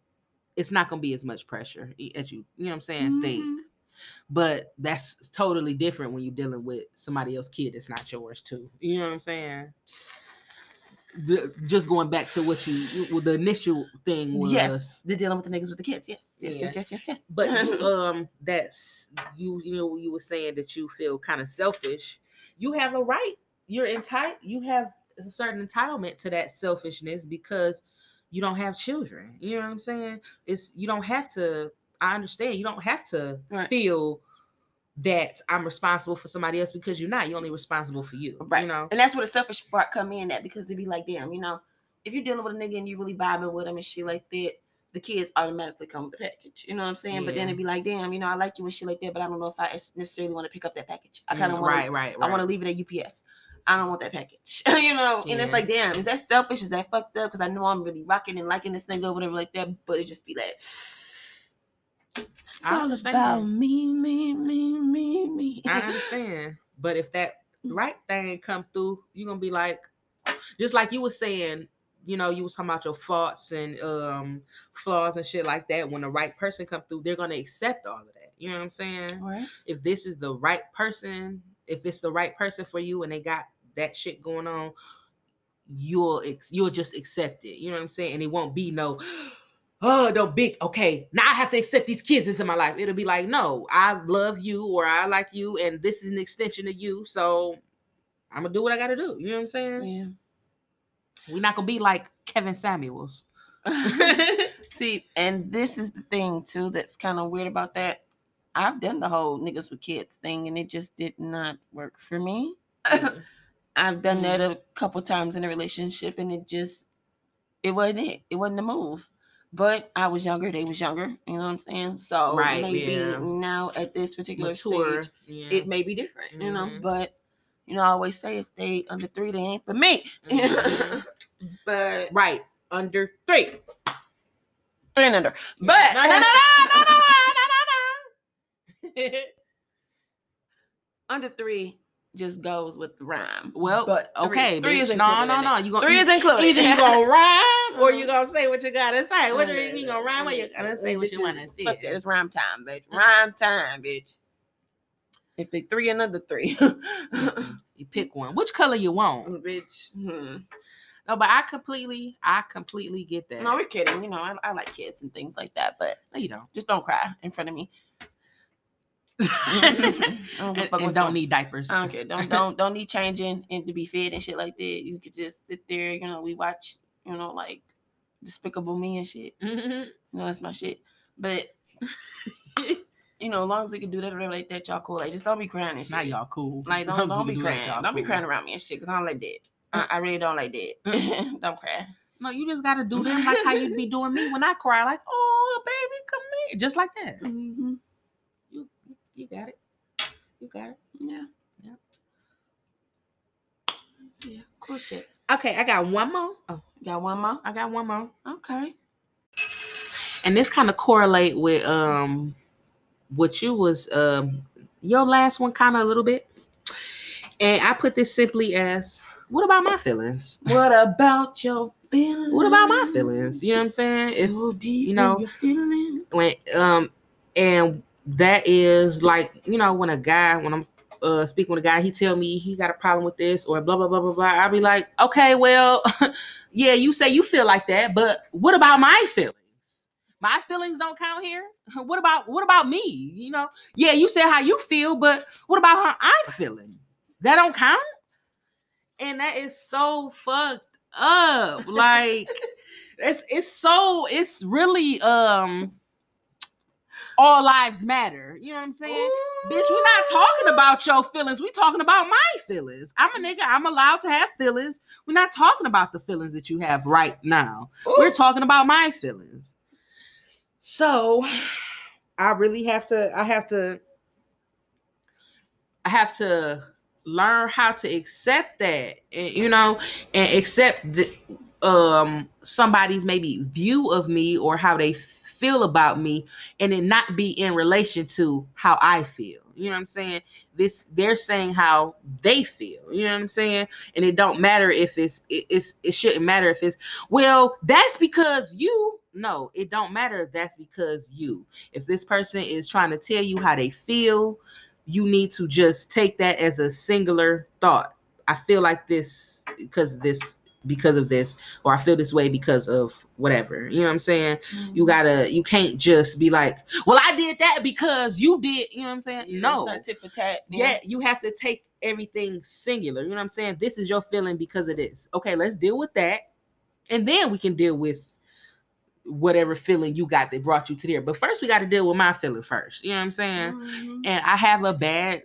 B: it's not gonna be as much pressure as you you know what I'm saying think.
A: Mhm.
B: But that's totally different when you're dealing with somebody else's kid that's not yours too. You know what I'm saying? D- just going back to what you, you well, the initial thing was.
A: Yes, they're dealing with the niggas with the kids. Yes, yes,
B: Yeah.
A: yes, yes, yes, yes.
B: But you, um, that's you. You know, you were saying that you feel kind of selfish. You have a right. You're entitled. You have a certain entitlement to that selfishness because you don't have children. You know what I'm saying? It's you don't have to. I understand. You don't have to
A: Right.
B: feel that I'm responsible for somebody else because you're not. You're only responsible for you.
A: Right.
B: You know.
A: And that's where the selfish part come in That because it'd be like, damn, you know, if you're dealing with a nigga and you really vibing with him and shit like that, the kids automatically come with the package. You know what I'm saying? But then it'd be like, damn, you know, I like you and shit like that, but I don't know if I necessarily want to pick up that package. I kind of
B: Mm,
A: want
B: right, right,
A: I want to leave it at UPS. I don't want that package. you know, and it's like, damn, is that selfish? Is that fucked up? Because I know I'm really rocking and liking this nigga or whatever like that, but it just be like, it's
B: I
A: all about me, me, me, me, me.
B: I understand. But if that
A: Mm.
B: right thing come through, you're gonna be like, just like you were saying, you know, you was talking about your faults and um flaws and shit like that. When the right person come through, they're gonna accept all of that. You know what I'm saying?
A: Right.
B: If this is the right person, if it's the right person for you and they got that shit going on, you'll ex- you'll just accept it. You know what I'm saying? And it won't be no oh, no big, okay, now I have to accept these kids into my life. It'll be like, no, I love you or I like you, and this is an extension of you. So I'm gonna do what I gotta do. You know what I'm saying?
A: Yeah.
B: We're not gonna be like Kevin Samuels.
A: See, and this is the thing too that's kind of weird about that. I've done the whole niggas with kids thing and it just did not work for me. I've done mm-hmm. that mm. a couple times in a relationship and it just it wasn't it. It wasn't a move. But I was younger, they was younger, you know what I'm saying? So
B: right,
A: maybe
B: yeah.
A: now at this particular
B: Mature,
A: stage
B: yeah.
A: it may be different, mm-hmm. you know.
B: Mm-hmm.
A: But you know, I always say if they under three, they ain't for me.
B: Mm-hmm.
A: but
B: right, under three.
A: Three and under. But under three, just goes with the rhyme.
B: Well,
A: but
B: okay,
A: three
B: bitch.
A: is
B: no, no, no. You gonna
A: Three is included.
B: either you gonna rhyme or you gonna say what you gotta say. What you,
A: Mm.
B: you gonna rhyme or you gonna say what you wanna say?
A: Fuck that, it's rhyme time, bitch.
B: Mm.
A: Rhyme time, bitch. If they three, another three.
B: You pick one. Which color you want?
A: bitch. Hmm.
B: No, but I completely, I completely get that.
A: No, we're kidding. You know, I, I like kids and things like that, but
B: No, you don't.
A: just don't cry in front of me. Don't
B: and and don't need diapers.
A: I don't care. Don't don't don't need changing and to be fed and shit like that. You could just sit there. You know, we watch. You know, like Despicable Me and shit.
B: Mhm.
A: You know, that's my shit. But you know, as long as we can do that or like that, y'all cool. Like, just don't be crying and shit.
B: Not y'all cool.
A: Like, don't don't be
B: do
A: crying. Don't be crying around me and shit. Cause I don't like that. I, I really don't like that. don't cry.
B: No, you just gotta do them like how you'd be doing me when I cry. Like, oh, baby, come here, just like that.
A: Mm-hmm.
B: You, got it. You got it.
A: Yeah.
B: Yeah.
A: Yeah. Cool shit.
B: Okay, I got one more. Oh,
A: Got one more.
B: I got one more.
A: Okay.
B: and this kind of correlate with um what you was um your last one kind of a little bit and i put this simply as what about my feelings
A: What about your feelings?
B: what about my feelings you know what i'm saying It's
A: So
B: it's
A: deep
B: you know
A: in your feelings.
B: when um and that is like you know when a guy when i'm uh speaking with a guy he tell me he got a problem with this or blah blah blah blah blah i'll be like okay well yeah you say you feel like that but what about my feelings? My feelings don't count here? What about what about me you know? Yeah you said how you feel but what about how i'm feeling? That don't count? And that is so fucked up like it's it's so it's really um all lives matter you know what i'm saying Bitch, we're not talking about your feelings. We're talking about my feelings. I'm a nigga. I'm allowed to have feelings. We're not talking about the feelings that you have right now. We're talking about my feelings. So I really have to, I have to, I have to learn how to accept that, and, you know, and accept the, um somebody's maybe view of me or how they feel about me and it not be in relation to how I feel. You know what I'm saying? This they're saying how they feel. You know what I'm saying? And it don't matter if it's it, it's it shouldn't matter if it's well, that's because you no, it don't matter if that's because you. If this person is trying to tell you how they feel, you need to just take that as a singular thought. I feel like this because this because of this or I feel this way because of whatever. You know what I'm saying?
A: Mm-hmm.
B: You gotta you can't just be like, well, I did that because you did, you know what I'm saying?
A: Yeah,
B: no.
A: tat.
B: Yeah, you have to take everything singular. You know what I'm saying? This is your feeling because of this. Okay, let's deal with that. And then we can deal with whatever feeling you got that brought you to there. But first we got to deal with my feeling first. You know what I'm saying?
A: Mhm.
B: And I have a bad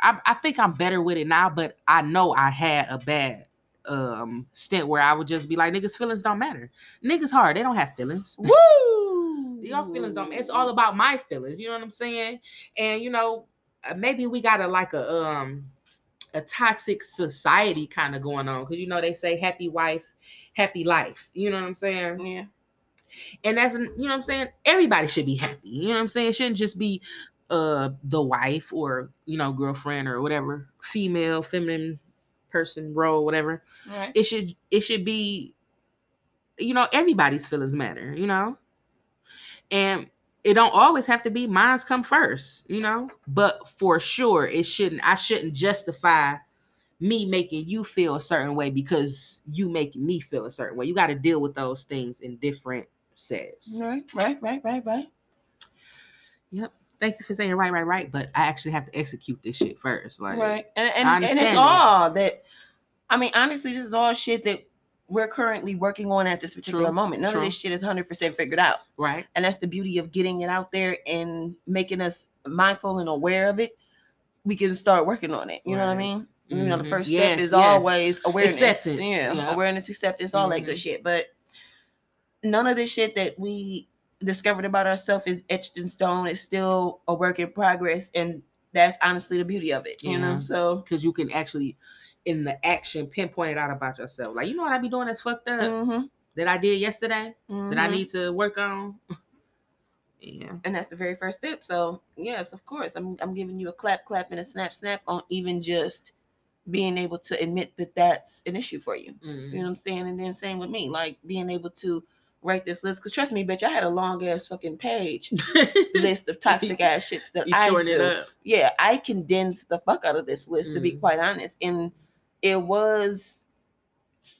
B: I, I think I'm better with it now, but I know I had a bad um stint where I would just be like, niggas' feelings don't matter. Niggas hard, they don't have feelings.
A: Woo!
B: Your feelings don't. It's all about my feelings. You know what I'm saying? And you know, uh, maybe we got a like a um a toxic society kind of going on because you know they say happy wife, happy life. You know what I'm saying?
A: Yeah.
B: And that's you know what I'm saying. Everybody should be happy. You know what I'm saying? It shouldn't just be uh the wife or you know girlfriend or whatever female feminine person role whatever
A: Right.
B: it should it should be you know everybody's feelings matter you know and it don't always have to be mine's come first you know but for sure it shouldn't i shouldn't justify me making you feel a certain way because you making me feel a certain way you got to deal with those things in different sets.
A: Right, right, right, right, right.
B: Thank you for saying right, right, right. But I actually have to execute this shit first. Like,
A: right. And and, and it's
B: it.
A: all that I mean, honestly, this is all shit that we're currently working on at this particular
B: True,
A: moment. None
B: true.
A: of this shit is 100% figured out.
B: right?
A: And that's the beauty of getting it out there and making us mindful and aware of it. We can start working on it. You know what I
B: Right.
A: mean? You know, the
B: Mhm.
A: first
B: Yes,
A: step is
B: yes.
A: always awareness.
B: Acceptance,
A: Yeah,
B: yeah.
A: awareness, acceptance, all that good
B: Mhm.
A: shit. But none of this shit that we discovered about ourselves is etched in stone. It's still a work in progress. And that's honestly the beauty of it. You know? So
B: Because you can actually, in the action, pinpoint it out about yourself. Like, you know what I be doing that's fucked up
A: mhm,
B: that I did yesterday that I
A: mhm.
B: need to work on. yeah.
A: and that's the very first step. So yes, of course, I'm I'm giving you a clap, clap, and a snap, snap on even just being able to admit that that's an issue for you. You
B: Mhm.
A: know what I'm saying? And then same with me, like being able to write this list. Cause trust me, bitch, I had a long ass fucking page list of toxic ass shits that
B: you
A: I do. Yeah, I condensed the fuck out of this list to be
B: Mm.
A: quite honest, and it was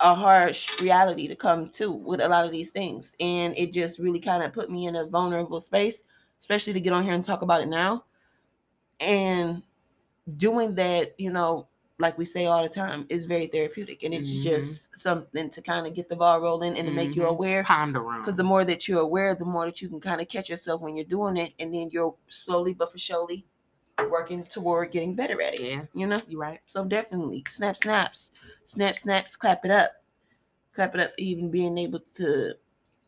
A: a harsh reality to come to with a lot of these things, and it just really kind of put me in a vulnerable space, especially to get on here and talk about it now. And doing that, you know, like we say all the time, is very therapeutic, and it's
B: Mhm.
A: just something to kind of get the ball rolling and to make you
B: Mhm.
A: aware
B: Ponder on.
A: because the more that you're aware, the more that you can kind of catch yourself when you're doing it, and then you're slowly but for surely working toward getting better at it.
B: yeah,
A: You know,
B: you're right.
A: so definitely snap, snaps, snap, snaps, clap it up, clap it up for even being able to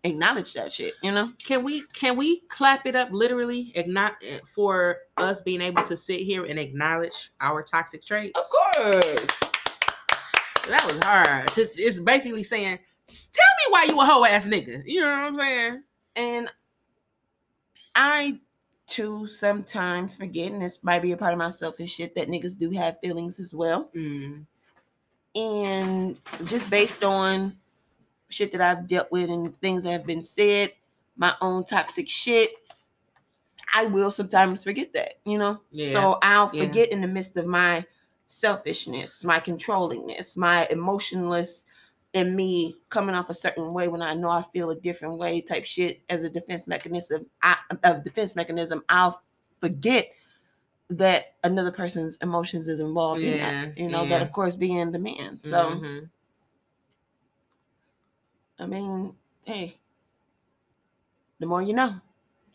A: acknowledge that shit. You know,
B: Can we can we clap it up literally igni- for us being able to sit here and acknowledge our toxic traits?
A: of course.
B: That was hard. It's basically saying, tell me why you a hoe ass nigga. You know what I'm saying?
A: And I too sometimes forget, and this might be a part of my selfish shit that niggas do have feelings as well.
B: Mm.
A: and just based on shit that I've dealt with and things that have been said, my own toxic shit, I will sometimes forget that, you know?
B: Yeah.
A: So I'll
B: Yeah.
A: forget in the midst of my selfishness, my controllingness, my emotionless and me coming off a certain way when I know I feel a different way type shit as a defense mechanism. I a defense mechanism, I'll forget that another person's emotions is involved in
B: Yeah,
A: that. You know,
B: yeah.
A: that of course being the man. So
B: Mhm.
A: I mean, hey, the more you know,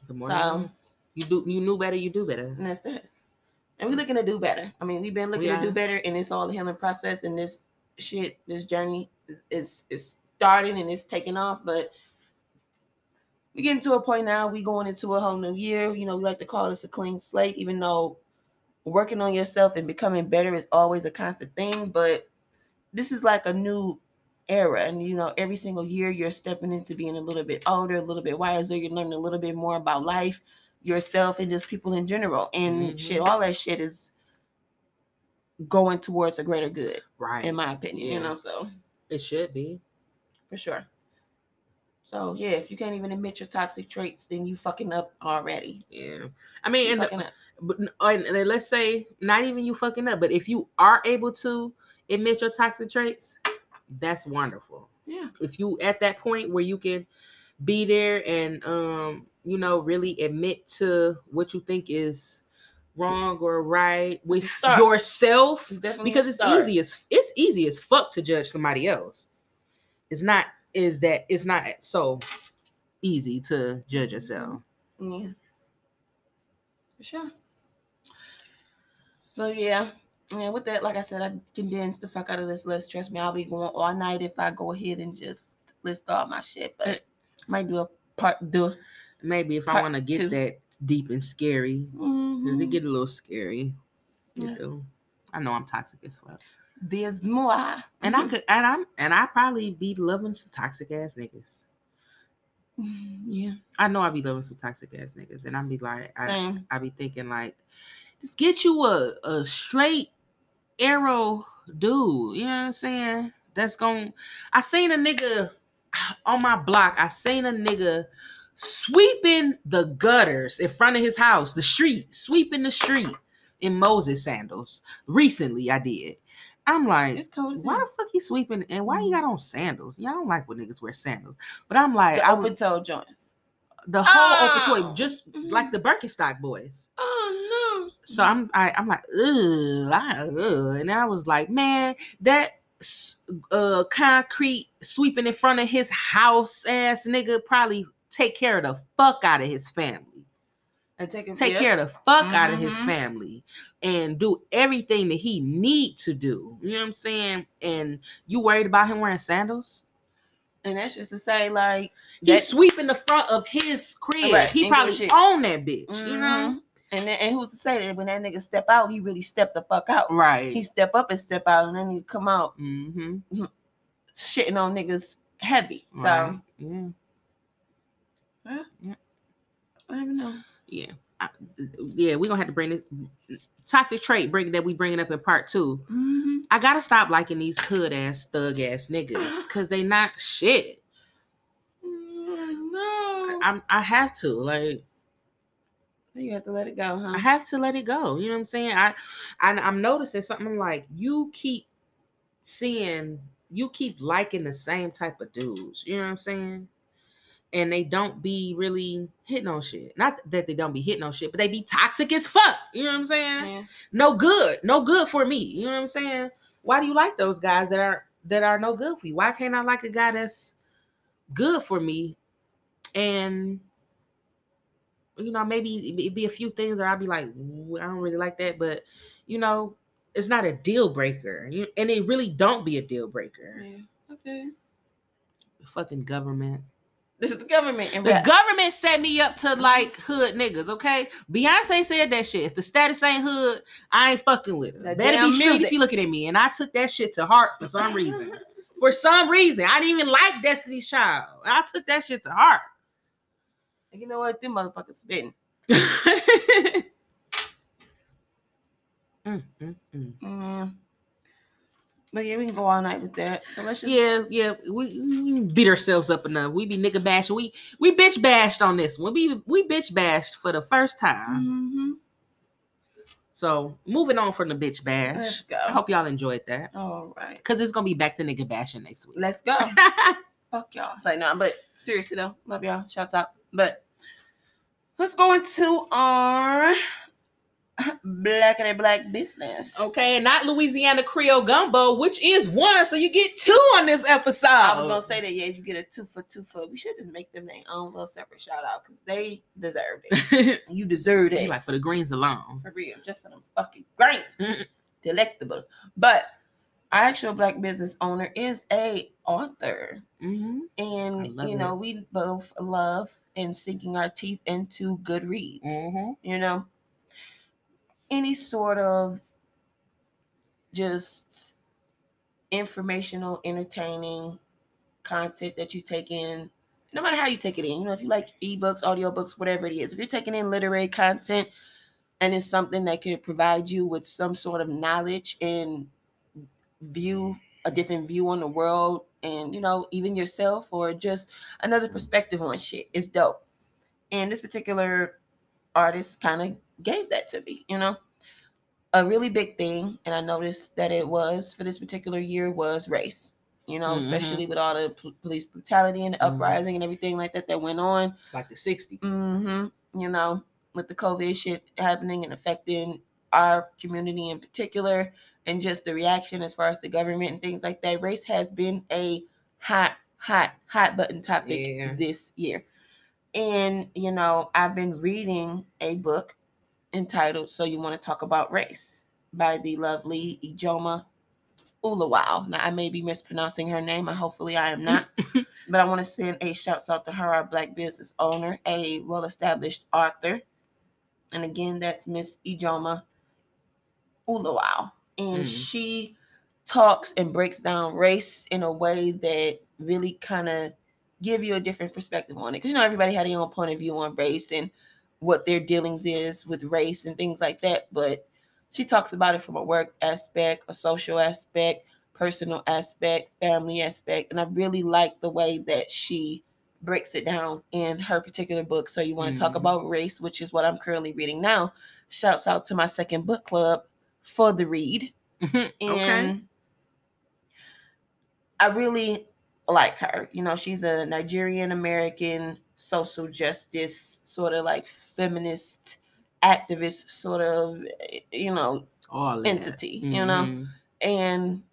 B: Good
A: so
B: morning. You do you knew better, you do better.
A: and that's that. And we're looking to do better. I mean, we've been looking
B: We
A: to do better, and it's all the healing process. And this shit, this journey is is starting and it's taking off. But we getting to a point now. We going into a whole new year. You know, we like to call this a clean slate, even though working on yourself and becoming better is always a constant thing. But this is like a new era, and you know, every single year you're stepping into being a little bit older, a little bit wiser. You're learning a little bit more about life yourself and just people in general and
B: Mhm.
A: shit all that shit is going towards a greater good
B: Right.
A: in my opinion you know so
B: it should be.
A: for sure so yeah if you can't even admit your toxic traits then you fucking up already
B: Yeah. I mean,
A: you
B: and,
A: fucking up.
B: but and, and let's say not even you fucking up, but if you are able to admit your toxic traits, that's wonderful.
A: yeah
B: if you at that point where you can be there and um you know really admit to what you think is wrong or right with
A: start.
B: yourself
A: it's
B: because it's
A: start.
B: easy as it's easy as fuck to judge somebody else it's not is that it's not so easy to judge yourself
A: yeah for sure so yeah yeah with that like i said i condensed the fuck out of this list trust me i'll be going all night if i go ahead and just list all my shit but might do a part two
B: maybe if i want to get
A: two.
B: that deep and scary
A: Mhm.
B: it get a little scary you
A: Yeah.
B: do i know i'm toxic as well
A: There's more.
B: And I could, and I'm, and I probably be loving some toxic ass niggas.
A: yeah.
B: I know I be loving some toxic ass niggas, and I be like, I,
A: Same.
B: I be thinking like, just get you a a straight arrow dude. You know what I'm saying? That's going. I seen a nigga on my block. I seen a nigga sweeping the gutters in front of his house, the street, sweeping the street in Moses sandals. Recently, I did. I'm like, why the fuck you sweeping and why you
A: Mhm.
B: got on sandals? Yeah, I don't like when niggas wear sandals. But I'm like,
A: The
B: I would,
A: tell joints.
B: The whole open
A: Oh.
B: toy, just
A: Mhm.
B: like the Birkenstock boys.
A: Oh no!
B: So I'm I, I'm like, ugh, I, ugh. and I was like, man, that uh concrete sweeping in front of his house ass nigga probably take care of the fuck out of his family.
A: And take, it-
B: Take
A: yeah.
B: care of the fuck out of his
A: Mhm.
B: family and do everything that he need to do. You know what I'm saying? And you worried about him wearing sandals?
A: And that's just to say, like,
B: He's
A: that-
B: sweeping the front of his crib.
A: Right,
B: He probably own that bitch. You know?
A: Mhm. And then, and who's to say that when that nigga step out, he really step the fuck out.
B: Right.
A: He step up and step out, and then he come out
B: mm-hmm.
A: shitting on niggas heavy. So
B: Right. Yeah.
A: I don't even know.
B: Yeah. I, yeah, we're gonna have to bring this toxic trait bring that we bringing up in part 2
A: Mm-hmm.
B: I gotta stop liking these hood ass thug ass niggas because they not shit.
A: No,
B: I'm I have to like
A: you have to let it go, huh?
B: I have to let it go. You know what I'm saying? I, I I'm noticing something I'm like you keep seeing you keep liking the same type of dudes. You know what I'm saying? And they don't be really hitting on shit. Not that they don't be hitting on shit, but they be toxic as fuck. You know what I'm saying?
A: Yeah.
B: No good. No good for me. You know what I'm saying? Why do you like those guys that are that are no good for you? Why can't I like a guy that's good for me and you know, maybe it'd be a few things that I'd be like, I don't really like that, but you know, it's not a deal breaker. And it really don't be a deal breaker.
A: Yeah. Okay.
B: Fucking government.
A: This is the government. And
B: The government set me up to like hood niggas, okay? Beyonce said that shit. If the status ain't hood, I ain't fucking with her.
A: That
B: Better be street if you looking at me. And I took that shit to heart for some reason. for some reason. I didn't even like Destiny's Child. I took that shit to heart.
A: you know what? Them motherfuckers spitting.
B: Mm, mm, mm.
A: Mm. But yeah, we can go all night with that. So let's just
B: Yeah, yeah, we, we beat ourselves up enough. We be nigga bashing. We we bitch bashed on this one. We we bitch bashed for the first time.
A: Mhm.
B: So moving on from the bitch bash.
A: Let's go.
B: I hope y'all enjoyed that
A: All right.
B: because it's gonna be back to nigga bashing next week.
A: Let's go. Fuck y'all. It's like, no, but seriously though, love y'all. Shouts out. But let's go into our black and a black business.
B: okay, and not Louisiana Creole gumbo, which is one, so you get two on this episode.
A: I was gonna say that, yeah, you get a two for two for. We should just make them their own little separate shout out because they deserved it. You deserve it.
B: like for the greens alone.
A: for real, just for the fucking grains.
B: Mm.
A: Delectable. But our actual black business owner is a author.
B: hmm
A: And you know, we both love and sinking our teeth into good reads.
B: hmm
A: You know, any sort of just informational, entertaining content that you take in, no matter how you take it in. You know, if you like ebooks, audiobooks, whatever it is, if you're taking in literary content and it's something that can provide you with some sort of knowledge and view a different view on the world and you know even yourself or just another perspective on shit it's dope and this particular artist kind of gave that to me you know a really big thing and i noticed that it was for this particular year was race you know
B: Mhm.
A: especially with all the police brutality and the
B: Mhm.
A: uprising and everything like that that went on
B: Like the 60s.
A: hmm You know, with the COVID shit happening and affecting our community in particular, and just the reaction as far as the government and things like that. Race has been a hot, hot, hot button topic
B: Yeah.
A: this year. And, you know, I've been reading a book entitled So You Want to Talk About Race by the lovely Ijeoma Oluo. Now, I may be mispronouncing her name, and hopefully I am not. but I want to send a shout out to her, our black business owner, a well established author. And again, that's Miss Ijeoma Oluo. And
B: Mm.
A: she talks and breaks down race in a way that really kind of give you a different perspective on it. Because you know, everybody had their own point of view on race and what their dealings is with race and things like that. But she talks about it from a work aspect, a social aspect, personal aspect, family aspect. And I really like the way that she breaks it down in her particular book. So you want to talk
B: Mhm.
A: about race, which is what I'm currently reading now. Shouts out to my second book club for the read.
B: okay.
A: And I really like her. You know, she's a Nigerian American social justice sort of like feminist activist sort of you know
B: All
A: entity, you know.
B: Mhm.
A: And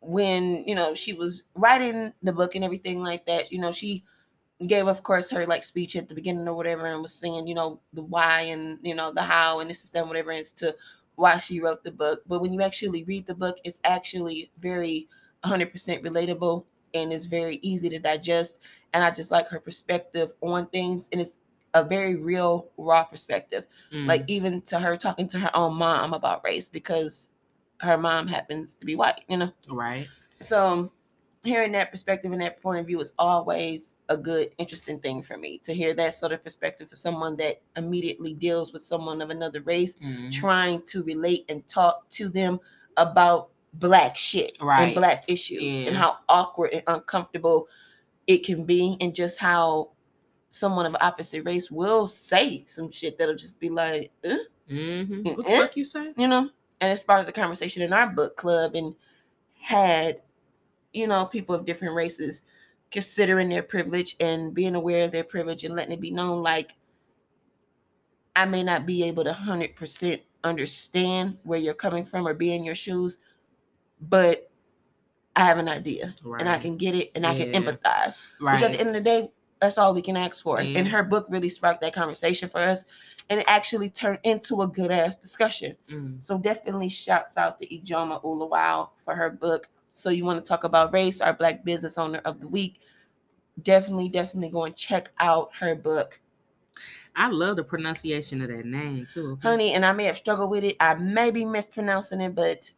A: when you know she was writing the book and everything like that, you know, she gave, of course, her like speech at the beginning or whatever, and was saying, you know, the why and you know the how and this is done whatever as to why she wrote the book. But when you actually read the book, it's actually very 100% relatable and it's very easy to digest. And I just like her perspective on things, and it's a very real, raw perspective
B: Mm.
A: like even to her talking to her own mom about race because her mom happens to be white, you know.
B: right.
A: So hearing that perspective and that point of view is always a good, interesting thing for me to hear that sort of perspective for someone that immediately deals with someone of another race,
B: Mhm.
A: trying to relate and talk to them about black shit
B: Right.
A: and black issues
B: Yeah.
A: and how awkward and uncomfortable it can be and just how someone of opposite race will say some shit that'll just be like, "Uh?"
B: Mhm. What the
A: Eh?
B: fuck you say?
A: you know, and it sparked the conversation in our book club and had, you know, people of different races considering their privilege and being aware of their privilege and letting it be known like I may not be able to 100% understand where you're coming from or be in your shoes, but I have an idea and I can get it and I can empathize.
B: Right.
A: Which at the end of the day, that's all we can ask for.
B: Yeah.
A: And her book really sparked that conversation for us. And it actually turned into a good ass discussion.
B: Mm.
A: So definitely shouts out to Ijeoma Oluo for her book. So you want to talk about race, our black business owner of the week. Definitely, definitely go and check out her book.
B: I love the pronunciation of that name too.
A: Honey, and I may have struggled with it. I may be mispronouncing it, but,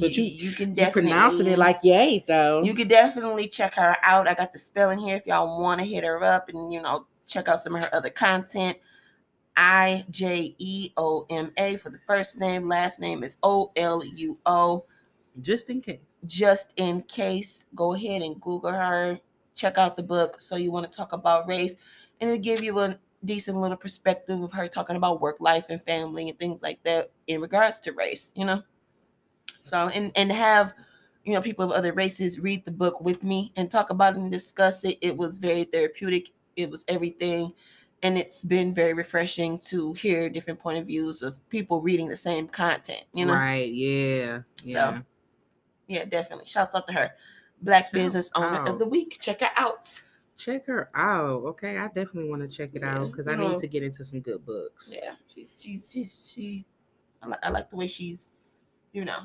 B: But you-
A: you can definitely
B: pronouncing it like yay though.
A: you can definitely check her out. I got the spelling here if y'all want to hit her up and you know check out some of her other content. I J E O M A for the first name. Last name is O L U O.
B: just in case.
A: Just in case, go ahead and Google her. Check out the book. So you want to talk about race, and it'll give you a decent little perspective of her talking about work life and family and things like that in regards to race. You know. So and and have you know people of other races read the book with me and talk about it and discuss it. It was very therapeutic. It was everything. And it's been very refreshing to hear different point of views of people reading the same content, you know.
B: Right. Yeah. Yeah.
A: Yeah, definitely. Shouts out to her. Black
B: Shouts
A: Business Owner
B: out.
A: of the Week. Check her out.
B: check her out. Okay. I definitely want to check it
A: Yeah,
B: out because I
A: know.
B: need to get into some good books.
A: Yeah, she's she's she's she. I like I like the way she's, you know,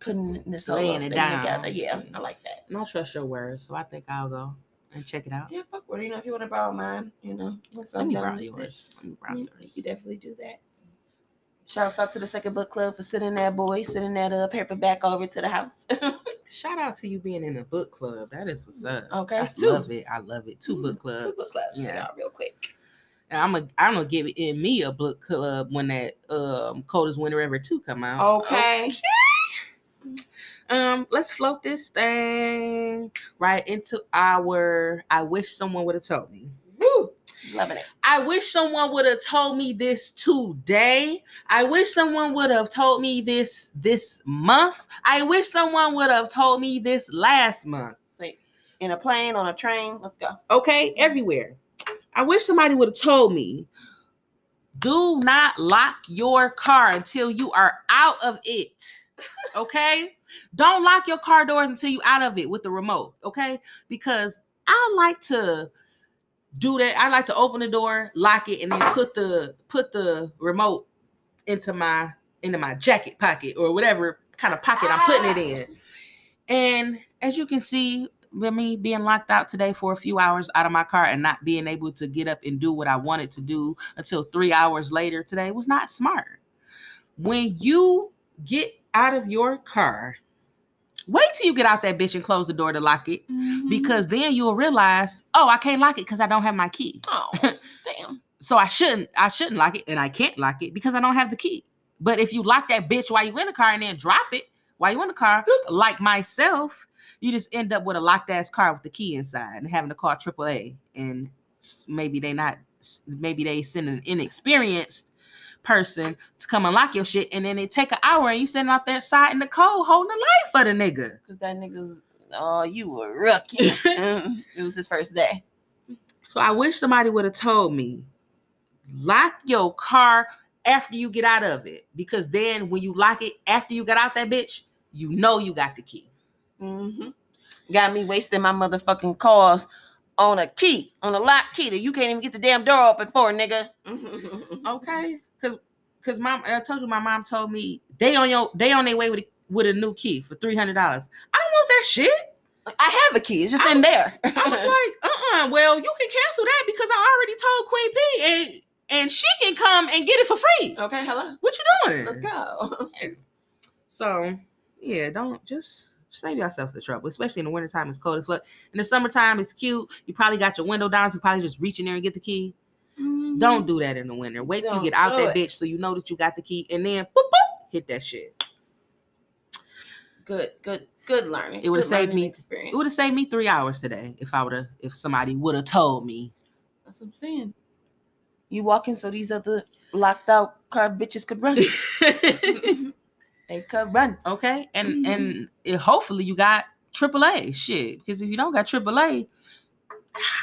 A: putting this whole
B: Laying it
A: thing
B: down.
A: together. Yeah, I like that.
B: And I trust your word, so I think I'll go and check it out.
A: Yeah, fuck with. You know, if you want to borrow mine, you know, once
B: Let
A: I'm
B: me
A: done
B: borrow
A: with it,
B: yours. Let me borrow
A: You,
B: yours.
A: you definitely do that. Shouts out to the second book club for sending that boy, sending that uh, paperback over to the house.
B: Shout out to you being in a book club. That is what's up.
A: Okay,
B: I
A: two.
B: love it. I love it. Two book clubs.
A: Two book clubs.
B: Yeah,
A: real quick.
B: And I'm a I'm gonna give it in me a book club when that um coldest winter ever two come out.
A: Okay.
B: Um, let's float this thing right into our I wish someone would have told me.
A: Woo. Loving it.
B: I wish someone would have told me this today. I wish someone would have told me this this month. I wish someone would have told me this last month.
A: In a plane, on a train. Let's go.
B: Okay, everywhere. I wish somebody would have told me do not lock your car until you are out of it. Okay? Don't lock your car doors until you out of it with the remote, okay? Because I like to do that. I like to open the door, lock it, and then put the put the remote into my into my jacket pocket or whatever kind of pocket I'm putting it in. And as you can see, me being locked out today for a few hours out of my car and not being able to get up and do what I wanted to do until three hours later today was not smart. When you get out of your car, wait till you get out that bitch and close the door to lock it
A: Mm-hmm.
B: because then you'll realize, oh, I can't lock it because I don't have my key.
A: oh, damn.
B: So I shouldn't, I shouldn't lock it, and I can't lock it because I don't have the key. But if you lock that bitch while you in the car and then drop it while you in the car, like myself, you just end up with a locked ass car with the key inside and having to call AAA. And maybe they not, maybe they send an inexperienced person to come unlock your shit, and then it take an hour and you sitting out there side in the cold holding the light for the nigga.
A: Cause that nigga, oh, you were rookie. Mm, it was his first day.
B: So I wish somebody would have told me, lock your car after you get out of it, because then when you lock it after you got out that bitch, you know you got the key.
A: hmm Got me wasting my motherfucking calls on a key, on a lock key that you can't even get the damn door open for, nigga.
B: Okay, because because mom, I told you my mom told me they on your they on their way with a, with a new key for three hundred dollars. I don't want that shit.
A: I have a key. It's just in there.
B: I was like, uh, uh well, you can cancel that because I already told Queen P and and she can come and get it for free.
A: okay, hello.
B: What you doing?
A: Let's go.
B: So yeah, don't just save yourself the trouble, especially in the wintertime. It's cold as fuck. In the summertime, it's cute. You probably got your window down, so you probably just reach in there and get the key. Mm-hmm. Don't do that in the winter. Wait till you
A: Don't
B: get out that
A: it.
B: bitch so you know that you got the key, and then boop boop, hit that shit.
A: Good, good, good learning.
B: It would've saved me-
A: experience.
B: It would have saved me three hours today if I would have if somebody would have told me.
A: That's what I'm saying. You walking so these other locked out car bitches could run. they could run.
B: okay, and
A: Mhm.
B: and it, hopefully you got AAA shit because if you don't got AAA,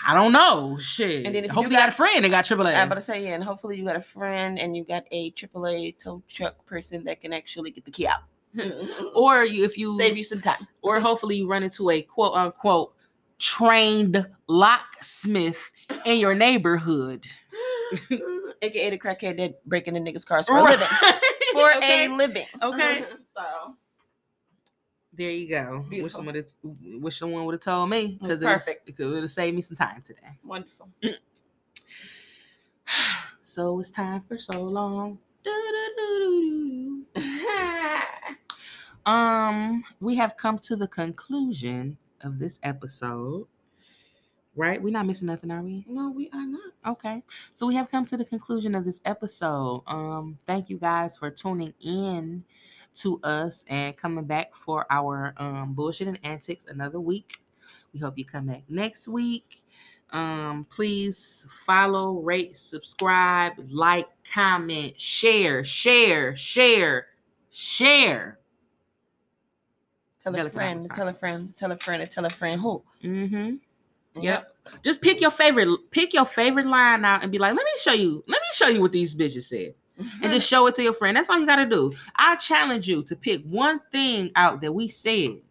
B: I don't know shit.
A: And then if
B: hopefully you got,
A: got-
B: a friend that got AAA.
A: I'm about to say, yeah, and hopefully you got a friend and you got a AAA tow truck person that can actually get the key out.
B: or you, if you
A: Save you some time.
B: or hopefully you run into a quote unquote trained locksmith in your neighborhood
A: AKA the crackhead that breaking the niggas' cars for a living. For
B: okay.
A: a living.
B: Okay.
A: so
B: There you go. Wish
A: Beautiful.
B: someone would wish someone would have told me because it,
A: perfect.
B: it would have saved me some time today.
A: wonderful.
B: So it's time for so long. Um, we have come to the conclusion of this episode. Right? We're not missing nothing, are we?
A: no, we are not.
B: Okay. So we have come to the conclusion of this episode. Um, thank you guys for tuning in to us and coming back for our um bullshit and antics another week. We hope you come back next week. Um, please follow, rate, subscribe, like, comment, share, share, share, share.
A: Tell a friend, tell a friend, tell a friend, tell a friend who.
B: Mm-hmm. Yep. Just pick your favorite, pick your favorite line out and be like, let me show you, let me show you what these bitches said. and just show it to your friend. That's all you got to do. I challenge you to pick one thing out that we said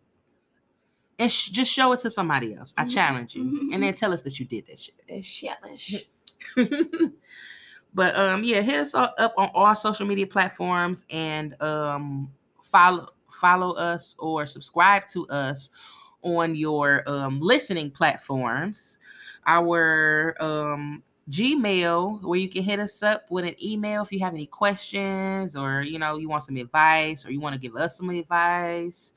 B: and sh- just show it to somebody else. I
A: Mhm,
B: challenge you,
A: mhm,
B: and then tell us that you did that
A: It's challenge.
B: shit. but um, yeah, hit us up on all social media platforms and um, follow follow us or subscribe to us on your um, listening platforms. Our um, Gmail, where you can hit us up with an email if you have any questions or you know you want some advice or you want to give us some advice.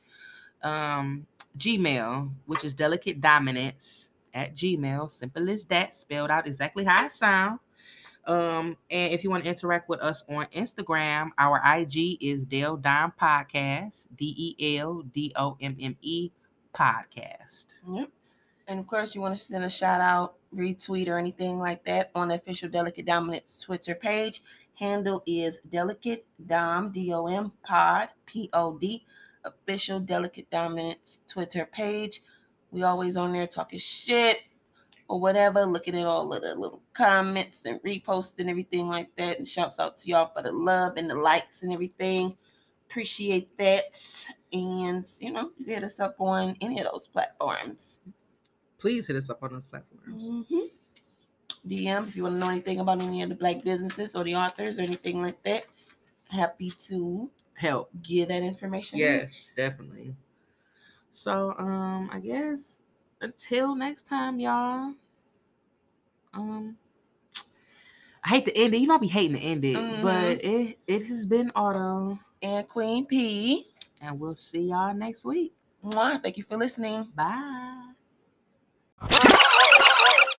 B: Um, Gmail, which is delicate dominance at Gmail, simple as that, spelled out exactly how it sounds. Um, and if you want to interact with us on Instagram, our IG is Del Dom Podcast, D E L D O M M E Podcast.
A: Yep. And of course, you want to send a shout out, retweet, or anything like that on the official Delicate Dominance Twitter page. Handle is Delicate Dom D O M Pod P O D official Delicate Dominance Twitter page. We always on there talking shit or whatever, looking at all of the little comments and reposts and everything like that. And shouts out to y'all for the love and the likes and everything. Appreciate that. And you know, hit us up on any of those platforms.
B: Please hit us up on those platforms.
A: Mhm. DM if you want to know anything about any of the black businesses or the authors or anything like that. Happy to
B: Help.
A: give that information.
B: Yes, definitely. So, um, I guess until next time, y'all. Um, I hate to end it. You know, I be hating to end it,
A: Mhm.
B: but it it has been auto,
A: and Queen P.
B: And we'll see y'all next week.
A: Thank you for listening.
B: Bye.